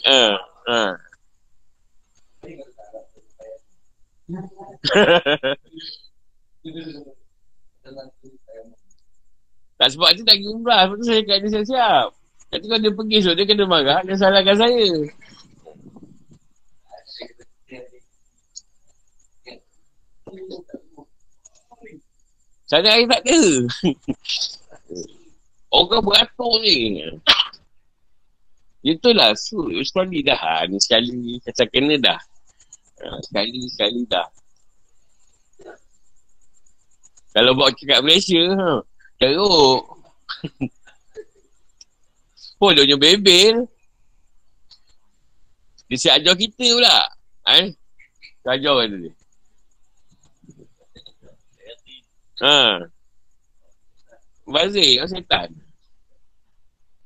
Ha, ha. Tak sebab tu tak pergi umrah Sebab tu saya kata dia siap-siap. Nanti kalau dia pergi so dia kena marah Dia salahkan saya. Sana air tak ada Orang beratur ni. Itulah so, Sekali dah. Ni sekali Kata kena dah. Ha, sekali, sekali dah. Kalau bawa cakap Malaysia, ha, teruk. Punya bebel. Dia siap ajar kita pula. Eh? Ajar kata dia. Ha. Bazir, orang setan.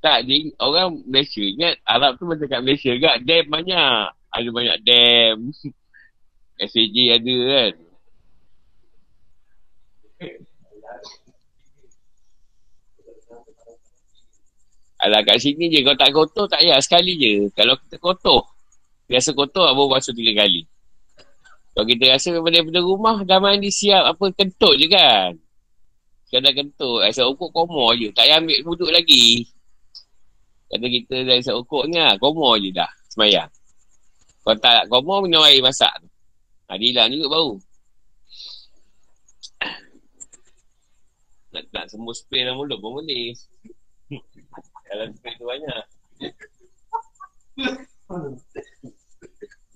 Tak, dia, orang Malaysia ingat Arab tu macam kat Malaysia kat dam banyak. Ada banyak dam. SAJ ada kan Alah kat sini je kau tak kotor tak payah. Sekali je. Kalau kita kotor Biasa kotor apa basuh tiga kali. Kalau kita rasa daripada rumah Dah mandi siap apa kentut je kan. Sekadar kentut Asal ukur komo je. Tak payah ambil duduk lagi. Kata kita dah asal ukur ni lah Komo je dah Semayang. Kalau tak komo minum air masak Ha, dia juga bau. Nak, nak semua spray dalam mulut pun boleh. Kalau spray tu banyak.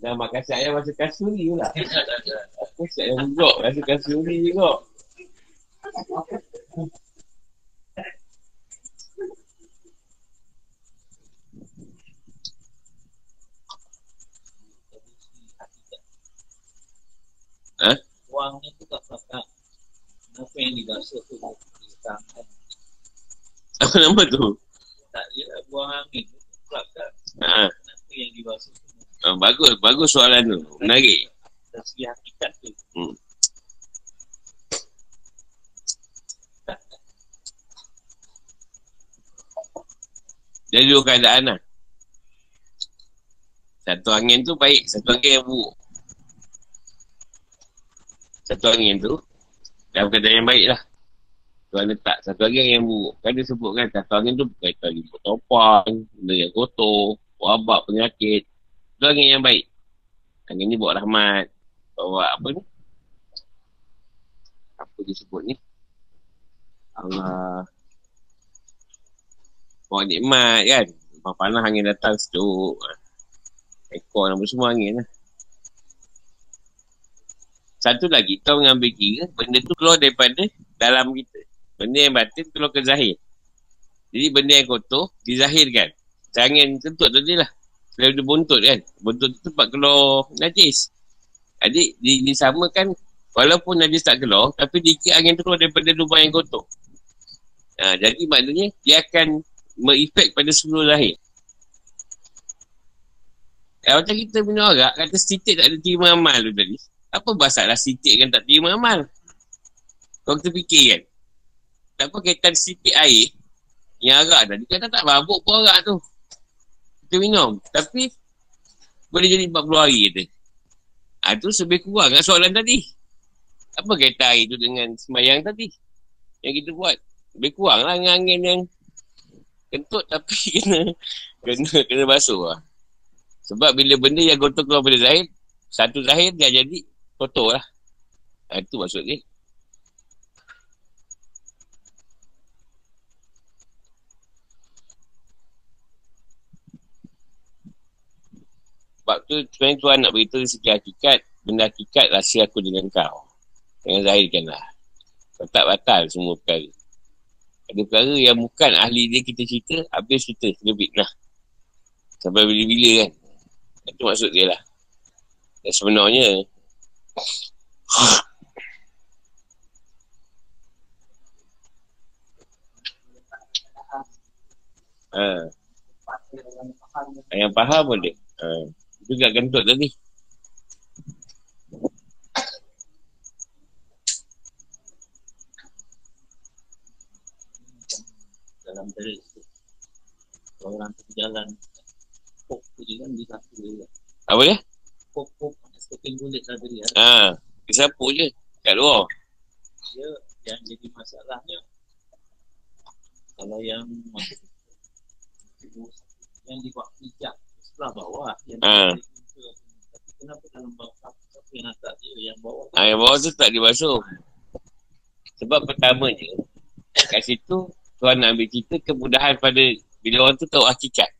Dah makan saya masa kasuri pula. Kasih ayam juga. Rasa kasuri juga. Ha? Wang ni tu tak pakai. Apa yang dibasuh tu tangan. Apa nama tu? Tak ialah buang angin tu. Kelakkan. Ha. Kenapa yang dibasuh tu? Ha, bagus, bagus soalan tu. Menarik. Dari segi hakikat tu. Hmm. Jadi dua keadaan lah. Satu angin tu baik, satu angin yang buruk. Satu angin tu Dalam keadaan yang baik lah Tuhan letak satu lagi yang buruk. Kan dia kan satu angin tu berkaitan dengan topan, benda yang kotor, wabak, penyakit. Itu angin yang baik. Angin ni bawa rahmat. Bawa apa ni? Apa dia sebut ni? Allah. Bawa nikmat kan. Panas angin datang sejuk. Ekor nama semua angin lah. Satu lagi, kau mengambil kira benda tu keluar daripada dalam kita. Benda yang batin keluar ke zahir. Jadi benda yang kotor dizahirkan. Angin kentut tadi lah. Selain dia buntut kan. Buntut tu tempat keluar najis. Jadi disamakan walaupun najis tak keluar tapi dikit angin keluar daripada lubang yang kotor. Ha, jadi maknanya dia akan mengefek pada seluruh lahir. Ya, macam kita punya orang kata sitik tak ada terima amal tu tadi. Apa masalah sitik kan tak terima amal? Kau kita fikir kan? Tak apa kaitan sitik air yang arak tadi. Kata tak mabuk pun arak tu kita minum. Tapi boleh jadi 40 hari kata. Ha, tu lebih kurang kan soalan tadi. Apa kata air tu dengan semayang tadi? Yang kita buat. Lebih kurang lah dengan angin yang kentut tapi kena kena, kena basuh lah. Sebab bila benda yang kotor keluar pada zahir, satu zahir dia jadi kotor lah. Ha, itu maksud dia. Sebab tu sebenarnya Tuhan nak beritahu segi hakikat, benda hakikat rahsia aku dengan kau. Jangan zahirkan lah. Kau tak batal semua perkara. Ada perkara yang bukan ahli dia kita cerita, habis cerita, lebih nah. Sampai bila-bila kan. Itu maksud dia lah. Dan sebenarnya, Ha. Yang faham boleh. Ha. Itu kat kentut tadi. Dalam teris Orang jalan Pok tu je kan di satu je Apa dia? Pok pok Sekeping kulit tadi ya. Ha. Kesapuk je. Kat luar. Dia yang jadi masalahnya kalau yang yang dibuat pijak sebelah bawah yang Ha. kenapa dalam bawah yang atas dia yang bawah Ha, yang bawah tu tak dibasuh. Sebab pertamanya, kat situ, Tuhan nak ambil cerita kemudahan pada bila orang tu tahu hakikat.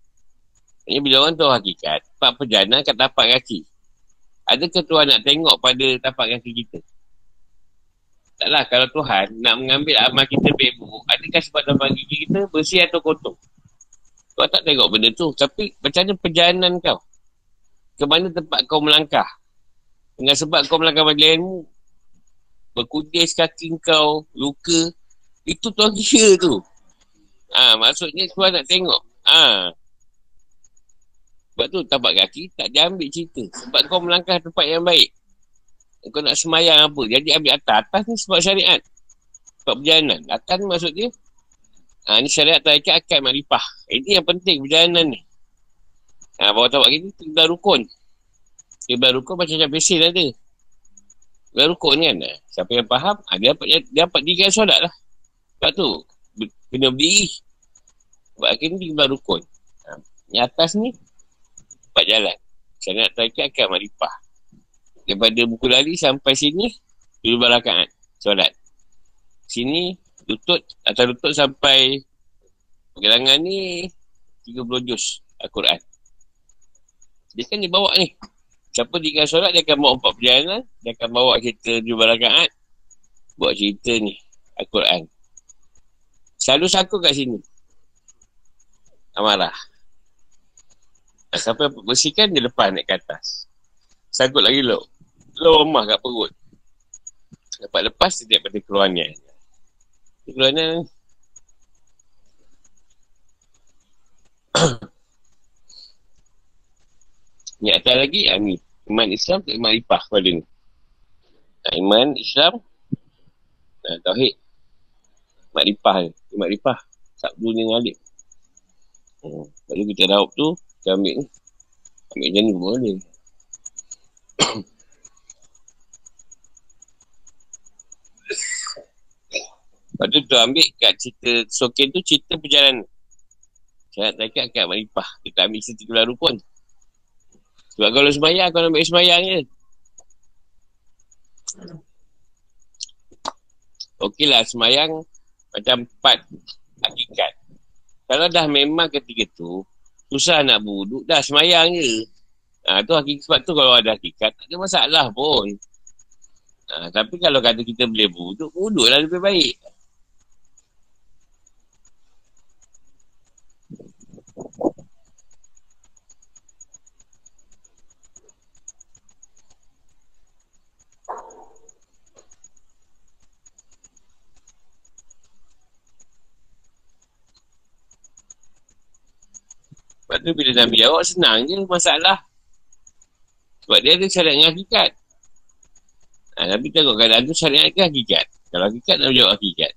Maksudnya bila orang tahu hakikat, tempat perjalanan kat tapak kaki. Adakah Tuhan nak tengok pada tapak kaki kita? Taklah, kalau Tuhan nak mengambil amal kita baik buruk, adakah sebab tapak kaki kita bersih atau kotor? Tuhan tak tengok benda tu. Tapi macam mana perjalanan kau? Ke mana tempat kau melangkah? Dengan sebab kau melangkah perjalananmu, berkudis kaki kau, luka, itu Tuhan kira tu. Ah, ha, maksudnya Tuhan nak tengok. Ah. Ha. Sebab tu tapak kaki tak diambil cerita. Sebab kau melangkah tempat yang baik. Kau nak semayang apa. Jadi ambil atas. Atas ni sebab syariat. Sebab perjalanan. Atas ni maksud dia. Ha, ni syariat tarikat akad makrifah. Ini yang penting perjalanan ni. Ha, bawah tapak kaki ni tiga rukun. Tiga rukun macam macam pesil ada. Tiga rukun kan. Siapa yang faham, ha, dia dapat dia dapat tiga solat lah. Sebab tu, kena berdiri. Sebab akhirnya tiga rukun. Ha, yang atas ni, empat jalan. Syariat tarikat akan marifah. Daripada buku lari sampai sini, tujuh barakaan. Solat. Sini, lutut, atas lutut sampai pergelangan ni 30 juz Al-Quran. Dia kan dia bawa ni. Siapa akan solat, dia akan bawa empat perjalanan. Dia akan bawa cerita tujuh barakaan. Bawa cerita ni. Al-Quran. Selalu sakut kat sini. Amarah. Sampai bersihkan, dia lepas naik ke atas. Sakut lagi lo. Lo lemah kat perut. Dapat lepas, dia daripada keluarnya. Keluarnya Ni atas lagi, ha, ni. Iman Islam tak iman lipah pada ni. Ha, iman Islam, ha, Tauhid. Iman lipah ni. Iman lipah. Sabdu ni dengan alik. Hmm. Lalu kita raup tu, kita ambil ni. Ambil macam ni pun boleh. Lepas tu tu ambil kat cerita Sokin tu cerita perjalanan. Syarat takat kat Maripah. Kita ambil cerita keluar rukun. Sebab kalau semayang, kalau ambil semayang je. Okey lah, semayang macam empat hakikat. Kalau dah memang ketika tu, susah nak buduk, dah semayang je. Ha, tu hakikat, sebab tu kalau ada hakikat, tak ada masalah pun. Ha, tapi kalau kata kita boleh buduk, buduklah lebih baik. Sebab tu bila Nabi jawab senang je masalah. Sebab dia ada syariat dengan hakikat. Ha, Nabi tengok keadaan tu syariat ke hakikat. Kalau hakikat, Nabi jawab hakikat.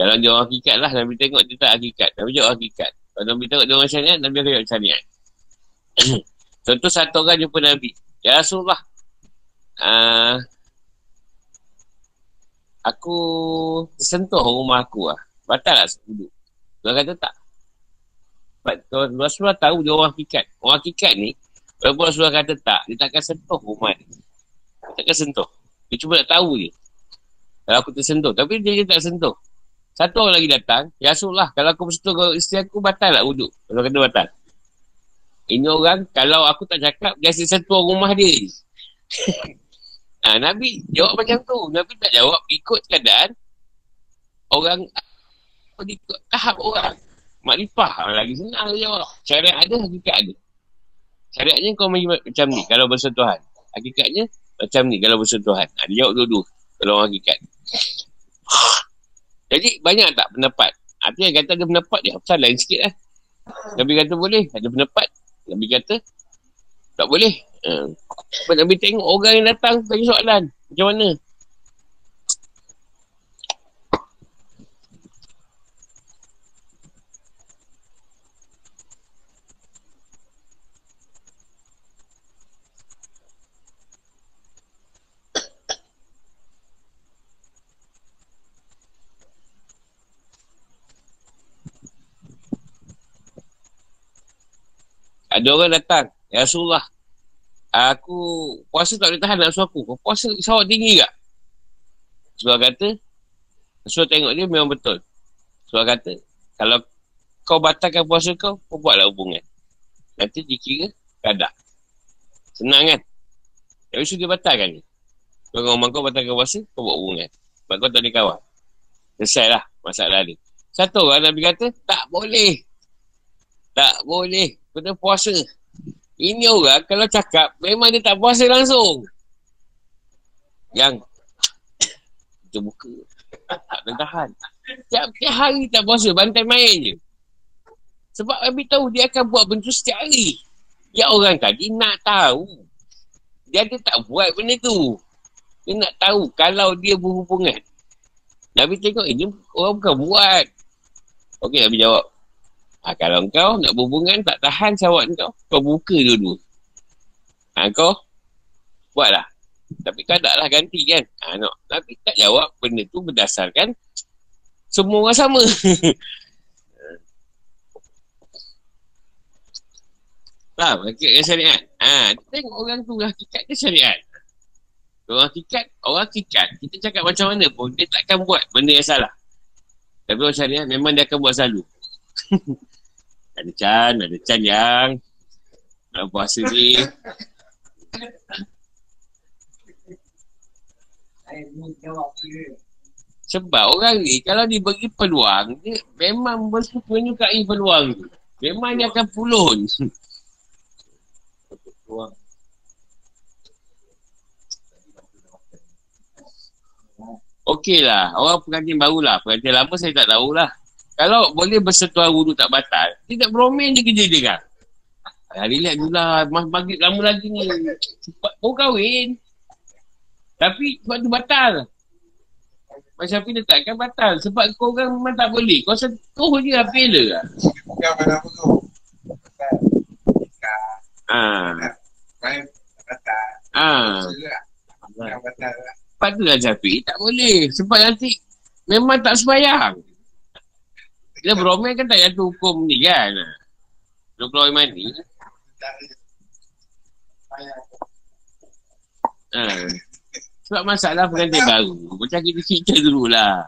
Kalau dia orang hakikat lah, Nabi tengok dia tak hakikat. Nabi jawab hakikat. Kalau Nabi tengok dia orang syariat, Nabi akan jawab syariat. Contoh satu orang jumpa Nabi. Ya Rasulullah. Uh, aku tersentuh rumah aku lah. Batal tak duduk? Dia kata tak. Sebab Rasulullah tahu dia orang hakikat. Orang hakikat ni, walaupun Rasulullah kata tak, dia takkan sentuh ni. Dia takkan sentuh. Dia cuma nak tahu je. Kalau aku tersentuh. Tapi dia, dia tak sentuh. Satu orang lagi datang, Ya Rasulullah, kalau aku bersentuh ke isteri aku, batal tak wuduk? Kalau kata batal. Ini orang, kalau aku tak cakap, dia asyik sentuh rumah dia. ha, Nabi jawab macam tu. Nabi tak jawab ikut keadaan orang ikut tahap orang. Makrifah lagi senang dia jawab. Syariat ada, hakikat ada. Syariatnya kau macam ni kalau bersentuhan. Hakikatnya macam ni kalau bersentuhan. Ha, dia jawab dua-dua kalau orang hakikat. Jadi banyak tak pendapat? Ada yang kata ada pendapat dia pasal lain sikit lah. Nabi kata boleh, ada pendapat. Nabi kata tak boleh. Uh, Nabi tengok orang yang datang tanya soalan. Macam mana? Ada orang datang. Ya Rasulullah. Aku puasa tak boleh tahan nafsu aku. Kau puasa sawak tinggi tak? Rasulullah kata. Rasulullah tengok dia memang betul. Rasulullah kata. Kalau kau batalkan puasa kau, kau buatlah hubungan. Nanti dikira kadar. Senang kan? Tapi dia batalkan ni. Kalau rumah kau batalkan puasa, kau buat hubungan. Sebab kau tak boleh kawal. Selesai lah masalah ni. Satu orang Nabi kata, tak boleh. Tak boleh. Kena puasa. Ini orang kalau cakap, memang dia tak puasa langsung. Yang kita buka. Tak boleh tahan. Tiap-tiap hari tak puasa, bantai main je. Sebab Nabi tahu dia akan buat benda setiap hari. Ya orang tadi nak tahu. Dia ada tak buat benda tu. Dia nak tahu kalau dia berhubungan. Nabi tengok ini orang bukan buat. Okey Nabi jawab. Ha, kalau kau nak berhubungan tak tahan sawat kau, kau buka dulu. Ha, kau buatlah. Tapi kau tak lah ganti kan. Ha, no. Tapi tak jawab benda tu berdasarkan semua orang sama. Faham? Hakikat syariat. Ha, tengok orang tu hakikat ke syariat. Orang hakikat, orang hakikat. Kita cakap macam mana pun, dia takkan buat benda yang salah. Tapi orang syariat memang dia akan buat selalu. Ada Chan, ada Chan yang nak puasa ni. Sebab orang ni kalau diberi peluang, dia memang menyukai peluang tu. Memang dia akan pulun. Okey lah, orang pengantin baru lah. Pengantin lama saya tak tahu lah. Kalau boleh bersentuhan wudhu tak batal, tidak beromen je kerja dia kan. Ah, relax dulu lah. Mas maghrib lama lagi ni. Cepat kau kahwin. Tapi sebab tu batal. Macam Syafi dia takkan batal. Sebab kau orang memang tak boleh. Kau sentuh je lah fela lah. Bukan mana apa tu. Batal. Haa. Batal. Batal. Haa. Bukan batal lah. Lepas tu lah Syafi. Tak boleh. Sebab nanti memang tak sembahyang. Dia beromel kan tak jatuh hukum ni kan. Dia keluar mandi. Ha. Sebab masalah pengantin baru. Macam kita cerita dulu lah.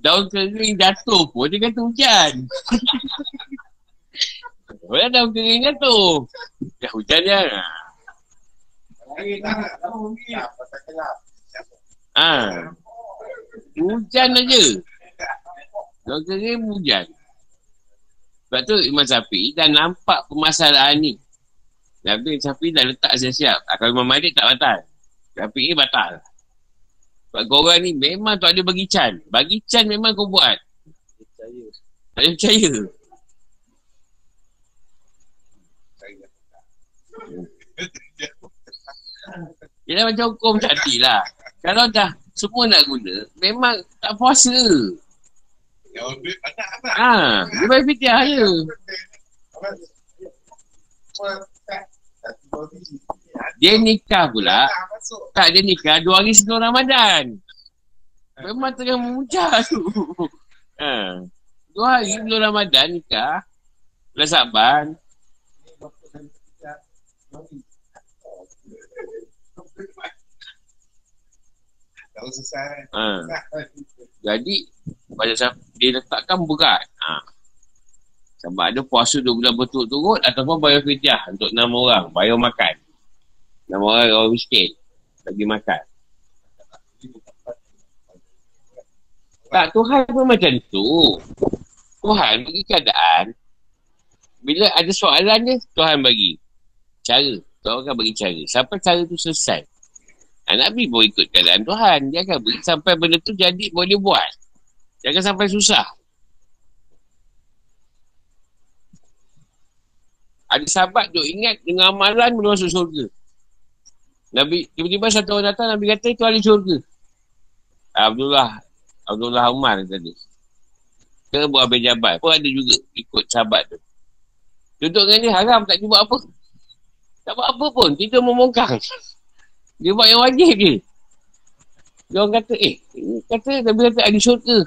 Daun kering jatuh pun dia kata hujan. Orang daun kering jatuh. Dah hujan je. Ha. Hujan aja. Daun kering hujan. Sebab tu Imam Syafi'i dah nampak permasalahan ni. Nabi Syafi'i dah letak siap-siap. Ah, kalau Imam Malik tak batal. Syafi'i batal. Sebab korang ni memang tak ada bagi can. Bagi can memang kau buat. Percaya. Tak ada percaya. Dia macam hukum tadi lah. Kalau dah semua nak guna, memang tak puasa. Yang? Ha, dia bagi fitiah je. Dia nikah pula, tak dia nikah dua hari sebelum Ramadan. Memang tengah memuncak tu. Ha. Dua hari sebelum Ramadan nikah. Bulan Saban. Tak. Ha. Jadi, pada dia letakkan berat. Ha. Sebab ada puasa dua bulan berturut-turut ataupun bayar fitiah untuk enam orang. Bayar makan. Enam orang orang miskin. Bagi makan. Tak, Tuhan pun macam tu. Tuhan bagi keadaan. Bila ada soalan dia, Tuhan bagi. Cara. Tuhan akan bagi cara. Sampai cara tu selesai. Ha, Nabi pun ikut keadaan Tuhan. Dia akan beri sampai benda tu jadi boleh buat. Jangan sampai susah. Ada sahabat tu ingat dengan amalan boleh masuk syurga. Nabi, tiba-tiba satu orang datang, Nabi kata itu ahli syurga. Abdullah, Abdullah Umar tadi. Ke buat Abel Jabal pun ada juga ikut sahabat tu. Duduk dengan dia haram tak buat apa. Tak buat apa pun, kita membongkang. Dia buat yang wajib je. Dia orang kata, eh, ini kata Nabi kata ahli syurga.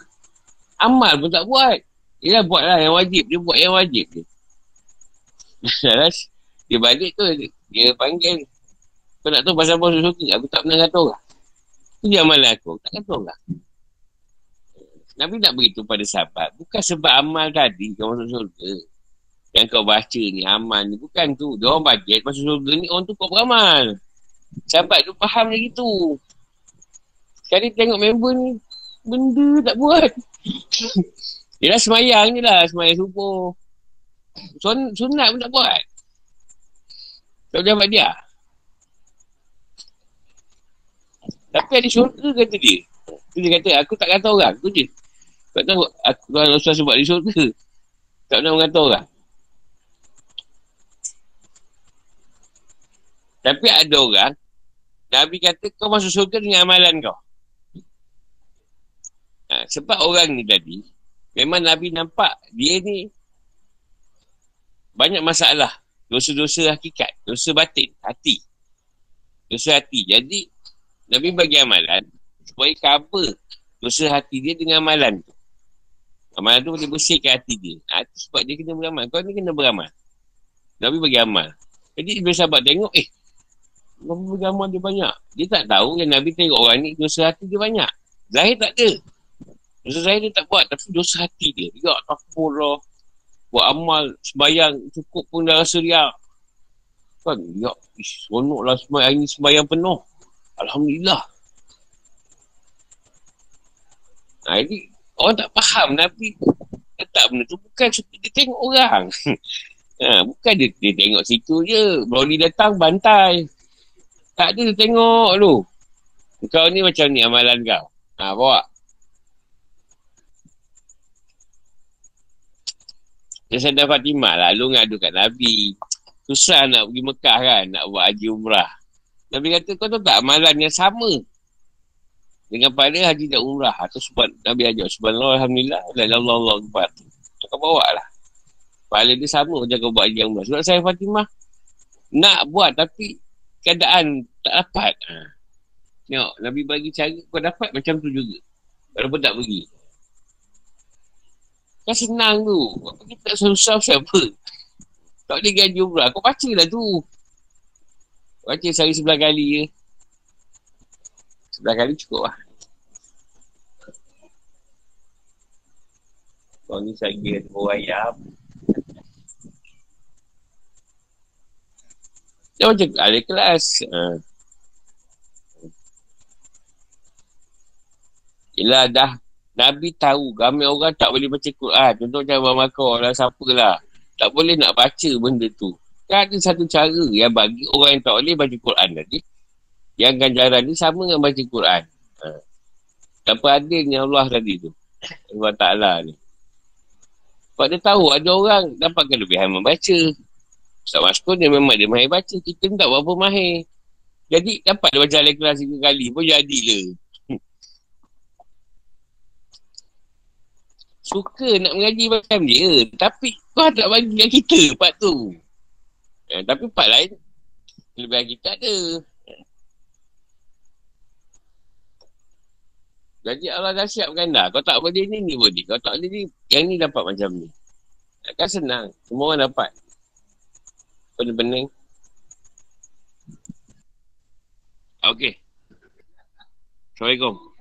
Amal pun tak buat. Dia buatlah yang wajib. Dia buat yang wajib je. dia balik tu, dia panggil. Kau nak tahu pasal bos syurga? Aku tak pernah kata orang. Itu dia amalan aku. Tak kata orang. Nabi nak beritahu pada sahabat. Bukan sebab amal tadi kau masuk syurga. Yang kau baca ni, amal ni. Bukan tu. Dia orang bajet masuk syurga ni, orang tu kau beramal. Sahabat tu faham dia gitu. Sekali tengok member ni, benda tak buat. dah semayang je lah, semayang subuh. Sun, sunat pun tak buat. Tak boleh dapat dia. Tapi ada syurga kata dia. Tu dia kata, aku tak kata orang. Tu je. Tak tahu, aku Tuhan Rasulullah sebab di syurga. Tak pernah mengata orang. Tapi ada orang, Nabi kata kau masuk syurga dengan amalan kau. Ha, sebab orang ni tadi, memang Nabi nampak dia ni banyak masalah. Dosa-dosa hakikat, dosa batin, hati. Dosa hati. Jadi, Nabi bagi amalan supaya cover dosa hati dia dengan amalan tu. Amalan tu boleh bersihkan hati dia. Ha, sebab dia kena beramal. Kau ni kena beramal. Nabi bagi amal. Jadi bila sahabat tengok, eh, Bagi amal dia banyak. Dia tak tahu yang Nabi tengok orang ni dosa hati dia banyak. Zahir tak ada. Dosa zahir dia tak buat. Tapi dosa hati dia. Ya takut lah. Buat amal sembayang cukup pun dah rasa riak. Kan, ya, ish, seronok lah sembayang ni sembayang penuh. Alhamdulillah. Nah, jadi orang tak faham Nabi letak benda tu bukan dia tengok orang. ha, bukan dia, dia tengok situ je. Brownie datang bantai. Tak ada tengok tu. Kau ni macam ni amalan kau. Ha, bawa. Dia sadar Fatimah lah. Lu ngadu kat Nabi. Susah nak pergi Mekah kan. Nak buat haji umrah. Nabi kata kau tahu tak amalan yang sama. Dengan pada haji dan umrah. Atau sebab Nabi ajar. Subhanallah Alhamdulillah. Dan Allah Allah. Kau bawa lah. Pahala dia sama macam kau buat haji umrah. Sebab saya Fatimah. Nak buat tapi keadaan tak dapat. Ha. Tengok. Nabi bagi cara kau dapat macam tu juga. Walaupun tak pergi. Kan senang tu. Apa kita tak susah siapa? Tak boleh gaji umrah. Kau baca lah tu. Baca sehari sebelah kali je. Sebelah kali cukup lah. Kau ni saya kira bawa ayam. Dia macam ada kelas. Ha. Yelah dah Nabi tahu ramai orang tak boleh baca Quran. Contoh macam Abang Makor lah, siapa lah. Tak boleh nak baca benda tu. Kan ada satu cara yang bagi orang yang tak boleh baca Quran tadi. Yang ganjaran ni sama dengan baca Quran. Ha. Tanpa adilnya Allah tadi tu. Allah Ta'ala ni. Sebab dia tahu ada orang dapat kelebihan membaca. Ustaz Maskun dia memang dia mahir baca. Kita tak berapa mahir. Jadi dapat dia baca al-ikhlas tiga kali pun jadilah. Suka nak mengaji macam dia. Tapi kau tak bagi kat kita part tu. Eh, tapi part lain kelebihan kita ada. Jadi Allah dah siapkan dah. Kau tak boleh ni, ni boleh. Kau tak boleh ni, yang ni dapat macam ni. Takkan senang. Semua orang dapat. Benar-benar. Okey. Assalamualaikum.